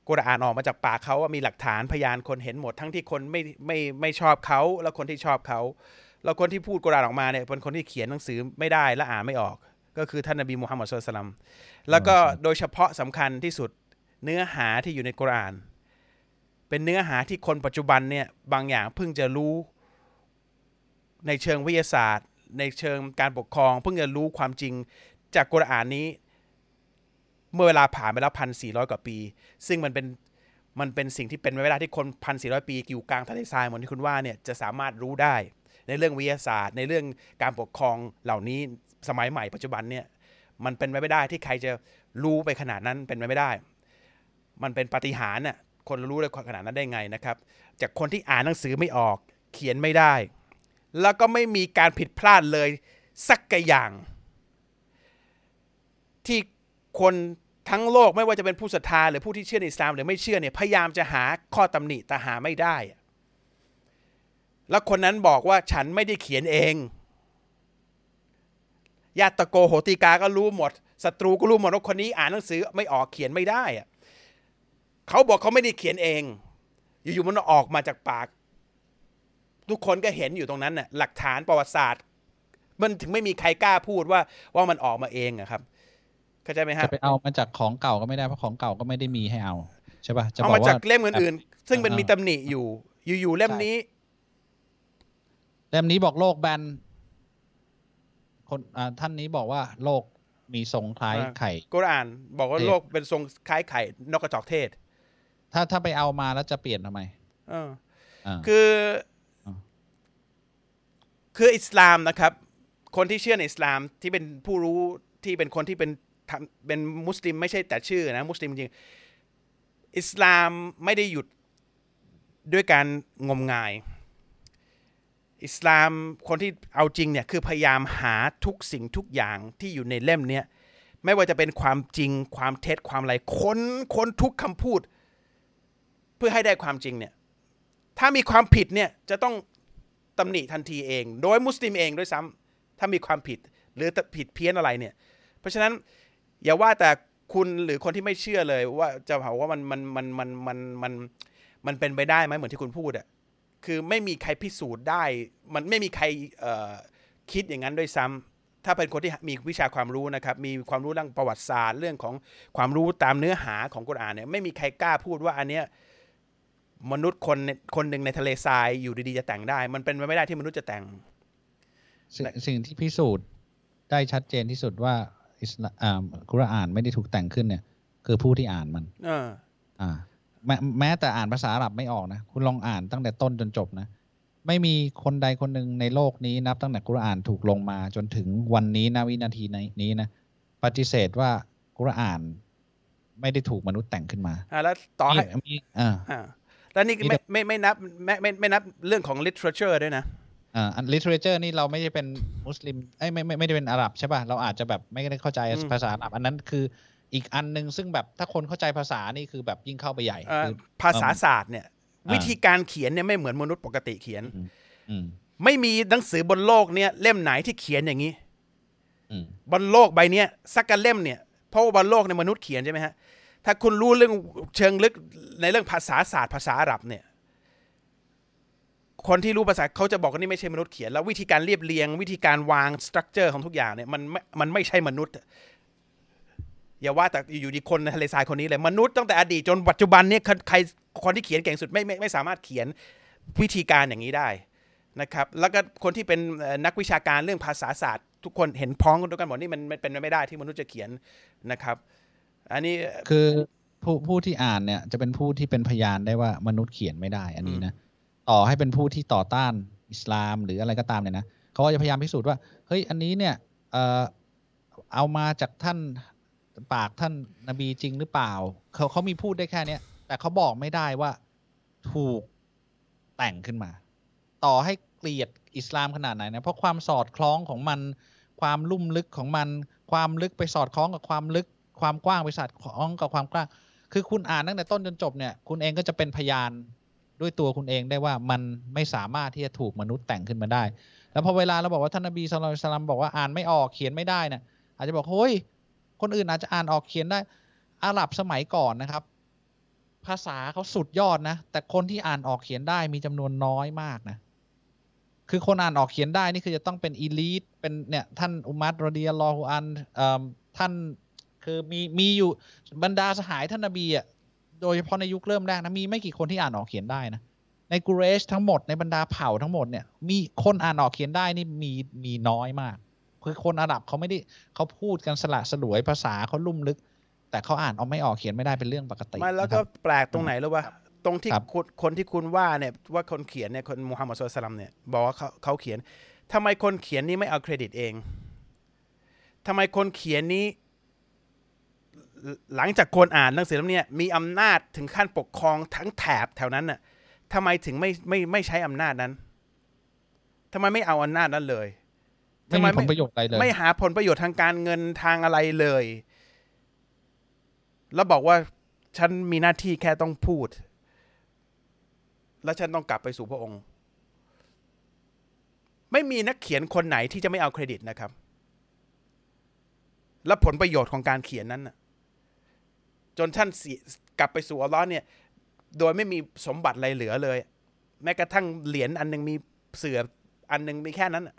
กุรอานออกมาจากปากเขาว่ามีหลักฐานพยานคนเห็นหมด ทั้งที่คนไม่ไม่ไม่ชอบเขาแล้วคนที่ชอบเขาแล้วคนที่พูดกุรอานออกมาเนี่ยเป็นคนที่เขียนหนังสือไม่ได้และอ่านไม่ออก ก็คือท่านนบีมูฮัมมัดสุลตัลลัมแล้วก็โดยเฉพาะสำคัญที่สุดเนื้อหาที่อยู่ในกุรอาน เป็นเนื้อหาที่คนปัจจุบันเนี่ยบางอย่างเพิ่งจะรู้ในเชิงวิทยาศาสตร์ ในเชิงการปกครอง เพิ่งจะรู้ความจริงจากกุรอานนี้ เมื่อเวลาผ่านไปแล้วพันสี่ร้อยกว่าปี ซึ่งมันเป็นมันเป็นสิ่งที่เป็นไปไม่ได้ที่คนพันสี่ร้อยปีอยู่กลางทะเลทรายเหมือนที่คุณว่าเนี่ยจะสามารถรู้ได้ ในเรื่องวิทยาศาสตร์ ในเรื่องการปกครองเหล่านี้สมัยใหม่ปัจจุบันเนี่ยมันเป็นไปไม่ได้ที่ใครจะรู้ไปขนาดนั้นเป็นไปไม่ได้ มันเป็นปาฏิหาริ์น่ะคนรู้ได้ขนาดนั้นได้ไงนะครับ จากคนที่อ่านหนังสือไม่ออกเขียนไม่ได้ แล้วก็ไม่มีการผิดพลาดเลยสักกอย่าง ที่คนทั้งโลกไม่ว่าจะเป็นผู้ศรัทธาหรือผู้ที่เชื่อในอิสลามหรือไม่เชื่อเนี่ยพยายามจะหาข้อตำหนิแต่หาไม่ได้ แล้วคนนั้นบอกว่าฉันไม่ได้เขียนเองญาติตะโกโหติกาก็รู้หมดศัตรูก็รู้หมดว่าคนนี้อ่านหนังสือไม่ออกเขียนไม่ได้อะเขาบอกเขาไม่ได้เขียนเอง อยู่ๆมันออกมาจากปาก ทุกคนก็เห็นอยู่ตรงนั้นน่ะหลักฐานประวัติศาสตร์ มันถึงไม่มีใครกล้าพูดว่าว่ามันออกมาเองอะครับเข้าใจไหมฮะจะไปเอามาจากของเก่าก็ไม่ได้เพราะของเก่าก็ไม่ได้มีให้เอาใช่ป่ะจะบเอาอกมาว่าจากเล่มอื่นๆซึ่งเป็นเออมีตำหนิอยู่ อยู่ๆเล่มนี้ เล่มนี้บอกโลกแบนคนอ่าท่านนี้บอกว่าโลกมีทรงคล้ายอ่าไข่กุรอานบอกว่าเทศโลกเป็นทรงคล้ายไข่นกกระจอกเทศ ถ้าถ้าไปเอามาแล้วจะเปลี่ยนทำไมเอออ่าคืออ่าคืออิสลามนะครับ คนที่เชื่อในอิสลามที่เป็นผู้รู้ที่เป็นคนที่เป็นทำเป็นมุสลิมไม่ใช่แต่ชื่อนะ มุสลิมจริงอิสลามไม่ได้หยุดด้วยการงมงาย อิสลามคนที่เอาจริงเนี่ยคือพยายามหาทุกสิ่งทุกอย่างที่อยู่ในเล่มเนี้ยไม่ว่าจะเป็นความจริงความเท็จความอะไรค้นค้นทุกคำพูด เพื่อให้ได้ความจริงเนี่ยถ้ามีความผิดเนี่ยจะต้องตำหนิทันทีเอง โดยมุสลิมเองด้วยซ้ำถ้ามีความผิดหรือผิดเพี้ยนอะไรเนี่ย เพราะฉะนั้นอย่าว่าแต่คุณหรือคนที่ไม่เชื่อเลยว่าจะบอกว่ามันมันมันมันมันมันมันเป็นไปได้ไหมเหมือนที่คุณพูดอะ คือไม่มีใครพิสูจน์ได้ มันไม่มีใครเอ่อคิดอย่างนั้นด้วยซ้ำถ้าเป็นคนที่มีวิชาความรู้นะครับ มีความรู้เรื่องประวัติศาสตร์ เรื่องของความรู้ตามเนื้อหาของกุรอานเนี่ย ไม่มีใครกล้าพูดว่าอันเนี้ยมนุษย์คนคนหนึ่งในทะเลทรายอยู่ดีๆจะแต่งได้ มันเป็นไปไม่ได้ที่มนุษย์จะแต่ง สิ่งสิ่งที่พิสูจน์ได้ชัดเจนที่สุดว่าอิสลามอ่ากุรอานไม่ได้ถูกแต่งขึ้นเนี่ย คือผู้ที่อ่านมันเอออ่า แม้แม้แต่อ่านภาษาอาหรับไม่ออกนะ คุณลองอ่านตั้งแต่ต้นจนจบนะ ไม่มีคนใดคนหนึ่งในโลกนี้นับตั้งแต่กุรอานถูกลงมาจนถึงวันนี้นะวินาทีนี้นะปฏิเสธว่ากุรอานไม่ได้ถูกมนุษย์แต่งขึ้นมาอ่าแล้วต่อให้มีมีอ่าอ่าแล้วนี่มีไม่แต่ไม่ไม่นับไม่ไม่ไม่นับเรื่องของ literature ด้วยนะอ่าอัน literature นี่เราไม่ได้เป็นมุสลิมเอ้ยไม่ไม่ไม่ได้เป็นอาหรับใช่ป่ะเราอาจจะแบบไม่ได้เข้าใจอืมภาษาอาหรับ อันนั้นคือ อีกอันหนึ่งซึ่งแบบถ้าคนเข้าใจภาษานี่คือแบบยิ่งเข้าไปใหญ่เอ่อคือภาษาศาสตร์เนี่ยอ่าวิธีการเขียนเนี่ยไม่เหมือนมนุษย์ปกติเขียนอืมไม่มีหนังสือบนโลกเนี่ยเล่มไหนที่เขียนอย่างนี้อืมบนโลกใบเนี้ยสักกันเล่มเนี่ยเพราะว่าบนโลกในยมนุษย์เขียนใช่ไหมฮะถ้าคุณรู้เรื่องเชิงลึกในเรื่องภาษาศาสตร์ภาษาอาหรับเนี่ย คนที่รู้ภาษาเขาจะบอกว่านี่ไม่ใช่มนุษย์เขียน แล้ววิธีการเรียบเรียง วิธีการวางสตรัคเจอร์ของทุกอย่างเนี่ยมันไม่มันไม่ใช่มนุษย์ อย่าว่าแต่อยู่ดีคนในทะเลทรายคนนี้เลย มนุษย์ตั้งแต่อดีตจนปัจจุบันเนี่ยใครใครคนที่เขียนเก่งสุดไม่ไม่ไม่สามารถเขียนวิธีการอย่างนี้ได้นะครับแล้วก็คนที่เป็นเอ่อนักวิชาการเรื่องภาษาศาสตร์ ทุกคนเห็นพ้องกันกันหมดนี่มันมันเป็นไปไม่ได้ที่มนุษย์จะเขียนนะครับ อันนี้คือผู้ผู้ที่อ่านเนี่ยจะเป็นผู้ที่เป็นพยานได้ว่ามนุษย์เขียนไม่ได้อันนี้นะต่อให้เป็นผู้ที่ต่อต้านอิสลามหรืออะไรก็ตามเนี่ยนะเขาก็จะพยายามพิสูจน์ว่าเฮ้ยอันนี้เนี่ยเอ่อเอามาจากท่าน ปากท่านนบีจริงหรือเปล่า เขาเขามีพูดได้แค่เนี้ย แต่เขาบอกไม่ได้ว่าถูกแต่งขึ้นมา ต่อให้เกลียดอิสลามขนาดไหนนะเพราะความสอดคล้องของมัน ความลุ่มลึกของมัน ความลึกไปสอดคล้องกับความลึก ความกว้างไปสอดคล้องกับความกว้าง คือคุณอ่านตั้งแต่ต้นจนจบเนี่ย คุณเองก็จะเป็นพยานด้วยตัวคุณเองได้ว่ามันไม่สามารถที่จะถูกมนุษย์แต่งขึ้นมาได้ แล้วพอเวลาเราบอกว่าท่านนบีสุลต่านบอกว่าอ่านไม่ออกเขียนไม่ได้นี่ยอาจจะบอกเฮ้ย คนอื่นอาจจะอ่านออกเขียนได้อาหรับสมัยก่อนนะครับ ภาษาเขาสุดยอดนะ แต่คนที่อ่านออกเขียนได้มีจำนวนน้อยมากนะ คือคนอ่านออกเขียนได้นี่คือจะต้องเป็นอีลิทเป็นเนี่ยท่านอุมัตรอดียลลอฮุอันท่านคือมีมีอยู่บรรดาสหายท่านนบีอะโดยเฉพาะในยุคเริ่มแรกนะมีไม่กี่คนที่อ่านออกเขียนได้นะในกุเรชทั้งหมดในบรรดาเผ่าทั้งหมดเนี่ยมีคนอ่านออกเขียนได้นี่มีมีน้อยมาก คือคนอาหรับเขาไม่ได้เขาพูดกันสละสลวยภาษาเขาลุ่มลึก แต่แต่เขาอ่านเอาไม่ออกเขียนไม่ได้เป็นเรื่องปกติไม่แล้วก็นะครับแปลกตรงไหนรู้ป่ะตรงที่ครับคุณคนที่คุณว่าเนี่ยว่าคนเขียนเนี่ยคนมูฮัมหมัดสุลตัลลัมเนี่ยบอกว่าเขาเขาเขียนทำไมคนเขียนนี้ไม่เอาเครดิตเองทำไมคนเขียนนี้ หลังจากคนอ่านหนังสือเล่มเนี้มีอำนาจถึงขั้นปกครองทั้งแถบแถวนั้นน่ะทำไมถึงไม่ไม่ไม่ใช้อำนาจนั้นทำไมไม่เอาอำนาจนั้นเลย ไม่มีผลประโยชน์อะไรเลย ไม่หาผลประโยชน์ทางการเงินทางอะไรเลย แล้วบอกว่าฉันมีหน้าที่แค่ต้องพูด แล้วฉันต้องกลับไปสู่พระองค์ ไม่มีนักเขียนคนไหนที่จะไม่เอาเครดิตนะครับ และผลประโยชน์ของการเขียนนั้นน่ะจนท่านเสียกลับไปสู่อัลลอฮ์เนี่ย โดยไม่มีสมบัติอะไรเหลือเลย แม้กระทั่งเหรียญอันหนึงมีเสืออันหนึงมีแค่นั้นน่ะ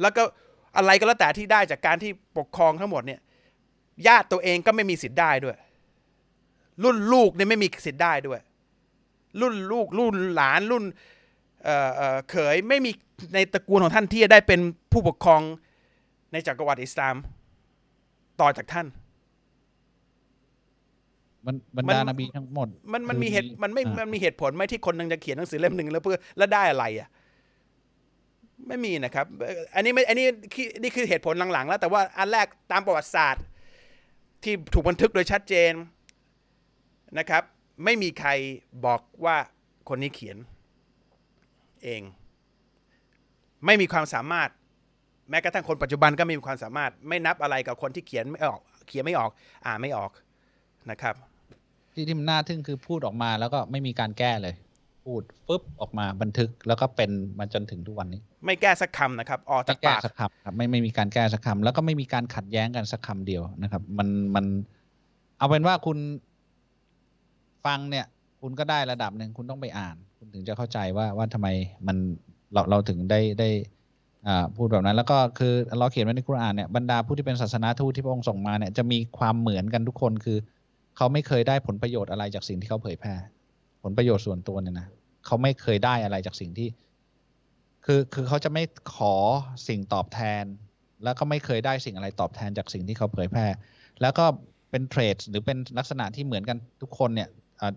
แล้วก็อะไรก็แล้วแต่ที่ได้จากการที่ปกครองทั้งหมดเนี่ยญาติตัวเองก็ไม่มีสิทธิ์ได้ด้วย รุ่นลูกเนี่ยไม่มีสิทธิ์ได้ด้วย รุ่นลูกรุ่นหลานรุ่นเอ่อเอ่อเขยไม่มีในตระกูลของท่านที่จะได้เป็นผู้ปกครองในจักรวรรดิอิสลามต่อจากท่าน มันบรรมันดานบีทั้งหมด มันมันคือมีเหตุมันไม่อ่ามันมีเหตุผลไหมที่คนหนึงจะเขียนหนังสือเล่มหนึ่งแล้วเพื่อแล้วได้อะไรอะ ไม่มีนะครับ อันนี้ไม่ อันนี้นี่คือเหตุผลหลังๆ แล้ว แต่ว่าอันแรกตามประวัติศาสตร์ ที่ถูกบันทึกโดยชัดเจนนะครับ ไม่มีใครบอกว่าคนนี้เขียนเอง ไม่มีความสามารถ แม้กระทั่งคนปัจจุบันก็ไม่มีความสามารถ ไม่นับอะไรกับคนที่เขียนไม่ออก เขียนไม่ออก อ่านไม่ออกนะครับ ที่ที่มันน่าทึ่งคือพูดออกมาแล้วก็ไม่มีการแก้เลย พูดปุ๊บออกมาบันทึกแล้วก็เป็นมาจนถึงทุกวันนี้ ไม่แก้สักคำนะครับออกจาไม่กแก้ปากสักคำครับไม่ไม่มีการแก้สักคำแล้วก็ไม่มีการขัดแย้งกันสักคำเดียวนะครับ มันมัน เอาเป็นว่าคุณฟังเนี่ย คุณก็ได้ระดับหนึ่งคุณต้องไปอ่าน คุณถึงจะเข้าใจว่าว่าทำไมมันเราเราถึงได้ได้อ่าพูดแบบนั้นแล้วก็คือเราเขียนไว้ในคุรอานเนี่ยบรรดาผู้ที่เป็นศาสนาทูตที่พระองค์ส่งมาเนี่ยจะมีความเหมือนกันทุกคนคือ เขาไม่เคยได้ผลประโยชน์อะไรจากสิ่งที่เขาเผยแพร่ ผลประโยชน์ส่วนตัวเนี่ยนะ เขาไม่เคยได้อะไรจากสิ่งที่ คือคือเขาจะไม่ขอสิ่งตอบแทน แล้วก็ไม่เคยได้สิ่งอะไรตอบแทนจากสิ่งที่เขาเผยแพร่ แล้วก็เป็นเทรดหรือเป็นลักษณะที่เหมือนกันทุกคนเนี่ย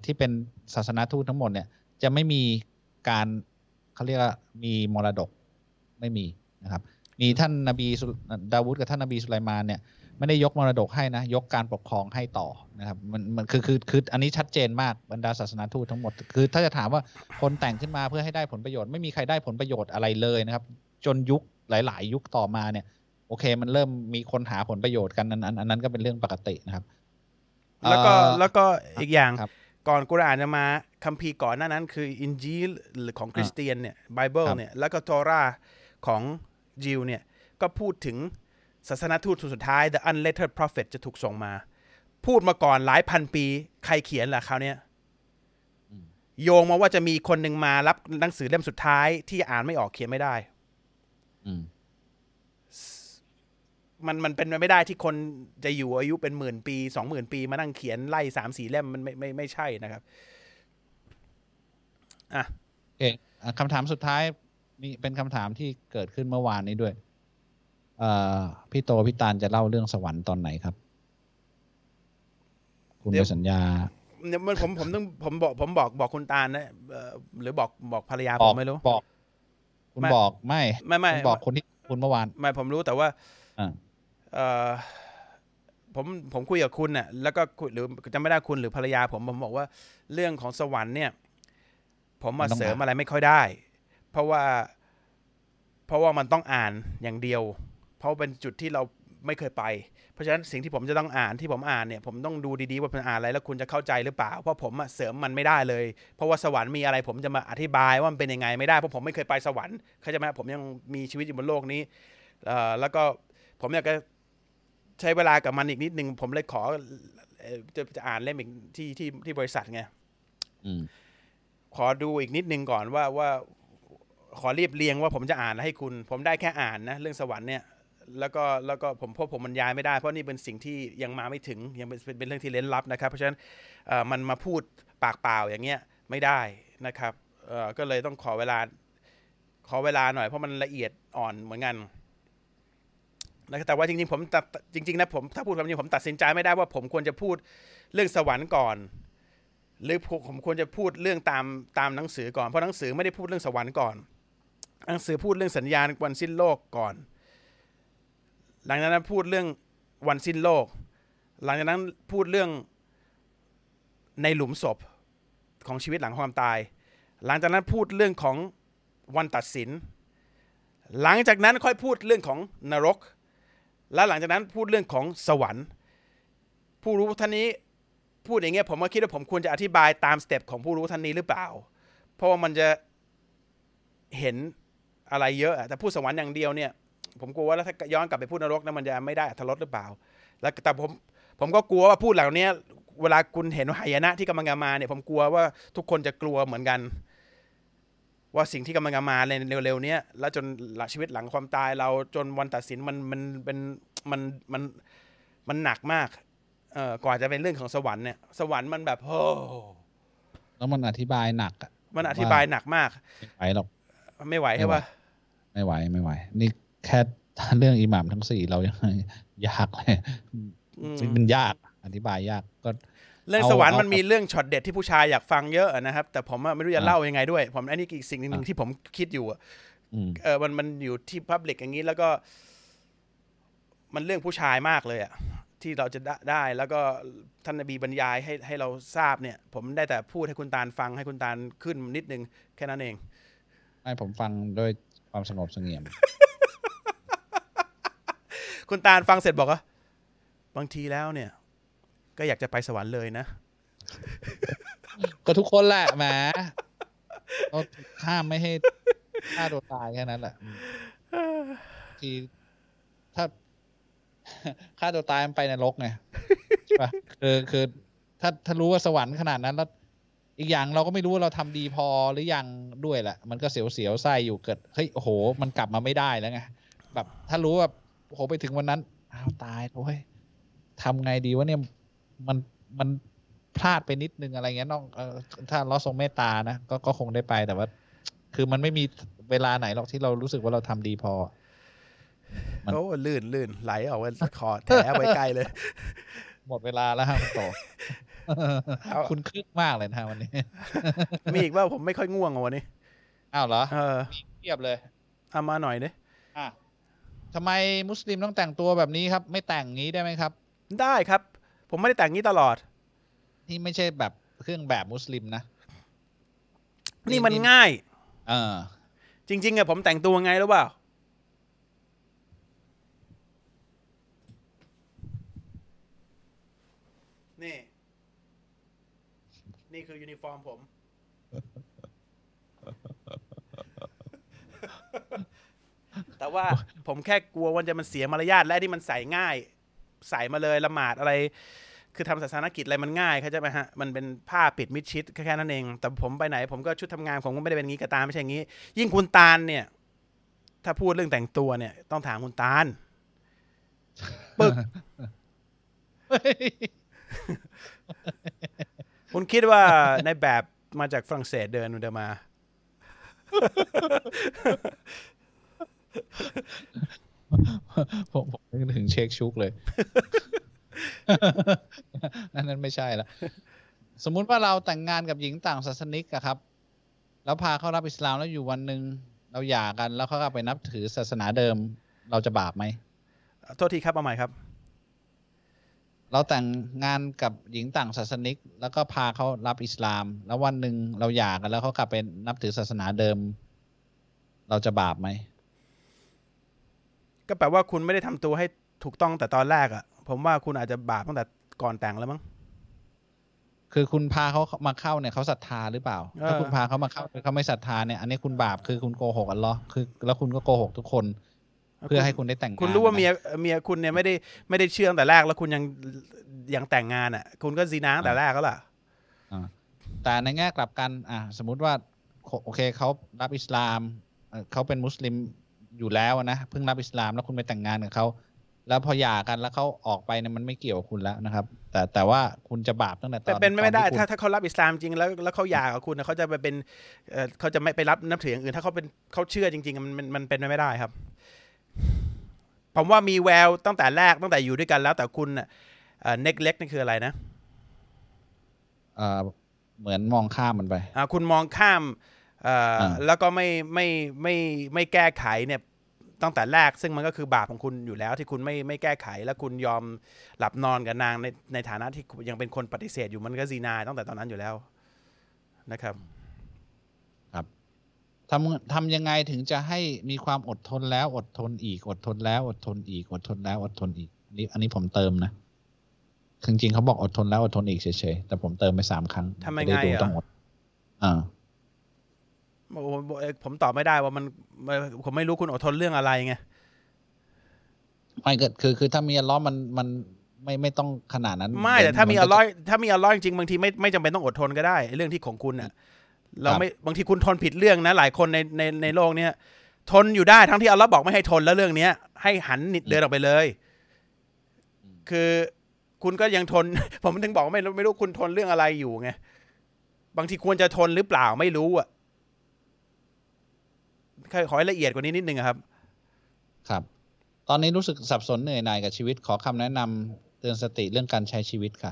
ที่เป็นศาสนาทูตทั้งหมดเนี่ยจะไม่มีการเขาเรียกว่ามีมรดกไม่มีนะครับ มีท่านนบีดาวุฒกับท่านนบีสุไลมานเนี่ย ไม่ได้ยกมรดกให้นะ ยกการปกครองให้ต่อนะครับมันมันคือคือคืออันนี้ชัดเจนมากบรรดาศาสนาทูตทั้งหมด คือถ้าจะถามว่าคนแต่งขึ้นมาเพื่อให้ได้ผลประโยชน์ไม่มีใครได้ผลประโยชน์อะไรเลยนะครับ จนยุคหลาย ๆ ยุคต่อมาเนี่ย โอเค มันเริ่มมีคนหาผลประโยชน์กันอันอันอันนั้นก็เป็นเรื่องปกตินะครับ แล้วก็เอ่อแล้วก็อีกอย่างครับก่อนกุรอานจะมาคัมภีร์ก่อนหน้านั้น คืออินจีลหรือของคริสเตียนเนี่ยไบเบิลครับเนี่ยแล้วก็ทอราของยิวเนี่ยก็พูดถึง ศาสนทูตสุดท้าย the unlettered prophet จะถูกส่งมา พูดมาก่อนหลายพันปี ใครเขียนล่ะคราวเนี้ยโยงมาว่าจะมีคนหนึ่งมารับหนังสือเล่มสุดท้ายที่อ่านไม่ออกเขียนไม่ได้อืมมันมันเป็นไปไม่ได้ที่คนจะอยู่อายุเป็นหมื่นปีสองหมื่นปีมานั่งเขียนไล่สามสี่เล่มมันไม่ไม่ไม่ใช่นะครับ อะโอเคอะคำถามสุดท้ายมีเป็นคำถามที่เกิดขึ้นเมื่อวานนี้ด้วยเอ่อ พี่โตพี่ตาลจะเล่าเรื่องสวรรค์ตอนไหนครับ คุณเดี๋ไปยวสัญญาเนี่ยมันผมผมต้องผมบอกผมบอกบอกคุณตาลนะเอ่อหรือบอกบอกภรรยาบผอกมไม่รู้บอก คุณไม่บอกไม่ไม่ไม่คุณบอกคนที่คุณเมื่อวาน ไม่ผมรู้แต่ว่าอ่าเออผมผมคุยกับคุณน่ะแล้วก็คุยหรือจำไม่ได้คุณหรือภรรยา ผมผมบอกว่าเรื่องของสวรรค์เนี่ย ผมมาเสริมอะไรไม่ค่อยได้ เพราะว่า เพราะว่ามันต้องอ่านอย่างเดียว เพราะเป็นจุดที่เราไม่เคยไป เพราะฉะนั้นสิ่งที่ผมจะต้องอ่านที่ผมอ่านเนี่ยผมต้องดูดีๆว่าเป็นอ่านอะไรแล้วคุณจะเข้าใจหรือเปล่า เพราะผมอะเสริมมันไม่ได้เลย เพราะว่าสวรรค์มีอะไร ผมจะมาอธิบายว่ามันเป็นยังไงไม่ได้เพราะผมไม่เคยไปสวรรค์เข้าใจไหมผมยังมีชีวิตอยู่บนโลกนี้เอ่อแล้วก็ผมอยากจะใช้เวลากับมันอีกนิดนึงผมเลยขอเอ่อจะจะอ่านเล่มอีกที่ที่ที่บริษัทไงอืมขอดูอีกนิดนึงก่อนว่าว่าขอเรียบเรียงว่าผมจะอ่านให้คุณ ผมได้แค่อ่านนะเรื่องสวรรค์เนี่ย แล้วก็แล้วก็ผมพราะผมบรรยายไม่ได้ เพราะนี่เป็นสิ่งที่ยังมาไม่ถึงยังเป็นเป็นเรื่องที่เล้นลับนะครับ เพราะฉะนั้นมันมาพูดปากเปล่าอย่างเงี้ยไม่ได้นะครับก็เลยต้องขอเวลาขอเวลาหน่อยเพราะมันละเอียดอ่อนเหมือนกันนะแต่ว่าจริงๆผมตัดจริงๆนะผมถ้าพูดความจริงผมตัดสินใจไม่ได้ว่าผมควรจะพูดเรื่องสวรรค์ก่อน หรือผมผมควรจะพูดเรื่องตามตามหนังสือก่อนเพราะหนังสือไม่ได้พูดเรื่องสวรรค์ก่อนหนังสือพูดเรื่องสัญญาณวันสิ้นโลกก่อน หลังจากนั้นพูดเรื่องวันสิ้นโลก หลังจากนั้นพูดเรื่องในหลุมศพของชีวิตหลังความตาย หลังจากนั้นพูดเรื่องของวันตัดสิน หลังจากนั้นค่อยพูดเรื่องของนรก แล้วหลังจากนั้นพูดเรื่องของสวรรค์ ผู้รู้ท่านนี้พูดอย่างเงี้ยผมก็คิดว่าผมควรจะอธิบายตามสเต็ปของผู้รู้ท่านนี้หรือเปล่า เพราะว่ามันจะเห็นอะไรเยอะแต่พูดสวรรค์อย่างเดียวเนี่ย ผมกลัวว่าถ้าย้อนกลับไปพูดนรกนะมันจะไม่ได้อรรถรสหรือเปล่า แล้วแต่ผมผมก็กลัวว่าพูดเหล่านี้เวลาคุณเห็นหายนะที่กำลังจะมาเนี่ยผมกลัวว่าทุกคนจะกลัวเหมือนกัน ว่าสิ่งที่กำลังจะมาในเร็วๆเนี้ยแล้วจนหลังชีวิตหลังความตายเราจนวันตัดสินมันมันเป็นมันมันมันหนักมากเอ่อกว่าจะเป็นเรื่องของสวรรค์เนี่ยสวรรค์มันแบบโอ้แล้วมันอธิบายหนักอะมันอธิบายหนักมากไม่ไหวหรอกไม่ไหวใช่ปะไม่ไหวไม่ไหว นี่ แค่เรื่องอิหมัมทั้งสี่เรายังยากเลยอืมมันยากอธิบายยากก็เรื่องเอาสวรรค์เอามันมีเรื่องช็อตเด็ดที่ผู้ชายอยากฟังเยอะนะครับ แต่ผมอะไม่รู้จะอ่าเล่ายังไงด้วย ผมอันนี้อีกสิ่งหนึ่งอ่าที่ผมคิดอยู่อะอืมเออมันมันอยู่ที่พับลิกอย่างนี้แล้วก็ มันเรื่องผู้ชายมากเลยอะที่เราจะได้ได้แล้วก็ท่านนบีบรรยายให้ให้เราทราบเนี่ย ผมได้แต่พูดให้คุณตาลฟังให้คุณตาลขึ้นนิดนึงแค่นั้นเองให้ผมฟังด้วย ความสงบเสงี่ยม คุณตาลฟังเสร็จบอกว่าบางทีแล้วเนี่ย ก็อยากจะไปสวรรค์เลยนะ ก็ทุกคนแหละแหมก็ห้ามไม่ให้ฆ่าตัวตายแค่นั้นแหละอืมทีถ้าฆ่าตัวตายมันไปนรกไงใช่ปะคือคือถ้าถ้ารู้ว่าสวรรค์ขนาดนั้นแล้ว อีกอย่างเราก็ไม่รู้ว่าเราทำดีพอหรือยังด้วยแหละ มันก็เสียวเสียวๆไส้อยู่เกิดเฮ้ยโอ้โห มันกลับมาไม่ได้แล้วไงแบบถ้ารู้ว่าโอ้โหไปถึงวันนั้นอ้าวตายโอ้ยทำไงดีวะเนี่ยมันมันพลาดไปนิดนึงอะไรเงี้ยน้องเออถ้าเราทรงเมตตานะก็ก็คงได้ไปแต่ว่า คือมันไม่มีเวลาไหนหรอกที่เรารู้สึกว่าเราทำดีพอมันโอ้ลื่นลื่นไหลออกไปคอแถไว้ใกล้เลย หมดเวลาแล้วฮะคุณโตเอา คุณคึกมากเลยนะฮะวันนี้ มีอีกว่าผมไม่ค่อยง่วงอะวันนี้ อ้าวเหรอเออเทียบเลยเอามาหน่อยดิอะทำไมมุสลิมต้องแต่งตัวแบบนี้ครับ ไม่แต่งงี้ได้ไหมครับ ได้ครับ ผมไม่ได้แต่งนี้ตลอด นี่ไม่ใช่แบบเครื่องแบบมุสลิมนะ นี่มันง่าย เออ จริง ๆอะผมแต่งตัวไงรู้เปล่านี่ นี่คือยูนิฟอร์มผม แต่ว่าผมแค่กลัวว่าจะมันเสียมารยาทและที่มันใส่ง่าย ใส่มาเลยละหมาดอะไร คือทำศาสนกิจอะไรมันง่ายเข้าใจไหมฮะ มันเป็นผ้าปิดมิดชิดแค่นั้นเอง แต่ผมไปไหน ผมก็ชุดทำงานผมก็ไม่ได้เป็นงี้ก็ตามไม่ใช่างี้ ยิ่งคุณตาลเนี่ย ถ้าพูดเรื่องแต่งตัวเนี่ย ต้องถามคุณตาลปึก คุณคิดว่าในแบบมาจากฝรั่งเศสเดินมันจะมา ผมผมนึกถึงเช็คชุกเลยนั่นนั้นไม่ใช่ละสมมุติว่าเราแต่งงานกับหญิงต่างศาสนิกอะครับ แล้วพาเขารับอิสลามแล้วอยู่วันหนึ่งเราหย่ากันแล้วเขาก็ไปนับถือศาสนาเดิม เราจะบาปไหมโทษทีครับเอาใหม่ครับ เราแต่งงานกับหญิงต่างศาสนิก แล้วก็พาเขารับอิสลาม แล้ววันหนึ่งเราหย่ากันแล้วเขากลับไปนับถือศาสนาเดิม เราจะบาปไหม ก็แปลว่าคุณไม่ได้ทำตัวให้ถูกต้องแต่ตอนแรกอะผมว่าคุณอาจจะบาปตั้งแต่ก่อนแต่งแล้วมั้งคือคุณพาเขามาเข้าเนี่ยเขาศรัทธาหรือเปล่าเออถ้าคุณพาเขามาเข้าเขาไม่ศรัทธาเนี่ยอันนี้คุณบาปคือคุณโกหกอัลเลอฮ์คือ แล้วคุณก็โกหกทุกคน เพื่อให้คุณได้แต่งงานคุณรู้ว่านะเมียเมียคุณเนี่ยไม่ได้ไม่ได้เชื่อตั้งแต่แรกแล้วคุณยังยังแต่งงานอะคุณก็ซีนาตั้งแต่แรกก็ล่ะอ่าแต่ในแง่กลับกัน อ่าสมมุติว่าโอโอเคเขารับอิสลามเอ่อเขาเป็นมุสลิมอยู่แล้วนะเพิ่งรับอิสลามแล้วคุณไปแต่งงานกับเขาแล้วพอหย่ากันแล้วเขาออกไปเนี่ยมันไม่เกี่ยวกับคุณแล้วนะครับ แต่แต่ว่าคุณจะบาปตั้งแต่ตแต่อนเป็นไม่ได้ตอนที่คุณถ้าถ้าเขารับอิสลามจริงแล้วแล้วเขาหย่ากับคุณนะเขาจะไปเป็นเอ่อเขาจะไม่ไปรับนับถืออย่างอื่น ถ้าเขาเป็นเขาเชื่อจริง ๆ มันมันมันเป็นไปไม่ได้ครับพ ผมว่ามีแววตั้งแต่แรกตั้งแต่อยู่ด้วยกันแล้ว แต่คุณเน็กเล็กนี่คืออะไรนะเอ่อเหมือนมองข้ามมันไปอ่าคุณมองข้ามเอ่ออ่าแล้วก็ไม่ไม่ไม่ไม่แก้ไขเนี่ยตั้งแต่แรกซึ่งมันก็คือบาปของคุณอยู่แล้วที่คุณไม่ไม่แก้ไข แล้วคุณยอมหลับนอนกับนางในในฐานะที่ยังเป็นคนปฏิเสธอยู่มันก็ซีนาตั้งแต่ตอนนั้นอยู่แล้วนะครับ ทำทำยังไงถึงจะให้มีความอดทนแล้วอดทนอีกอดทนแล้วอดทนอีกอดทนแล้วอดทนอีกนี่อันนี้ผมเติมนะจริงๆเขาบอกอดทนแล้วอดทนอีกเฉยๆแต่ผมเติมไปสามครั้งทำยังจะไงด้ดูอะต้องอดอ่าโอ้โหผมตอบไม่ได้ว่ามันผมไม่รู้คุณอดทนเรื่องอะไรไงไม่ก็คือคือถ้ามีอัลเลอฮ์มันมันไม่ไม่ต้องขนาดนั้น ไม่แต่ถ้ามีนอัก็ลลอฮ์ถ้ามีอัลลอฮ์จริงๆบางทีไม่ไม่จำเป็นต้องอดทนก็ได้ไอ้เรื่องที่ของคุณน่ะ เราไม่บางทีคุณทนผิดเรื่องนะ หลายคนในในในโลกเนี้ยทนอยู่ได้ทั้งที่อัลลอฮ์บอกไม่ให้ทนแล้วเรื่องเนี้ย ให้หันนิดเดินออกไปเลย คือคุณก็ยังทน ผมถึงบอกว่าไม่รู้ไม่รู้คุณทนเรื่องอะไรอยู่ไงบางทีควรจะทนหรือเปล่าไม่รู้อะขอให้ละเอียดกว่านี้นิดนึงอะครับ ครับ ตอนนี้รู้สึกสับสนเหนื่อยหน่ายกับชีวิตขอคำแนะนำเตือนสติเรื่องการใช้ชีวิตค่ะ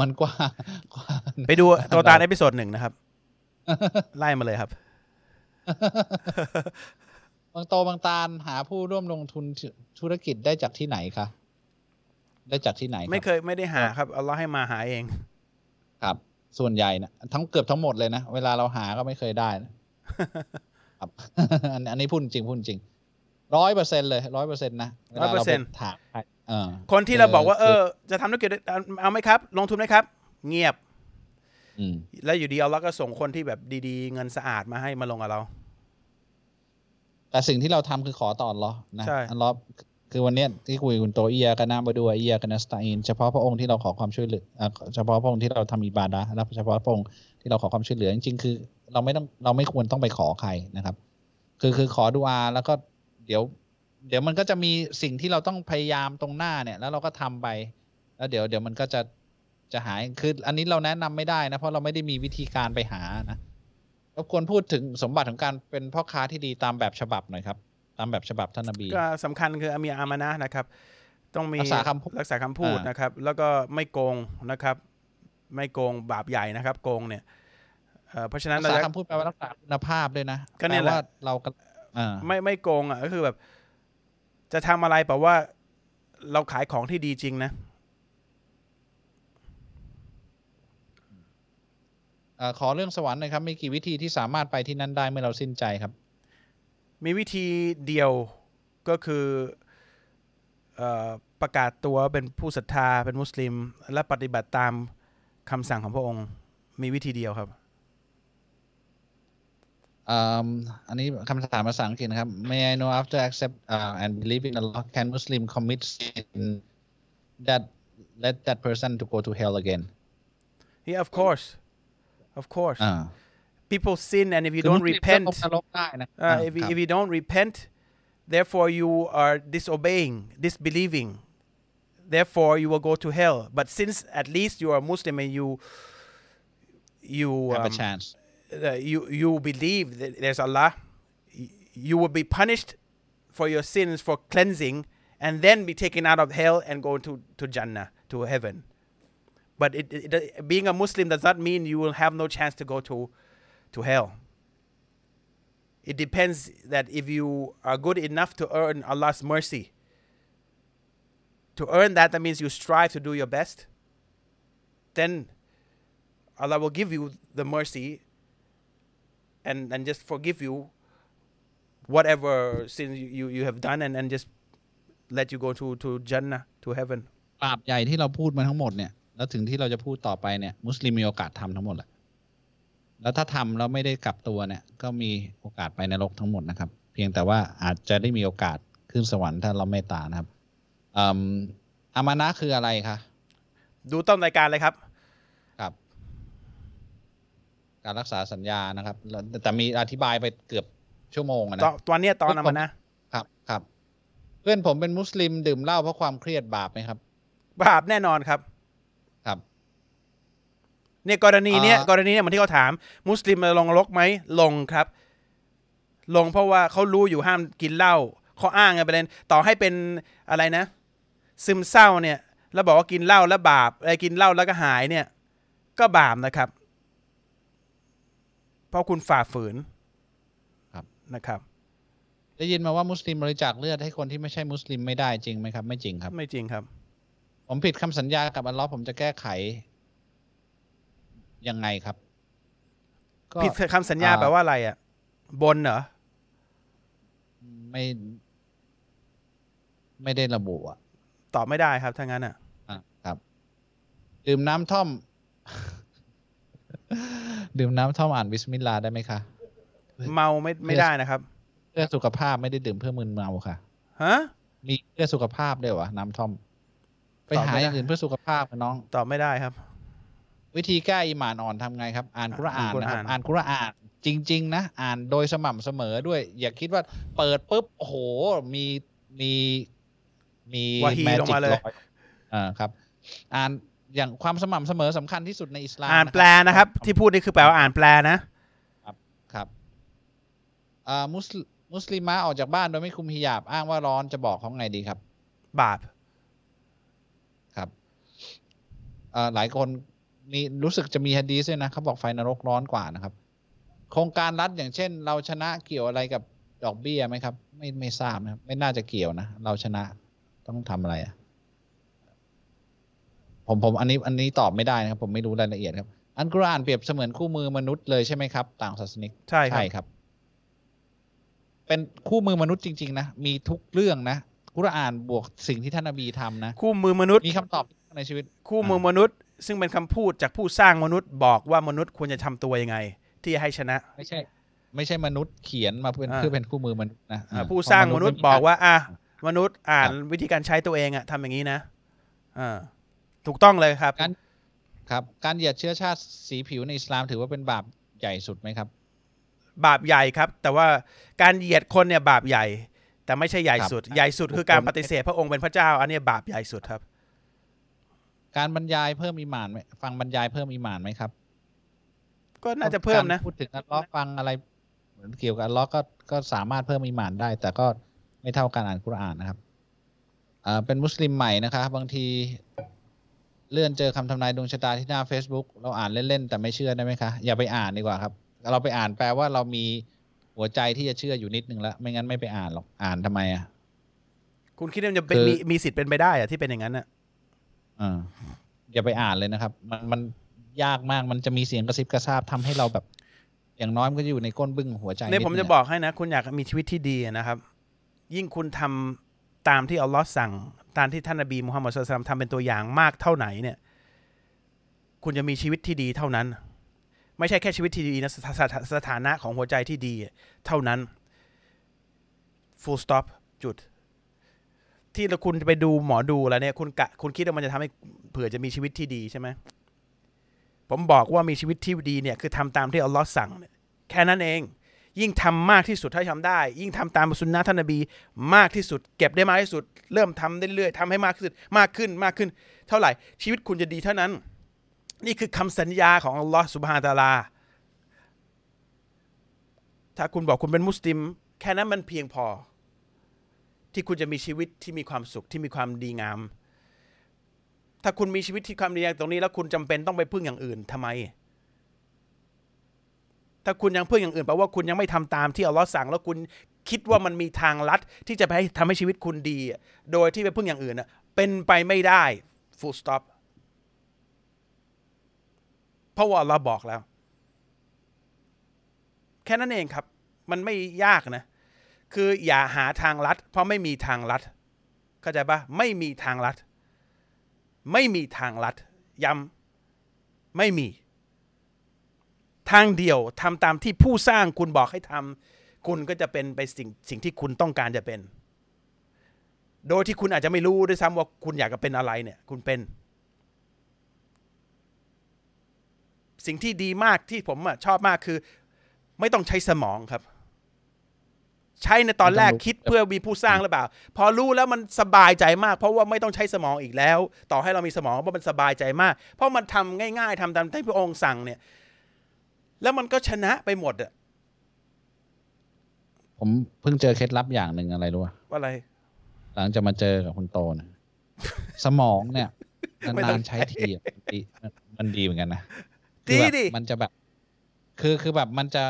มันกว้างกว้างไปดูตัวตาในพิโซดหนึ่งนะครับ ไล่มาเลยครับบางโตบางตาลหาผู้ร่วมลงทุนธุรกิจได้จากที่ไหนคะได้จากที่ไหนรับไม่เคยไม่ได้หาครับอัลลอฮ์ให้มาหาเอง ครับ ส่วนใหญ่นะทั้งเกือบทั้งหมดเลยนะ เวลาเราหาก็ไม่เคยได้นะครับอันอันนี้พูดจริงพูดจริงร้อยเปอร์เซ็นเลยร้อยเปอร์เซ็นนะวลาาไป100%ถามใครเออ คนที่เราบอกว่าเอเอออ จะทำธุรกิจเอาไหมครับ ลงทุนไหมครับ เงียบอืมแล้วอยู่ดีอัลลอฮ์ก็ส่งคนที่แบบดีๆ เงินสะอาดมาให้มาลงกับเรา แต่สิ่งที่เราทำคือขอต่ออัลเลอฮ์นะใช่อัลเลอฮ์คือวันเนี้ยที่คุยกับคุณโตเอียกันนาบดูเอียกันนัสตาอินเฉพาะพระองค์ที่เราขอความช่วยเหลืออะเฉพาะพระองค์ที่เราทำอิบาดะห์และเฉพาะพระองค์ที่เราขอความช่วยเหลือจริงๆคือ เราไม่ต้องเราไม่ควรต้องไปขอใครนะครับ คือคือขอดูอาแล้วก็เดี๋ยว เดี๋ยวมันก็จะมีสิ่งที่เราต้องพยายามตรงหน้าเนี่ย แล้วเราก็ทำไป แล้วเดี๋ยวเดี๋ยวมันก็จะจะหายคืออันนี้เราแนะนำไม่ได้นะ เพราะเราไม่ได้มีวิธีการไปหานะรบกวนพูดถึงสมบัติของการเป็นพ่อค้าที่ดีตามแบบฉบับหน่อยครับ ตามแบบฉบับท่านนบีก็สำคัญคืออามีอามานะห์นะครับ ต้องมีรักษาคำพูดรักษาคำพูดอ่านนะครับ แล้วก็ไม่โกงนะครับ ไม่โกงบาปใหญ่นะครับ โกงเนี่ยเอ่อเพราะฉะนั้นรักเราษาจะคำพูดแปลว่ารักษาคุณภาพด้วยนะก็เนี่ยแหละปว่าเราก็อ่าไม่ไม่โกงอะก็คือแบบ จะทำอะไรแปลว่า เราขายของที่ดีจริงนะเอ่อขอเรื่องสวรรค์หน่อยครับ มีกี่วิธีที่สามารถไปที่นั่นได้เมื่อเราสิ้นใจครับ มีวิธีเดียวก็คือเออประกาศตัวเป็นผู้ศรัทธาเป็นมุสลิม และปฏิบัติตามคำสั่งของพระองค์ มีวิธีเดียวครับ อืมอันนี้คำถามภาษาอังกฤษนะครับ May I know after accept uh, and believe in Allah can Muslim commit sin that let that person to go to hell again yeah of course of course อ่า people sin and if you คือ don't มุสลิมก็ repent ตกนรกได้นะ uh, อ่า if, you, ครับ if you don't repent therefore you are disobeying disbelieving therefore you will go to hell but since at least you are Muslim and you you have a um, chance uh, you you believe that there's Allah, you will be punished for your sins for cleansing, and then be taken out of hell and go to to Jannah to heaven. But it, it- being a Muslim does not mean you will have no chance to go to to hell. It depends that if you are good enough to earn Allah's mercy. To earn that, that means you strive to do your best. Then Allah will give you the mercy and, and just forgive you whatever sins you, you, you have done and, and just let you go to, to Jannah, to heaven. บาปใหญ่ที่เราพูดมาทั้งหมดเนี่ยแล้วถึงที่เราจะพูดต่อไปเนี่ย มุสลิมมีโอกาสทำทั้งหมดแหละแล้วถ้าทำแล้วไม่ได้กลับตัวเนี่ย ก็มีโอกาสไปนรกทั้งหมดนะครับ เพียงแต่ว่าอาจจะได้มีโอกาสขึ้นสวรรค์ถ้าเราเมตตานะครับอืมอามานะคืออะไรคะดูต้นรายการเลยครับครับ การรักษาสัญญานะครับแล้วแต่มีอธิบายไปเกือบชั่วโมงอะนะตอนตอนเนี้ยตอนครับนั้นมันนะ ครับครับ เพื่อนผมเป็นมุสลิมดื่มเหล้าเพราะความเครียดบาปไหมครับ บาปแน่นอนครับ ครับ เนี่ยกรณีเนี้ยอ่ากรณีเนี่ยเหมือนที่เขาถาม มุสลิมจะลงนรกไหมลงครับ ลงเพราะว่าเขารู้อยู่ห้ามกินเหล้าข้ออ้างกันไปเลยต่อให้เป็นอะไรนะ ซึมเศร้าเนี่ย แล้วบอกว่ากินเหล้าแล้วบาปอะไรกินเหล้าแล้วก็หายเนี่ย ก็บาปนะครับ เพราะคุณฝ่าฝืนครับนะครับ ได้ยินมาว่ามุสลิมบริจาคเลือดให้คนที่ไม่ใช่มุสลิมไม่ได้จริงไหมครับ ไม่จริงครับ ไม่จริงครับ ผมผิดคำสัญญากับอัลลอฮ์ผมจะแก้ไขยังไงครับก็ผิดคำสัญญาอ่าแปลว่าอะไรอะ บนเหรอไม่ ไม่ได้ระบุอะ ตอบไม่ได้ครับถ้างั้นอะอะครับ ดื่มน้ำท่อม ดื่มน้ำท่อมอ่านบิสมิลลาห์ได้ไหมคะ เมาไม่ไม่ได้นะครับเพื่อสุขภาพไม่ได้ดื่มเพื่อมึนเมาค่ะฮะมีเพื่อสุขภาพด้วยวะน้ำท่อม ไปตอบหาไม่ได้อย่างอื่นเพื่อสุขภาพนะน้องตอบไม่ได้ครับ วิธีแก้อีหมานอ่อนทำไงครับ อ่านกุรอานอ่านกุรนะคอารับนอ่านกุรอานจริง ๆ นะ อ่านโดยสม่ำเสมอด้วย อย่าคิดว่าเปิดปุ๊บโอ้โหมีมีมีวาฮีลงมาเลยอยอ่าครับ อ่าน อย่างความสม่ำเสมอสำคัญที่สุดในอิสลาม อ่านะครับแปลนะครับ ที่พูดนี่คือแปลว่าอ่านแปลนะ ครับอ่ามุสลิมุสลิมะออกจากบ้านโดยไม่คุมฮิญาบ อ้างว่าร้อนจะบอกเขาไงดีครับ บาปครับเอ่อหลายคนมีรู้สึกจะมีฮะดีษด้วยนะเขาบอกไฟนรกร้อนกว่านะครับ โครงการรัฐอย่างเช่น เราชนะเกี่ยวอะไรกับดอกเบี้ยไหมครับ ไม่ไม่ทราบนะครับ ไม่น่าจะเกี่ยวนะ เราชนะต้องทำอะไรอะ ผมผมอันนี้อันนี้ตอบไม่ได้นะครับ ผมไม่รู้รายละเอียดครับ อันกุรอานเปรียบเสมือนคู่มือมนุษย์เลยใช่ไหมครับ ต่างศาสนิกใช่ครับใช่ครับ เป็นคู่มือมนุษย์จริง ๆ นะ มีทุกเรื่องนะกุรอานบวกสิ่งที่ท่านนบีทำนะ คู่มือมนุษย์มีคำตอบในชีวิต คู่มือมนุษย์ ซึ่งเป็นคำพูดจากผู้สร้างมนุษย์บอกว่ามนุษย์ควรจะทำตัวยังไง ที่จะให้ชนะ ไม่ใช่ ไม่ใช่มนุษย์เขียนมาเป็นอ่าเพื่อเป็นคู่มือมนุษย์นะอ่าอ่าผู้สร้างมนุษย์บอกว่า อะมนุษย์อ่านครับวิธีการใช้ตัวเองอะทำอย่างนี้นะอ่า ถูกต้องเลยครับการครับ การเหยียดเชื้อชาติสีผิวในอิสลามถือว่าเป็นบาปใหญ่สุดไหมครับ บาปใหญ่ครับ แต่ว่าการเหยียดคนเนี่ยบาปใหญ่ แต่ไม่ใช่ใหญ่สุดครับใหญ่สุดคือการปฏิเสธพระองค์เป็นพระเจ้า อันเนี้ยบาปใหญ่สุดครับ การบรรยายเพิ่มอีหมานไหมฟังบรรยายเพิ่มอีหมานไหมครับ ก็น่าจะเพิ่มนะการพูดถึงอัลเลอฮ์ฟังอะไรเหมือนเกี่ยวกับอัลเลอฮ์ก็ก็สามารถเพิ่มอีหมานได้ แต่ก็ไม่เท่าการอ่านกุรอานนะครับอ่าเป็นมุสลิมใหม่นะคะบางที เลื่อนเจอคำทำนายดวงชะตาที่หน้า Facebook เราอ่านเล่น ๆ แต่ไม่เชื่อได้ไหมคะ อย่าไปอ่านดีกว่าครับ เราไปอ่านแปลว่าเรามีหัวใจที่จะเชื่ออยู่นิดนึงแล้ว ไม่งั้นไม่ไปอ่านหรอกอ่านทำไมอะคุณคิดว่ามันจะเป็นคือมีมีสิทธิ์เป็นไปได้อะที่เป็นอย่างนั้นอะอ่าอย่าไปอ่านเลยนะครับ มันมันยากมากมันจะมีเสียงกระซิบกระซาบทำให้เราแบบ อย่างน้อยมันก็อยู่ในก้นบึ้งหัวใจเนี่ยผมดจะงบอกให้นะ คุณอยากมีชีวิตที่ดีนะครับ ยิ่งคุณทำตามที่อัลลอฮ์สั่ง ตามที่ท่านนบีมุฮัมมัดสุลตัมทำเป็นตัวอย่างมากเท่าไหนเนี่ย คุณจะมีชีวิตที่ดีเท่านั้น ไม่ใช่แค่ชีวิตที่ดีนะสถาสสถานะของหัวใจที่ดีเท่านั้น full stop จุด ที่เราคุณไปดูหมอดูแล้วเนี่ย คุณกะคุณคิดว่ามันจะทำให้เผื่อจะมีชีวิตที่ดีใช่ไหมผมบอกว่ามีชีวิตที่ดีเนี่ยคือทำตามที่อัลลอฮ์สั่ง แค่นั้นเอง ยิ่งทำมากที่สุดเท่าที่ทำได้ ยิ่งทำตามสุนนะท่านนบีมากที่สุด เก็บได้มากที่สุด เริ่มทำเรื่อยๆทำให้มากขึ้นมากขึ้นมากขึ้น เท่าไหร่ ชีวิตคุณจะดีเท่านั้น นี่คือคำสัญญาของอัลลอฮ์สุบฮานตะอาลา ถ้าคุณบอกคุณเป็นมุสลิม แค่นั้นมันเพียงพอ ที่คุณจะมีชีวิตที่มีความสุขที่มีความดีงาม ถ้าคุณมีชีวิตที่ความดีงามตรงนี้ แล้วคุณจำเป็นต้องไปพึ่งอย่างอื่นทำไม ถ้าคุณยังพึ่งอย่างอื่นแปลว่าคุณยังไม่ทำตามที่อัลลอฮ์สั่ง แล้วคุณคิดว่ามันมีทางลัดที่จะไปให้ทำให้ชีวิตคุณดี โดยที่ไปพึ่งอย่างอื่นนะเป็นไปไม่ได้ full stop เพราะว่าอัลลอฮ์บอกแล้ว แค่นั้นเองครับ มันไม่ยากนะ คืออย่าหาทางลัด เพราะไม่มีทางลัดเข้าใจปะไม่มีทางลัด ไม่มีทางลัดย้ำไม่มี ทางเดียวทำตามที่ผู้สร้างคุณบอกให้ทำคุณก็จะเป็นไปสิ่งสิ่งที่คุณต้องการจะเป็น โดยที่คุณอาจจะไม่รู้ด้วยซ้ำว่าคุณอยากจะเป็นอะไรเนี่ย คุณเป็น สิ่งที่ดีมากที่ผมอะชอบมากคือ ไม่ต้องใช้สมองครับ ใช้ในตอนแรกคิดเพื่อมีผู้สร้างหรือเปล่า พอรู้แล้วมันสบายใจมาก เพราะว่าไม่ต้องใช้สมองอีกแล้ว ต่อให้เรามีสมองเพราะมันสบายใจมาก เพราะมันทำง่าย ๆทำตามที่พระองค์สั่งเนี่ย แล้วมันก็ชนะไปหมดอะผผมเพิ่งเจอเคล็ดลับอย่างหนึ่งอะไรรู้ป่ะว่าอะไร หลังจะมาเจอกับคุณโตนะสมองเนี่ยไม่ต้นาองนๆใช้ทีอะมันดีมันดีเหมือนกันนะดีคือแบบดิมันจะแบบ คือคือแบบมันจะ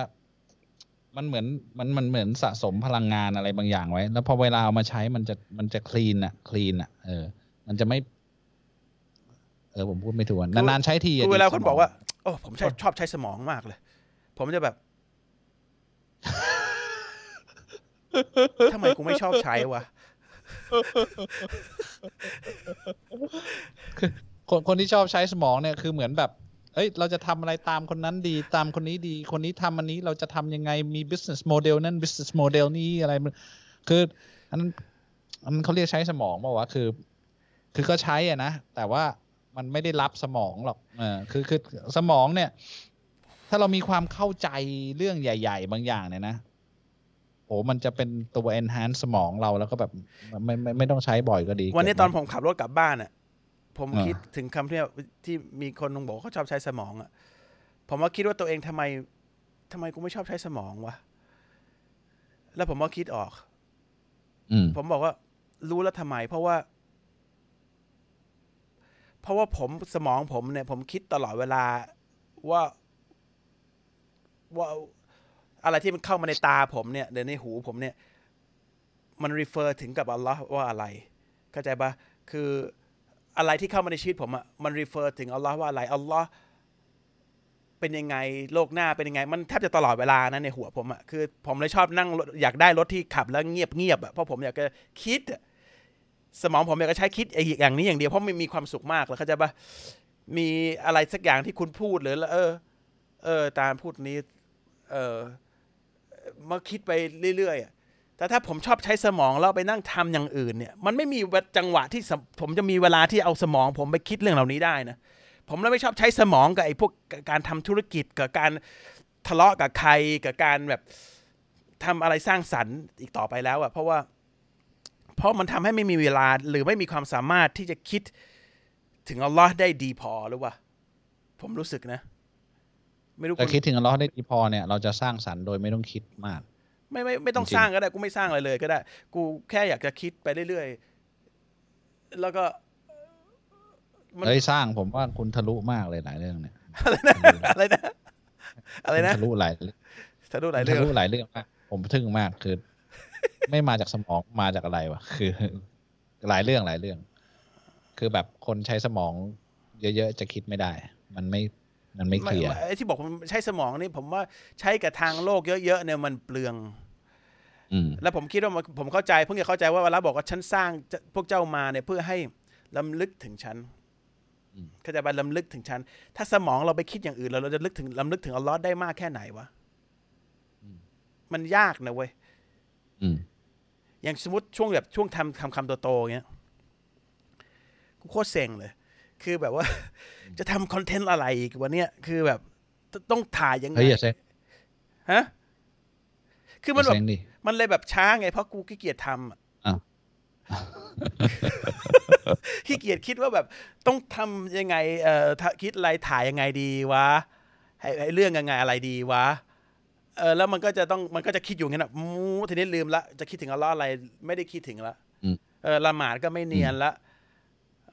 มันเหมือนมันมันเหมือนสะสมพลังงานอะไรบางอย่างไว้ แล้วพอเวลาเอามาใช้มันจะมันจะคลีนอะคลีนอะเออ มันจะไม่ เออผมพูดไม่ถูกอะนานๆใช้ทีอะคือเวลาดีคนสมงบอกว่าโอ้ผมใช้ชอบใช้สมองมากเลย ผมจะแบบทำไมกูไม่ชอบใช้วะคนคนที่ชอบใช้สมองเนี่ยคือเหมือนแบบ เอ้ย เราจะทำอะไรตามคนนั้นดีตามคนนี้ดี คนนี้ทำอันนี้เราจะทำยังไงมี business model นั่น business model นี้อะไรมันคืออันนั้นอันนั้นเขาเรียกใช้สมองบอกว่าวะคือ คือก็ใช้อะนะ แต่ว่า มันไม่ได้รับสมองหรอกเออคือคือสมองเนี่ย ถ้าเรามีความเข้าใจเรื่องใหญ่ ๆ บางอย่างเนี่ยนะโอ้มันจะเป็นตัว enhance สมองเราแล้วก็แบบไม่ไม่ไม่ต้องใช้บ่อยก็ดี วันนี้เก็บตอนไผมขับรถกลับบ้านอะ ผมอ่าคิดถึงคำที่ที่มีคนนึงบอกว่าเขาชอบใช้สมองอะ ผมว่าคิดว่าตัวเองทำไมทำไมกูไม่ชอบใช้สมองวะ แล้วผมว่าคิดออกอืมผมบอกว่า รู้แล้วทำไม เพราะว่า เพราะว่าผมสมองผมเนี่ย ผมคิดตลอดเวลาว่าว่าอะไรที่มันเข้ามาในตาผมเนี่ยหรือในหูผมเนี่ย มัน refer ถึงกับอัลลอฮ์ว่าอะไร เข้าใจปะคืออะไรที่เข้ามาในชีวิตผมอะมัน refer ถึงอัลลอฮ์ว่าอะไรอัลลอฮ์เป็นยังไงโลกหน้าเป็นยังไง มันแทบจะตลอดเวลานะในหัวผมอะคือ ผมเลยชอบนั่งอยากได้รถที่ขับแล้วเงียบเงียบๆอะเพราะผมอยากจะคิดอะ สมองผมอยากจะใช้คิดไอ้อย่างนี้อย่างเดียวเพราะมันมีความสุขมากแล้วเข้าใจปะมีอะไรสักอย่างที่คุณพูดหรือเออ เออ ตามพูดนี้ เออมาคิดไปเรื่อยๆแต่ถ้าผมชอบใช้สมองแล้วไปนั่งทำอย่างอื่นเนี่ย มันไม่มีจังหวะที่ผมจะมีเวลาที่เอาสมอง ผมไปคิดเรื่องเหล่านี้ได้นะผมเลยไม่ชอบใช้สมองกับไอ้พวกการทำธุรกิจกับการทะเลาะกับใครกับการแบบทำอะไรสร้างสรรค์อีกต่อไปแล้วอะเพราะว่า เพราะมันทำให้ไม่มีเวลาหรือไม่มีความสามารถที่จะคิดถึงอัลลอฮ์ได้ดีพอหรือว่าผมรู้สึกนะ ไม่รู้แต่ณคิดถึงอัลเลอฮ์ได้ดีพอเนี่ย เราจะสร้างสรรค์โดยไม่ต้องคิดมาก ไม่ไม่ไม่ต้องจริงๆสร้างก็ได้กูไม่สร้างอะไรเลยก็ได้ กูแค่อยากจะคิดไปเรื่อยๆแล้วก็มันเอ้ยสร้างผมว่าคุณทะลุมากเลยหลายเรื่องเนี่ยอะไรนะอะไรนะอะไรนะคุณทะลุหลายเรื่องถ้าดูหลายเรื่อทะงลุหลายเรื่องมากผมทึ่งมากคือ ไม่มาจากสมองมาจากอะไรวะคือ หลายเรื่องหลายเรื่อง คือแบบคนใช้สมอง เยอะๆจะคิดไม่ได้ มันไม่มันไม่เคลียร์ไอ้ที่บอกผมใช้สมองนี่ผมว่าใช้กับทางโลกเยอะๆเนี่ยมันเปลืองอืมแล้วผมคิดว่ามันผมเข้าใจเพิ่งจะเข้าใจว่าเวลาบอกว่าฉันสร้างจะพวกเจ้ามาเนี่ยเพื่อให้ลำลึกถึงฉันอืมเข้าใจป่ะลำลึกถึงฉัน ถ้าสมองเราไปคิดอย่างอื่นแล้วเราจะลึกถึงลำลึกถึงอัลลอฮ์ได้มากแค่ไหนวะมันยากนะเว้ย อืมอย่างสมมติช่วงแบบช่วงทำคำคำโตๆอย่างเงี้ยกูโคตรเซ็งเลย คือแบบว่า จะทำคอนเทนต์อะไรอีกวันเนี้ยคือแบบตต้องถ่ายยังไงเฮ้ยอย่าเซ็งฮะคือมันอย่าแบบเซ็งดิมันเลยแบบช้าไงเพราะกูขี้เกียจทำอะอ้าวขี้เกียจคิดว่าแบบต้องทำยังไง เอ่อถ้าคิดอะไรถ่ายยังไงดีวะให้ให้เรื่องยังไงอะไรดีวะ เออแล้วมันก็จะต้องมันก็จะคิดอยู่งั้นอะมูทีนี้ลืมละจะคิดถึงอัลเลอฮ์อะไร ไม่ได้คิดถึงละอืมเออละหมาดก็ไม่เนียนละ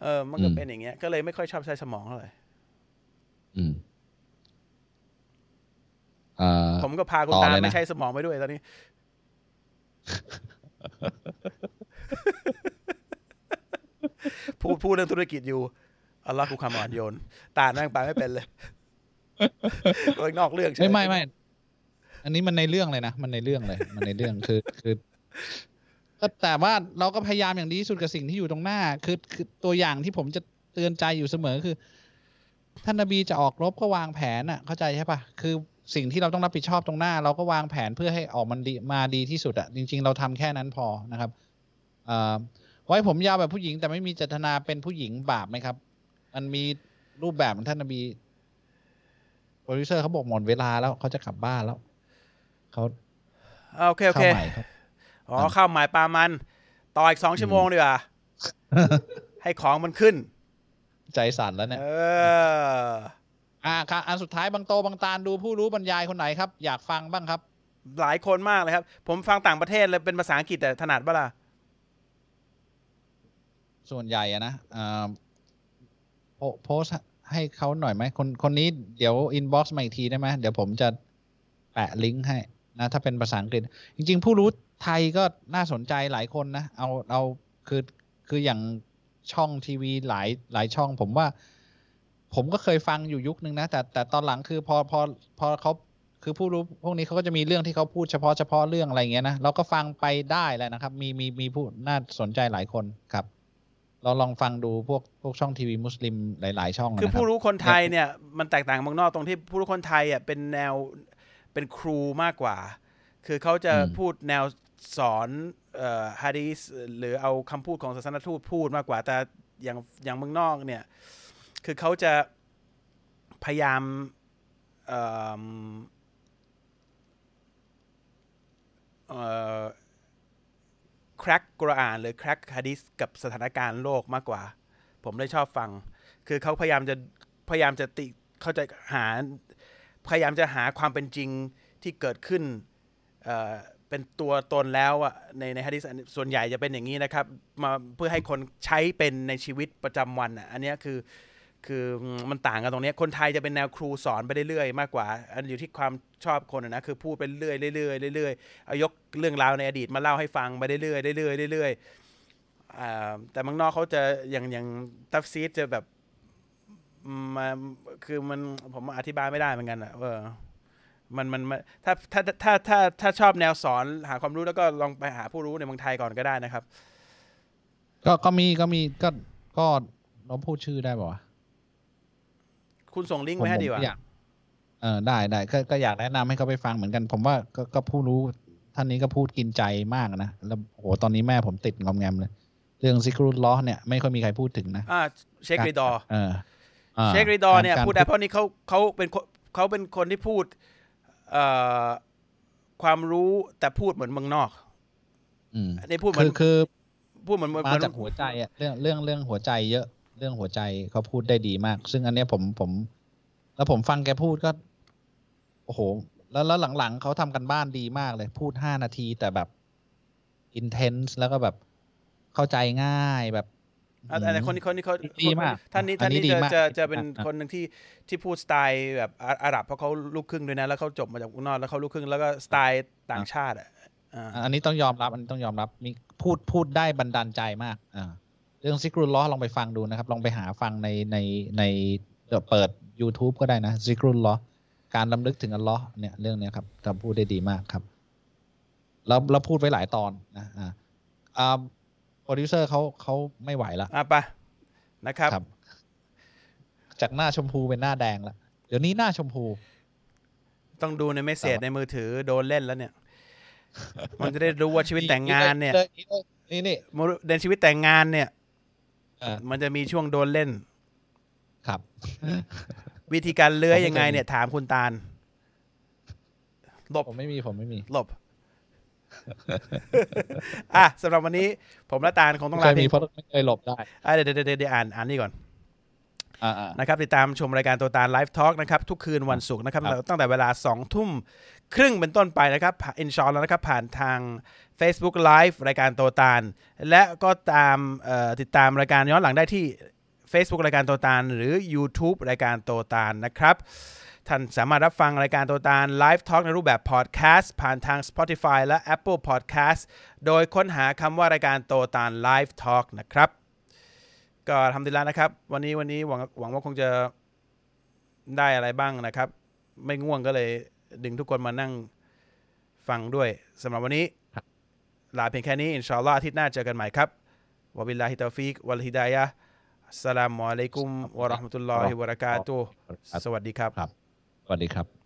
เออ มันก็อืมเป็นอย่างเงี้ย ก็เลยไม่ค่อยชอบใช้สมองเท่าไหร่อืมอ่าผมก็พาคุณต่อตาเลยนะไม่ใช้สมองไปด้วยตอนนี้ พูดพูดเรื่องธุรกิจอยู่อัลลอฮ์กูคำอ่อนโยน ตาแม่งไปไม่เป็นเลยเรื่องนอกเรื่องใช่ไม่ไม่ไม่ อันนี้มันในเรื่องเลยนะ มันในเรื่องเลย มันในเรื่องคือคือก็แต่ว่าเราก็พยายามอย่างดีที่สุดกับสิ่งที่อยู่ตรงหน้า คือคือตัวอย่างที่ผมจะเตือนใจอยู่เสมอคือ ท่านนบีจะออกรบก็วางแผนอะ เข้าใจใช่ปะคือสิ่งที่เราต้องรับผิดชอบตรงหน้า เราก็วางแผนเพื่อให้ออกมันดีมาดีที่สุดอะจริง ๆ เราทำแค่นั้นพอนะครับเอ่อไว้ผมยาวแบบผู้หญิง แต่ไม่มีเจตนาเป็นผู้หญิงบาปไหมครับ มันมีรูปแบบของท่านนบีโปรดิวเซอร์เขาบอกหมดเวลาแล้วเขาจะกลับบ้านแล้ว เขาอ่าโอเคโอเข้าเคใหม่ครับอ๋อข้าวหมายปลามัน ต่ออีกสองชั่วโมงดีกว่าให้ของมันขึ้น ใจสั่นแล้วเนี่ยเอออ่าครับอันสุดท้ายบางโตบางตาลดูผู้รู้บรรยายคนไหนครับ อยากฟังบ้างครับ หลายคนมากเลยครับ ผมฟังต่างประเทศเลยเป็นภาษาอังกฤษแต่ถนัดปะล่ะส่วนใหญ่อะนะอ่าโพโพสต์ให้เขาหน่อยไหมคนคนนี้เดี๋ยว inbox มาอีกทีได้ไหมเดี๋ยวผมจะแปะลิงก์ให้ นะถ้าเป็นภาษาอังกฤษ จริง ๆ ผู้รู้ไทยก็น่าสนใจหลายคนนะ เอาเอาคือคืออย่างช่องทีวีหลายหลายช่องผมว่า ผมก็เคยฟังอยู่ยุคนึงนะ แต่แต่ตอนหลังคือพอพอพอเขาคือผู้รู้พวกนี้เขาก็จะมีเรื่องที่เขาพูดเฉพาะเฉพาะเรื่องอะไรเงี้ยนะเราก็ฟังไปได้แล้วนะครับ มีมีมีผู้น่าสนใจหลายคนครับ เราลองฟังดูพวกพวกช่องทีวีมุสลิมหลาย ๆ ช่อง คือผู้รู้คนไทยเนี่ยมันแตกต่างเมืองนอกตรงที่ผู้รู้คนไทยอะเป็นแนว เป็นครูมากกว่า คือเขาจะพูดแนวสอนเอ่อฮะดีสหรือเอาคำพูดของศาสนทูตพูดมากกว่า แต่อย่างอย่างเมืองนอกเนี่ย คือเขาจะพยายามเอ่อเอ่อแคร็กกุรอานหรือแคร็กฮะดิษกับสถานการณ์โลกมากกว่า ผมเลยชอบฟัง คือเขาพยายามจะพยายามจะติเขาจะหา พยายามจะหาความเป็นจริงที่เกิดขึ้นเเป็นตัวตนแล้วอะในในฮะดิษอันส่วนใหญ่จะเป็นอย่างนี้นะครับมาเพื่อให้คนใช้เป็นในชีวิตประจำวันอะอันนี้คือคือมันต่างกันตรงนี้คนไทยจะเป็นแนวครูสอนไปเรื่อยๆ มากกว่า อันอยู่ที่ความชอบคนนะคือพูดไปเรื่อยๆเรื่อยๆเรื่อยๆเอายกเรื่องราวในอดีตมาเล่าให้ฟังไปเรื่อยๆเรื่อยๆเรื่อยๆอ่าแต่เมืองนอกเขาจะอย่างอย่างตัฟซีดจะแบบ มาคือมันผมอธิบายไม่ได้เหมือนกันอะเออมันมันมันถ้าถ้าถ้าถ้าถ้าชอบแนวสอนหาความรู้แล้วก็ลองไปหาผู้รู้ในเมืองไทยก่อนก็ได้นะครับ ก็ก็มีก็มีก็ก็เราพูดชื่อได้ป่าวะคุณส่งลิงก์ไว้ให้ดีกว่าผมอยากเออได้ได้ก็ก็อยากแนะนำให้เขาไปฟังเหมือนกัน ผมว่าก็ก็ผู้รู้ท่านนี้ก็พูดกินใจมากนะแล้วโหตอนนี้แม่ผมติดงอมแงมเลย เรื่องซิกรุลล้อเนี่ยไม่ค่อยมีใครพูดถึงนะอ่าเชคริดอร์เอออ่า เชคริดอร์เนี่ยการพูดได้เพราะนี่เขาเขาเป็นคนเขาเป็นคนที่พูดเอ่อความรู้แต่พูดเหมือนเมืองนอกอืมอันนี้พูดเหมืคืออนคือพูดเหมือนเหมือนมาจากหัวใจอะเรื่องเรื่องเรื่องหัวใจเยอะ เรื่องหัวใจเขาพูดได้ดีมาก ซึ่งอันเนี้ยผมผม แล้วผมฟังแกพูดก็ โอ้โห แล้วแล้วหลังๆเขาทำกันบ้านดีมากเลย พูดห้านาทีแต่แบบ intense แล้วก็แบบเข้าใจง่ายแบบอะ แต่คนนี้คนนี้เขาดีมากท่านนี้อัท่านนนี้นี้ดีจะมากจะจะเป็นอะคนหนึ่งที่ที่พูดสไตล์แบบอาอาหรับเพราะเขาลูกครึ่งด้วยนะแล้วเขาจบมาจากเมืองนอกแล้วเขาลูกครึ่งแล้วก็สไตล์ต่างชาติอะอ่าอันนี้ต้องยอมรับอันนี้ต้องยอมรับมีพูดพูดได้บันดาลใจมากอ่าเรื่องซิกรุลลอฮ์ลองไปฟังดูนะครับ ลองไปหาฟังในในในเดี๋ยวเปิด YouTube ก็ได้นะซิกรุลลอฮ์การรำลึกถึงอัลลอฮ์เนี่ยเรื่องเนี้ยครับทำพูดได้ดีมากครับแล้วแล้วพูดไว้หลายตอนนะอ่าอ่า โปรดิวเซอร์เขาเขาไม่ไหวละอะไปนะครับครับจากหน้าชมพูเป็นหน้าแดงละเดี๋ยวนี้หน้าชมพู ต้องดูในเมสเซจในมือถือโดนเล่นแล้วเนี่ย มันจะได้รู้ว่าชีวิตแต่งงานเนี่ยนี่นี่ในชีวิตแต่งงานเนี่ยเออมันจะมีช่วงโดนเล่น ครับ วิธีการเลื้อยผมไม่ยังไงเคยเนี่ย ถามคุณตาลหลบผมไม่มีผมไม่มีหลบ อะสำหรับวันนี้ผมและตาลคงต้องเคลายเพีมียงเพราะไม่เคยหลบได้อะเดี๋ยวเดี๋ยวเดี๋ยวเดี๋ยวอ่านอ่านนี่ก่อนอ่าอ่านะครับติดตามชมรายการโตตาล Live Talk นะครับทุกคืนวันศุกร์นะครับครับตั้งแต่เวลา2ทุ่มครึ่งเป็นต้นไปนะครับอินชาอัลลอฮ์นะครับผ่านทาง Facebook Live รายการโตตาล และก็ตามเอ่อติดตามรายการย้อนหลังได้ที่ Facebook รายการโตตาล หรือ YouTube รายการโตตาลนะครับ ท่านสามารถรับฟังรายการโตตาล Live Talk ในรูปแบบพอดแคสต์ผ่านทาง Spotify และ Apple Podcast โดยค้นหาคำว่ารายการโตตาล Live Talk นะครับ ก็ทำดีแล้วนะครับ วันนี้วันนี้หวังหวังว่าคงจะได้อะไรบ้างนะครับ ไม่ง่วงก็เลยดึงทุกคนมานั่งฟังด้วยสำหรับวันนี้ครับลาเพียงแค่นี้ อินชาอัลลอฮ์อาทิตย์หน้าเจอกันใหม่ครับวะบิลลาฮิตาฟิกวัลฮิดายะห์อัสสลามุอะลัยกุมวะเราะห์มะตุลลอฮิวะบะเราะกาตุฮ์สวัสดีครับ สวัสดีครับ